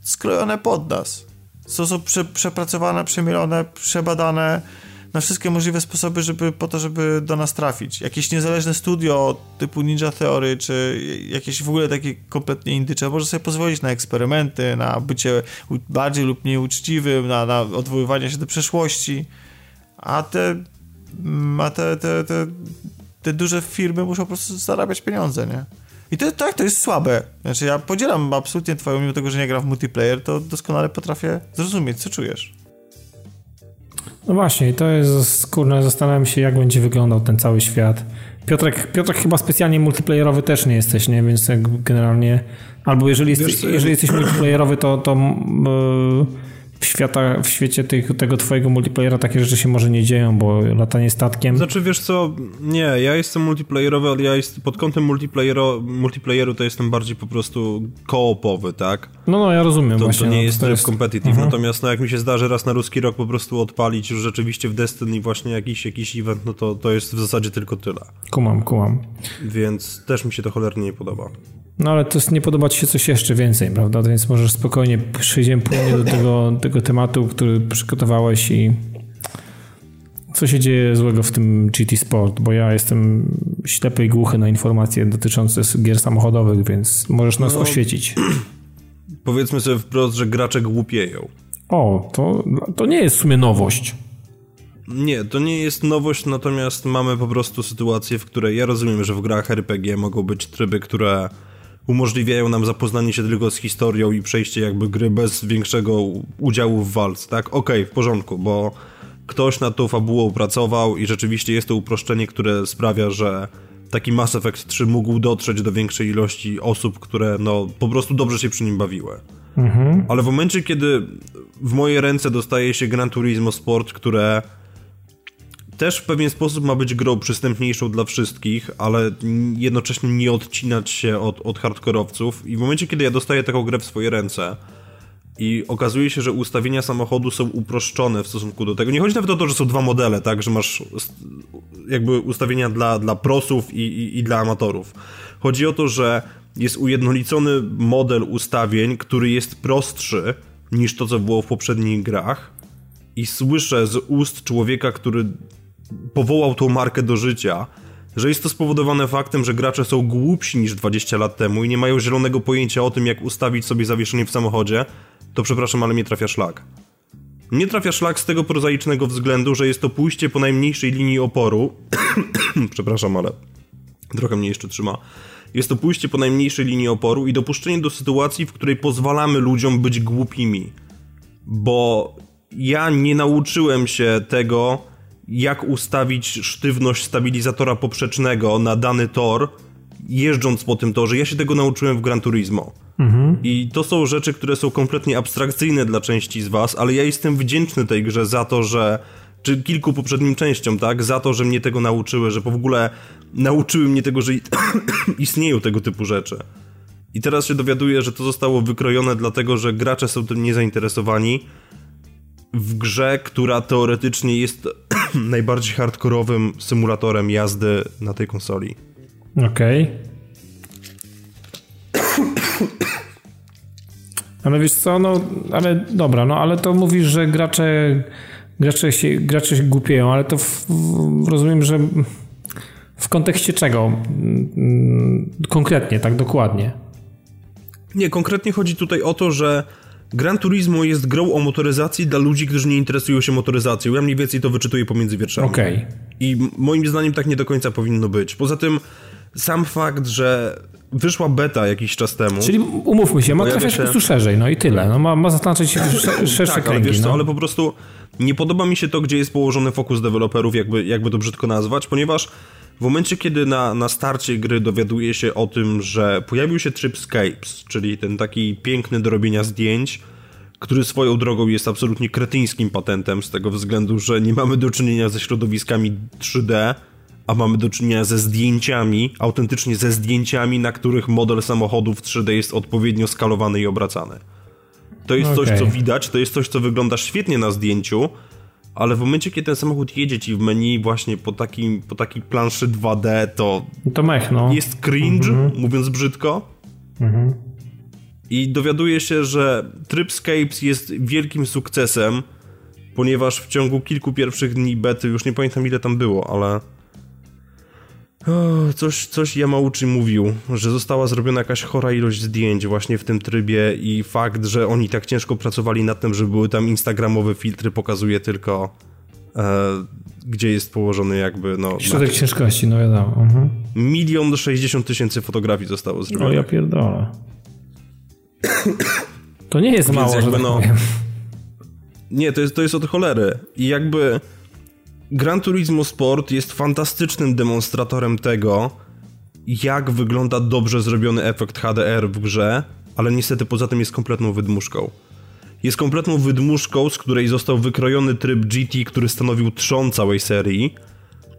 skrojone pod nas. Są, są prze, przepracowane, przemielone, przebadane na wszystkie możliwe sposoby, żeby po to, żeby do nas trafić. Jakieś niezależne studio typu Ninja Theory, czy jakieś w ogóle takie kompletnie indycze, może sobie pozwolić na eksperymenty, na bycie bardziej lub mniej uczciwym, na, na odwoływanie się do przeszłości, a te, mm, a te, te, te, te duże firmy muszą po prostu zarabiać pieniądze, nie? I to tak, to jest słabe. Znaczy ja podzielam absolutnie twoją, mimo tego, że nie gram w multiplayer, to doskonale potrafię zrozumieć, co czujesz. No właśnie, to jest, kurczę, zastanawiam się, jak będzie wyglądał ten cały świat. Piotrek, Piotrek chyba specjalnie multiplayerowy też nie jesteś, nie? Więc generalnie, albo jeżeli, jest, jeżeli jesteś multiplayerowy, to, to yy, w, świata, w świecie tych, tego twojego multiplayera takie rzeczy się może nie dzieją, bo latanie statkiem... Znaczy, wiesz co, nie, ja jestem multiplayerowy, ale ja jest, pod kątem multiplayeru, multiplayeru to jestem bardziej po prostu koopowy, tak? No, no, ja rozumiem to, właśnie. To nie no, jest tryb jest... competitive, mhm. natomiast no, jak mi się zdarzy raz na ruski rok po prostu odpalić już rzeczywiście w Destiny właśnie jakiś, jakiś event, no to, to jest w zasadzie tylko tyle. Kumam, kumam. Więc też mi się to cholernie nie podoba. No ale to nie podoba ci się coś jeszcze więcej, prawda? Więc możesz spokojnie przejdziemy płynnie do tego, tego tematu, który przygotowałeś i co się dzieje złego w tym GT Sport, bo ja jestem ślepy i głuchy na informacje dotyczące gier samochodowych, więc możesz nas no, oświecić. Powiedzmy sobie wprost, że gracze głupieją. O, to, to nie jest w sumie nowość. Nie, to nie jest nowość, natomiast mamy po prostu sytuację, w której ja rozumiem, że w grach RPG mogą być tryby, które umożliwiają nam zapoznanie się tylko z historią i przejście jakby gry bez większego udziału w walce, tak? Okej, okay, w porządku, bo ktoś nad tą fabułą pracował i rzeczywiście jest to uproszczenie, które sprawia, że taki Mass Effect 3 mógł dotrzeć do większej ilości osób, które no po prostu dobrze się przy nim bawiły. Mhm. Ale w momencie, kiedy w moje ręce dostaje się Gran Turismo Sport, które też w pewien sposób ma być grą przystępniejszą dla wszystkich, ale jednocześnie nie odcinać się od, od hardkorowców. I w momencie, kiedy ja dostaję taką grę w swoje ręce i okazuje się, że ustawienia samochodu są uproszczone w stosunku do tego. Nie chodzi nawet o to, że są dwa modele, tak, że masz jakby ustawienia dla, dla prosów i, i, i dla amatorów. Chodzi o to, że jest ujednolicony model ustawień, który jest prostszy niż to, co było w poprzednich grach. I słyszę z ust człowieka, który powołał tą markę do życia, że jest to spowodowane faktem, że gracze są głupsi niż 20 lat temu i nie mają zielonego pojęcia o tym, jak ustawić sobie zawieszenie w samochodzie, to przepraszam, ale nie trafia szlak. Nie trafia szlak z tego prozaicznego względu, że jest to pójście po najmniejszej linii oporu. przepraszam, ale trochę mnie jeszcze trzyma. Jest to pójście po najmniejszej linii oporu i dopuszczenie do sytuacji, w której pozwalamy ludziom być głupimi. Bo ja nie nauczyłem się tego, jak ustawić sztywność stabilizatora poprzecznego na dany tor, jeżdżąc po tym torze. Ja się tego nauczyłem w Gran Turismo. Mhm. I to są rzeczy, które są kompletnie abstrakcyjne dla części z was, ale ja jestem wdzięczny tej grze za to, że czy kilku poprzednim częściom, tak, za to, że mnie tego nauczyły, że w ogóle nauczyły mnie tego, że istnieją tego typu rzeczy. I teraz się dowiaduję, że to zostało wykrojone dlatego, że gracze są tym niezainteresowani w grze, która teoretycznie jest najbardziej hardkorowym symulatorem jazdy na tej konsoli. Okej. Okay. Ale wiesz co, no, ale dobra, no ale to mówisz, że gracze, gracze, się, gracze się głupieją, ale to w, w, rozumiem, że w kontekście czego? Mm, konkretnie, tak dokładnie. Nie, konkretnie chodzi tutaj o to, że Gran Turismo jest grą o motoryzacji dla ludzi, którzy nie interesują się motoryzacją. Ja mniej więcej to wyczytuję pomiędzy wierszami. Okej. Okay. I moim zdaniem tak nie do końca powinno być. Poza tym sam fakt, że wyszła beta jakiś czas temu. Czyli umówmy się, ma trafiać się... po prostu szerzej, no i tyle. No, ma, ma zaznaczyć szersze tak, kręgi. Ale, wiesz no. co, ale po prostu nie podoba mi się to, gdzie jest położony fokus deweloperów, jakby, jakby to brzydko nazwać, ponieważ w momencie, kiedy na, na starcie gry dowiaduje się o tym, że pojawił się Tripscapes, czyli ten taki piękny do robienia zdjęć, który swoją drogą jest absolutnie kretyńskim patentem z tego względu, że nie mamy do czynienia ze środowiskami 3D, a mamy do czynienia ze zdjęciami, autentycznie ze zdjęciami, na których model samochodu w 3D jest odpowiednio skalowany i obracany. To jest okay. coś, co widać, to jest coś, co wygląda świetnie na zdjęciu, ale w momencie, kiedy ten samochód jedzie ci w menu właśnie po, takim, po takiej planszy 2D, to, to mech, no. jest cringe, mm -hmm. mówiąc brzydko. Mm -hmm. I dowiaduje się, że Tripscapes jest wielkim sukcesem, ponieważ w ciągu kilku pierwszych dni bety, już nie pamiętam ile tam było, ale o, coś, coś Yamauchi mówił, że została zrobiona jakaś chora ilość zdjęć właśnie w tym trybie i fakt, że oni tak ciężko pracowali nad tym, że były tam instagramowe filtry pokazuje tylko e, gdzie jest położony jakby no... Środek na... ciężkości, no wiadomo. Mhm. Milion sześćdziesiąt tysięcy fotografii zostało zrobione. O ja pierdolę. To nie jest mało, jakby, że tak no, Nie, to jest, to jest od cholery. I jakby Gran Turismo Sport jest fantastycznym demonstratorem tego, jak wygląda dobrze zrobiony efekt HDR w grze, ale niestety poza tym jest kompletną wydmuszką. Jest kompletną wydmuszką, z której został wykrojony tryb GT, który stanowił trzon całej serii,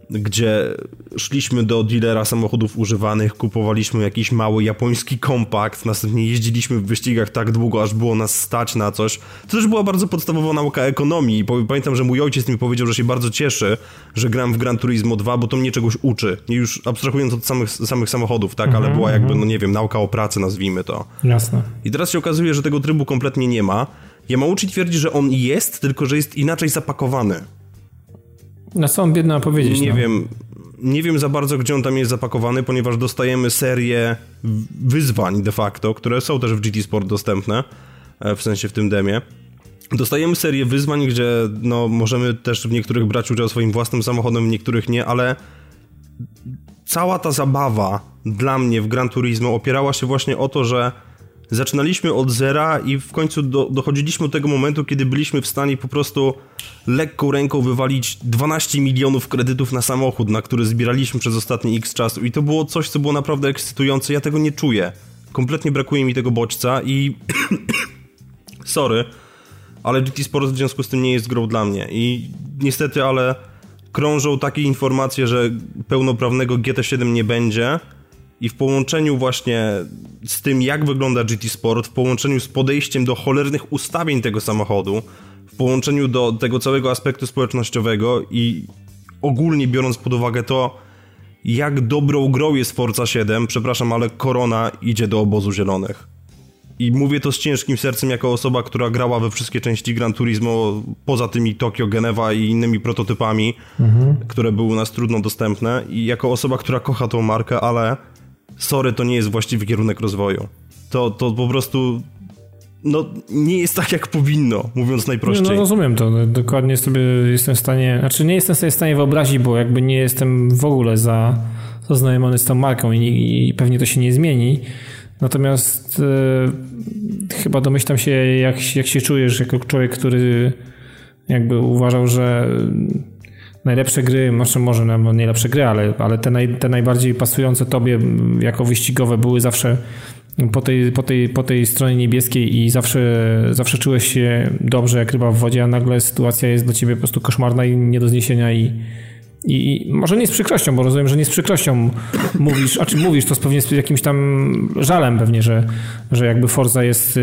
gdzie szliśmy do dealera samochodów używanych, kupowaliśmy jakiś mały japoński kompakt, następnie jeździliśmy w wyścigach tak długo, aż było nas stać na coś. To też była bardzo podstawowa nauka ekonomii. Pamiętam, że mój ojciec mi powiedział, że się bardzo cieszy, że gram w Gran Turismo 2, bo to mnie czegoś uczy. Nie już abstrahując od samych, samych samochodów, tak, ale była jakby, mhm. no nie wiem, nauka o pracy, nazwijmy to. Jasne. I teraz się okazuje, że tego trybu kompletnie nie ma. Yamauchi twierdzi, że on jest, tylko że jest inaczej zapakowany. Na co on biedna powiedzieć? Nie no. wiem. Nie wiem za bardzo, gdzie on tam jest zapakowany, ponieważ dostajemy serię wyzwań de facto, które są też w GT Sport dostępne, e, w sensie w tym demie. Dostajemy serię wyzwań, gdzie no, możemy też w niektórych brać udział swoim własnym samochodem, w niektórych nie, ale cała ta zabawa dla mnie w Gran Turismo opierała się właśnie o to, że zaczynaliśmy od zera i w końcu do, dochodziliśmy do tego momentu, kiedy byliśmy w stanie po prostu lekką ręką wywalić 12 milionów kredytów na samochód, na który zbieraliśmy przez ostatni x czasu i to było coś, co było naprawdę ekscytujące. Ja tego nie czuję. Kompletnie brakuje mi tego bodźca i sorry, ale GT Sport w związku z tym nie jest grą dla mnie i niestety, ale krążą takie informacje, że pełnoprawnego GT7 nie będzie i w połączeniu właśnie z tym, jak wygląda GT Sport, w połączeniu z podejściem do cholernych ustawień tego samochodu, w połączeniu do tego całego aspektu społecznościowego i ogólnie biorąc pod uwagę to, jak dobrą grą jest Forza 7, przepraszam, ale Korona idzie do obozu zielonych. I mówię to z ciężkim sercem jako osoba, która grała we wszystkie części Gran Turismo, poza tymi Tokio, Genewa i innymi prototypami, mhm. które były u nas trudno dostępne. I jako osoba, która kocha tą markę, ale sorry, to nie jest właściwy kierunek rozwoju. To, to po prostu no, nie jest tak, jak powinno, mówiąc najprościej. No, rozumiem to. No, dokładnie sobie jestem w stanie, znaczy nie jestem sobie w stanie wyobrazić, bo jakby nie jestem w ogóle za zaznajomiony z tą marką i, i pewnie to się nie zmieni. Natomiast e, chyba domyślam się, jak, jak się czujesz jako człowiek, który jakby uważał, że najlepsze gry, może, może no, nie lepsze gry, ale, ale te, naj, te najbardziej pasujące tobie jako wyścigowe były zawsze po tej, po tej, po tej stronie niebieskiej i zawsze, zawsze czułeś się dobrze jak ryba w wodzie, a nagle sytuacja jest dla ciebie po prostu koszmarna i nie do zniesienia i, i może nie z przykrością, bo rozumiem, że nie z przykrością mówisz, a czy mówisz to z pewnie z jakimś tam żalem pewnie, że, że jakby Forza jest, e,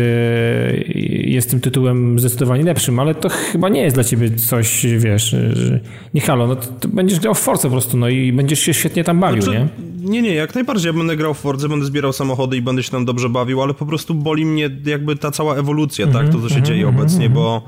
jest tym tytułem zdecydowanie lepszym, ale to chyba nie jest dla ciebie coś, wiesz, że nie halo, no to, to będziesz grał w Forza po prostu, no i będziesz się świetnie tam bawił, znaczy, nie? Nie, nie, jak najbardziej. Ja będę grał w Forza, będę zbierał samochody i będę się tam dobrze bawił, ale po prostu boli mnie jakby ta cała ewolucja, mm -hmm, tak? To, co się mm -hmm, dzieje mm -hmm, obecnie, bo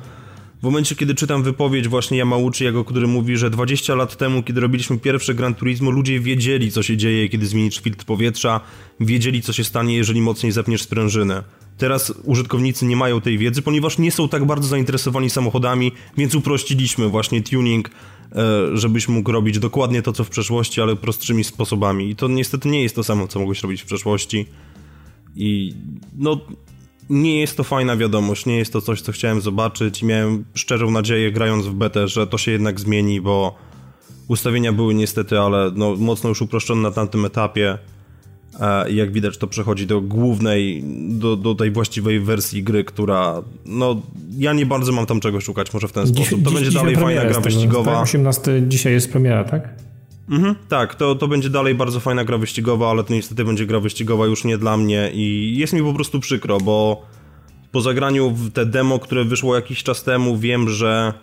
w momencie, kiedy czytam wypowiedź właśnie Yamauchiego, który mówi, że 20 lat temu, kiedy robiliśmy pierwsze Gran Turismo, ludzie wiedzieli, co się dzieje, kiedy zmienisz filtr powietrza, wiedzieli, co się stanie, jeżeli mocniej zepniesz sprężynę. Teraz użytkownicy nie mają tej wiedzy, ponieważ nie są tak bardzo zainteresowani samochodami, więc uprościliśmy właśnie tuning, e, żebyś mógł robić dokładnie to, co w przeszłości, ale prostszymi sposobami. I to niestety nie jest to samo, co mogłeś robić w przeszłości. I no, nie jest to fajna wiadomość, nie jest to coś, co chciałem zobaczyć i miałem szczerą nadzieję, grając w betę, że to się jednak zmieni, bo ustawienia były niestety, ale no, mocno już uproszczone na tamtym etapie. E, I jak widać, to przechodzi do głównej, do, do tej właściwej wersji gry, która, no, ja nie bardzo mam tam czego szukać, może w ten sposób. To dziś, będzie dalej fajna gra wyścigowa. Tak, 18 dzisiaj jest premiera, tak? Mhm, tak, to, to będzie dalej bardzo fajna gra wyścigowa, ale to niestety będzie gra wyścigowa już nie dla mnie i jest mi po prostu przykro, bo po zagraniu w te demo, które wyszło jakiś czas temu, wiem, że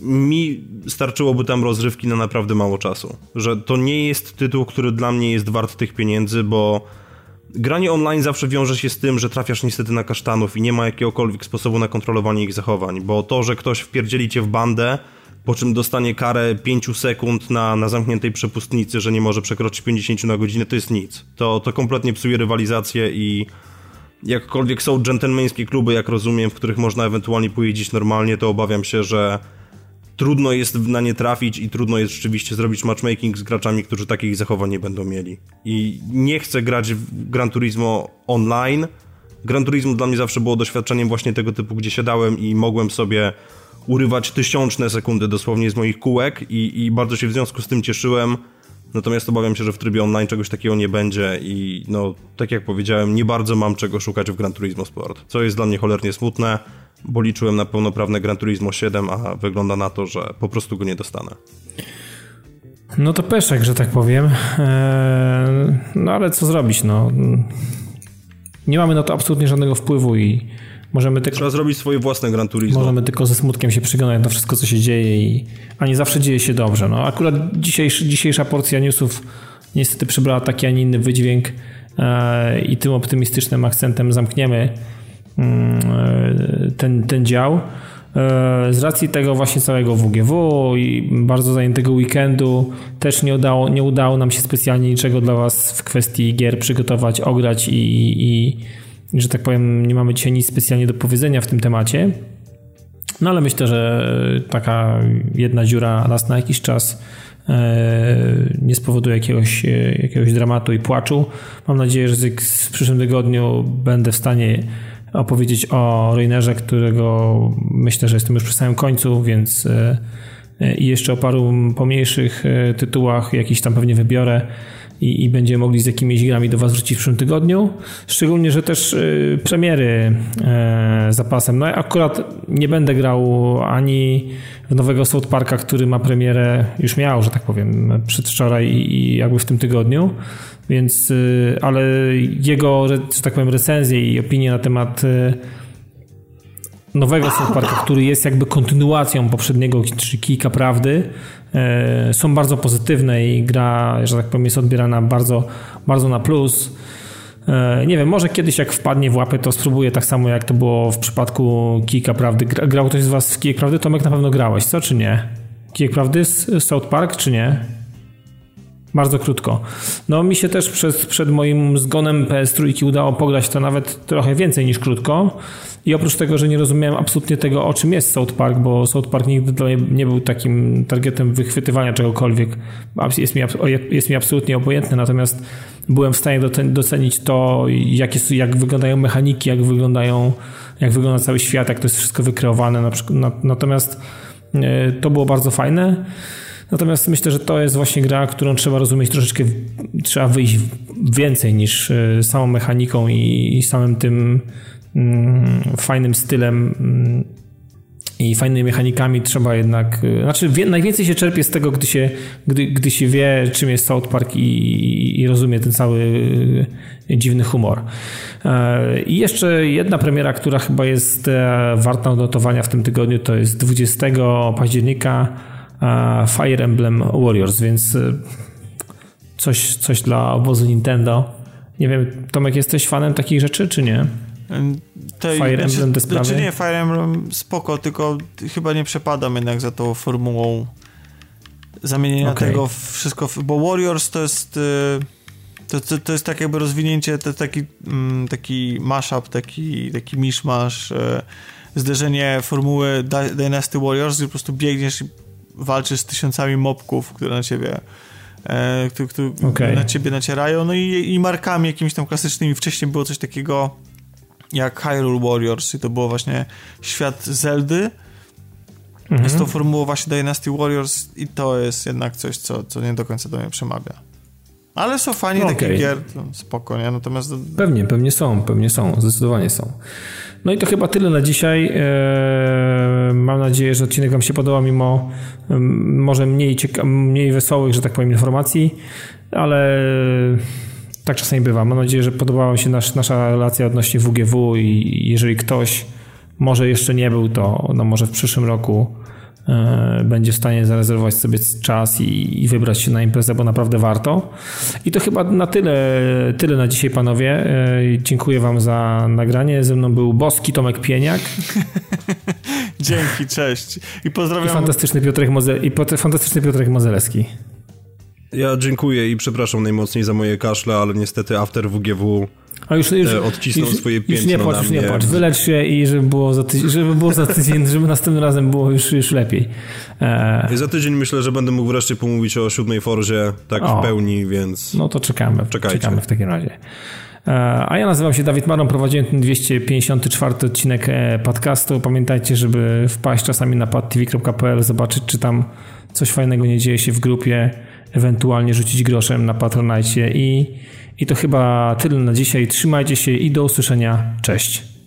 mi starczyłoby tam rozrywki na naprawdę mało czasu. Że to nie jest tytuł, który dla mnie jest wart tych pieniędzy, bo granie online zawsze wiąże się z tym, że trafiasz niestety na kasztanów i nie ma jakiegokolwiek sposobu na kontrolowanie ich zachowań, bo to, że ktoś wpierdzieli cię w bandę, po czym dostanie karę 5 sekund na, na zamkniętej przepustnicy, że nie może przekroczyć 50 na godzinę, to jest nic. To, to kompletnie psuje rywalizację i jakkolwiek są dżentelmeńskie kluby, jak rozumiem, w których można ewentualnie pojeździć normalnie, to obawiam się, że trudno jest na nie trafić i trudno jest rzeczywiście zrobić matchmaking z graczami, którzy takich zachowań nie będą mieli. I nie chcę grać w Gran Turismo online. Gran Turismo dla mnie zawsze było doświadczeniem właśnie tego typu, gdzie siadałem i mogłem sobie urywać tysiączne sekundy dosłownie z moich kółek i, i bardzo się w związku z tym cieszyłem. Natomiast obawiam się, że w trybie online czegoś takiego nie będzie i no, tak jak powiedziałem, nie bardzo mam czego szukać w Gran Turismo Sport, co jest dla mnie cholernie smutne, bo liczyłem na pełnoprawne Gran Turismo 7, a wygląda na to, że po prostu go nie dostanę. No to peszek, że tak powiem. Eee, no ale co zrobić, no. Nie mamy na to absolutnie żadnego wpływu i Możemy tylko, Trzeba zrobić swoje własne Gran Turismo. Możemy tylko ze smutkiem się przyglądać na wszystko, co się dzieje, i, a nie zawsze dzieje się dobrze. No, akurat dzisiejszy, dzisiejsza porcja newsów niestety przybrała taki, a nie inny wydźwięk e, i tym optymistycznym akcentem zamkniemy mm, e, ten, ten dział. E, z racji tego właśnie całego WGW i bardzo zajętego weekendu też nie udało, nie udało nam się specjalnie niczego dla Was w kwestii gier przygotować, ograć i, i że tak powiem, nie mamy dzisiaj nic specjalnie do powiedzenia w tym temacie. No ale myślę, że taka jedna dziura raz na jakiś czas nie spowoduje jakiegoś, jakiegoś dramatu i płaczu. Mam nadzieję, że w przyszłym tygodniu będę w stanie opowiedzieć o Reinerze, którego myślę, że jestem już przy samym końcu, więc i jeszcze o paru pomniejszych tytułach, jakiś tam pewnie wybiorę i, i będziemy mogli z jakimiś grami do Was wrócić w przyszłym tygodniu. Szczególnie, że też y, premiery y, zapasem. No akurat nie będę grał ani w nowego South Parka, który ma premierę, już miał, że tak powiem, przedwczoraj i, i jakby w tym tygodniu. Więc, y, ale jego, że tak powiem, recenzje i opinie na temat nowego South Parka, który jest jakby kontynuacją poprzedniego, czyli Kijka Prawdy, E, są bardzo pozytywne i gra, że tak powiem, jest odbierana bardzo, bardzo na plus. E, nie wiem, może kiedyś jak wpadnie w łapę, to spróbuję tak samo jak to było w przypadku Kijka Prawdy. Grał ktoś z Was w Kijek Prawdy? Tomek na pewno grałeś, co czy nie? Kijek Prawdy z South Park, czy nie? Bardzo krótko. No mi się też przed, przed moim zgonem PS3 udało pograć to nawet trochę więcej niż krótko. I oprócz tego, że nie rozumiałem absolutnie tego, o czym jest South Park, bo South Park nigdy nie był takim targetem wychwytywania czegokolwiek, jest mi, jest mi absolutnie obojętny, natomiast byłem w stanie docenić to, jakie, jak wyglądają mechaniki, jak wyglądają, jak wygląda cały świat, jak to jest wszystko wykreowane. Na przykład, natomiast e, to było bardzo fajne. Natomiast myślę, że to jest właśnie gra, którą trzeba rozumieć troszeczkę, trzeba wyjść więcej niż e, samą mechaniką i samym tym fajnym stylem mm, i fajnymi mechanikami trzeba jednak, y, znaczy wie, najwięcej się czerpie z tego, gdy się, gdy, gdy się wie, czym jest South Park i, i rozumie ten cały y, dziwny humor. E, I jeszcze jedna premiera, która chyba jest e, warta odnotowania w tym tygodniu, to jest 20 października e, Fire Emblem Warriors, więc coś, coś dla obozu Nintendo. Nie wiem, Tomek, jesteś fanem takich rzeczy, czy nie? Tej, Fire Emblem znaczy, te sprawy? Znaczy nie, Fire Emblem spoko, tylko chyba nie przepadam jednak za tą formułą zamienienia okay. tego wszystko, bo Warriors to jest y, to, to, to jest tak jakby rozwinięcie, to taki, mm, taki mashup, taki, taki miszmasz, y, zderzenie formuły Dynasty Warriors, gdzie po prostu biegniesz i walczysz z tysiącami mobków, które na ciebie e, które, które okay. na ciebie nacierają, no i, i markami jakimiś tam klasycznymi. Wcześniej było coś takiego jak Hyrule Warriors i to było właśnie świat Zeldy. Mhm. Jest to formuła właśnie Dynasty Warriors i to jest jednak coś, co, co nie do końca do mnie przemawia. Ale są fani okay. takich gier, spoko, nie? Natomiast... Pewnie, pewnie są, pewnie są, zdecydowanie są. No i to chyba tyle na dzisiaj. Eee, mam nadzieję, że odcinek Wam się podobał, mimo może mniej, cieka- mniej wesołych, że tak powiem, informacji, ale tak czasami bywa. Mam nadzieję, że podobała się nasz, nasza relacja odnośnie WGW i jeżeli ktoś może jeszcze nie był, to no może w przyszłym roku e, będzie w stanie zarezerwować sobie czas i, i, wybrać się na imprezę, bo naprawdę warto. I to chyba na tyle, tyle na dzisiaj, panowie. E, dziękuję wam za nagranie. Ze mną był Boski Tomek Pieniak. Dzięki, cześć. I pozdrawiam. I fantastyczny Piotrek, Moze- i fantastyczny Piotrek Mozelewski. Ja dziękuję i przepraszam najmocniej za moje kaszle, ale niestety After WGW a już, już, e, odcisnął już, swoje piętno nie płacz, nie płacz. Wylecz się i żeby było za tydzień, żeby było za tydzień, żeby następnym razem było już, już lepiej. E... Za tydzień myślę, że będę mógł wreszcie pomówić o siódmej Forzie tak o, w pełni, więc... No to czekamy. Czekajcie. Czekamy w takim razie. E, a ja nazywam się Dawid Maron, prowadziłem ten 254 odcinek e, podcastu. Pamiętajcie, żeby wpaść czasami na padtv.pl, zobaczyć, czy tam coś fajnego nie dzieje się w grupie ewentualnie rzucić groszem na Patronite i, i to chyba tyle na dzisiaj. Trzymajcie się i do usłyszenia. Cześć.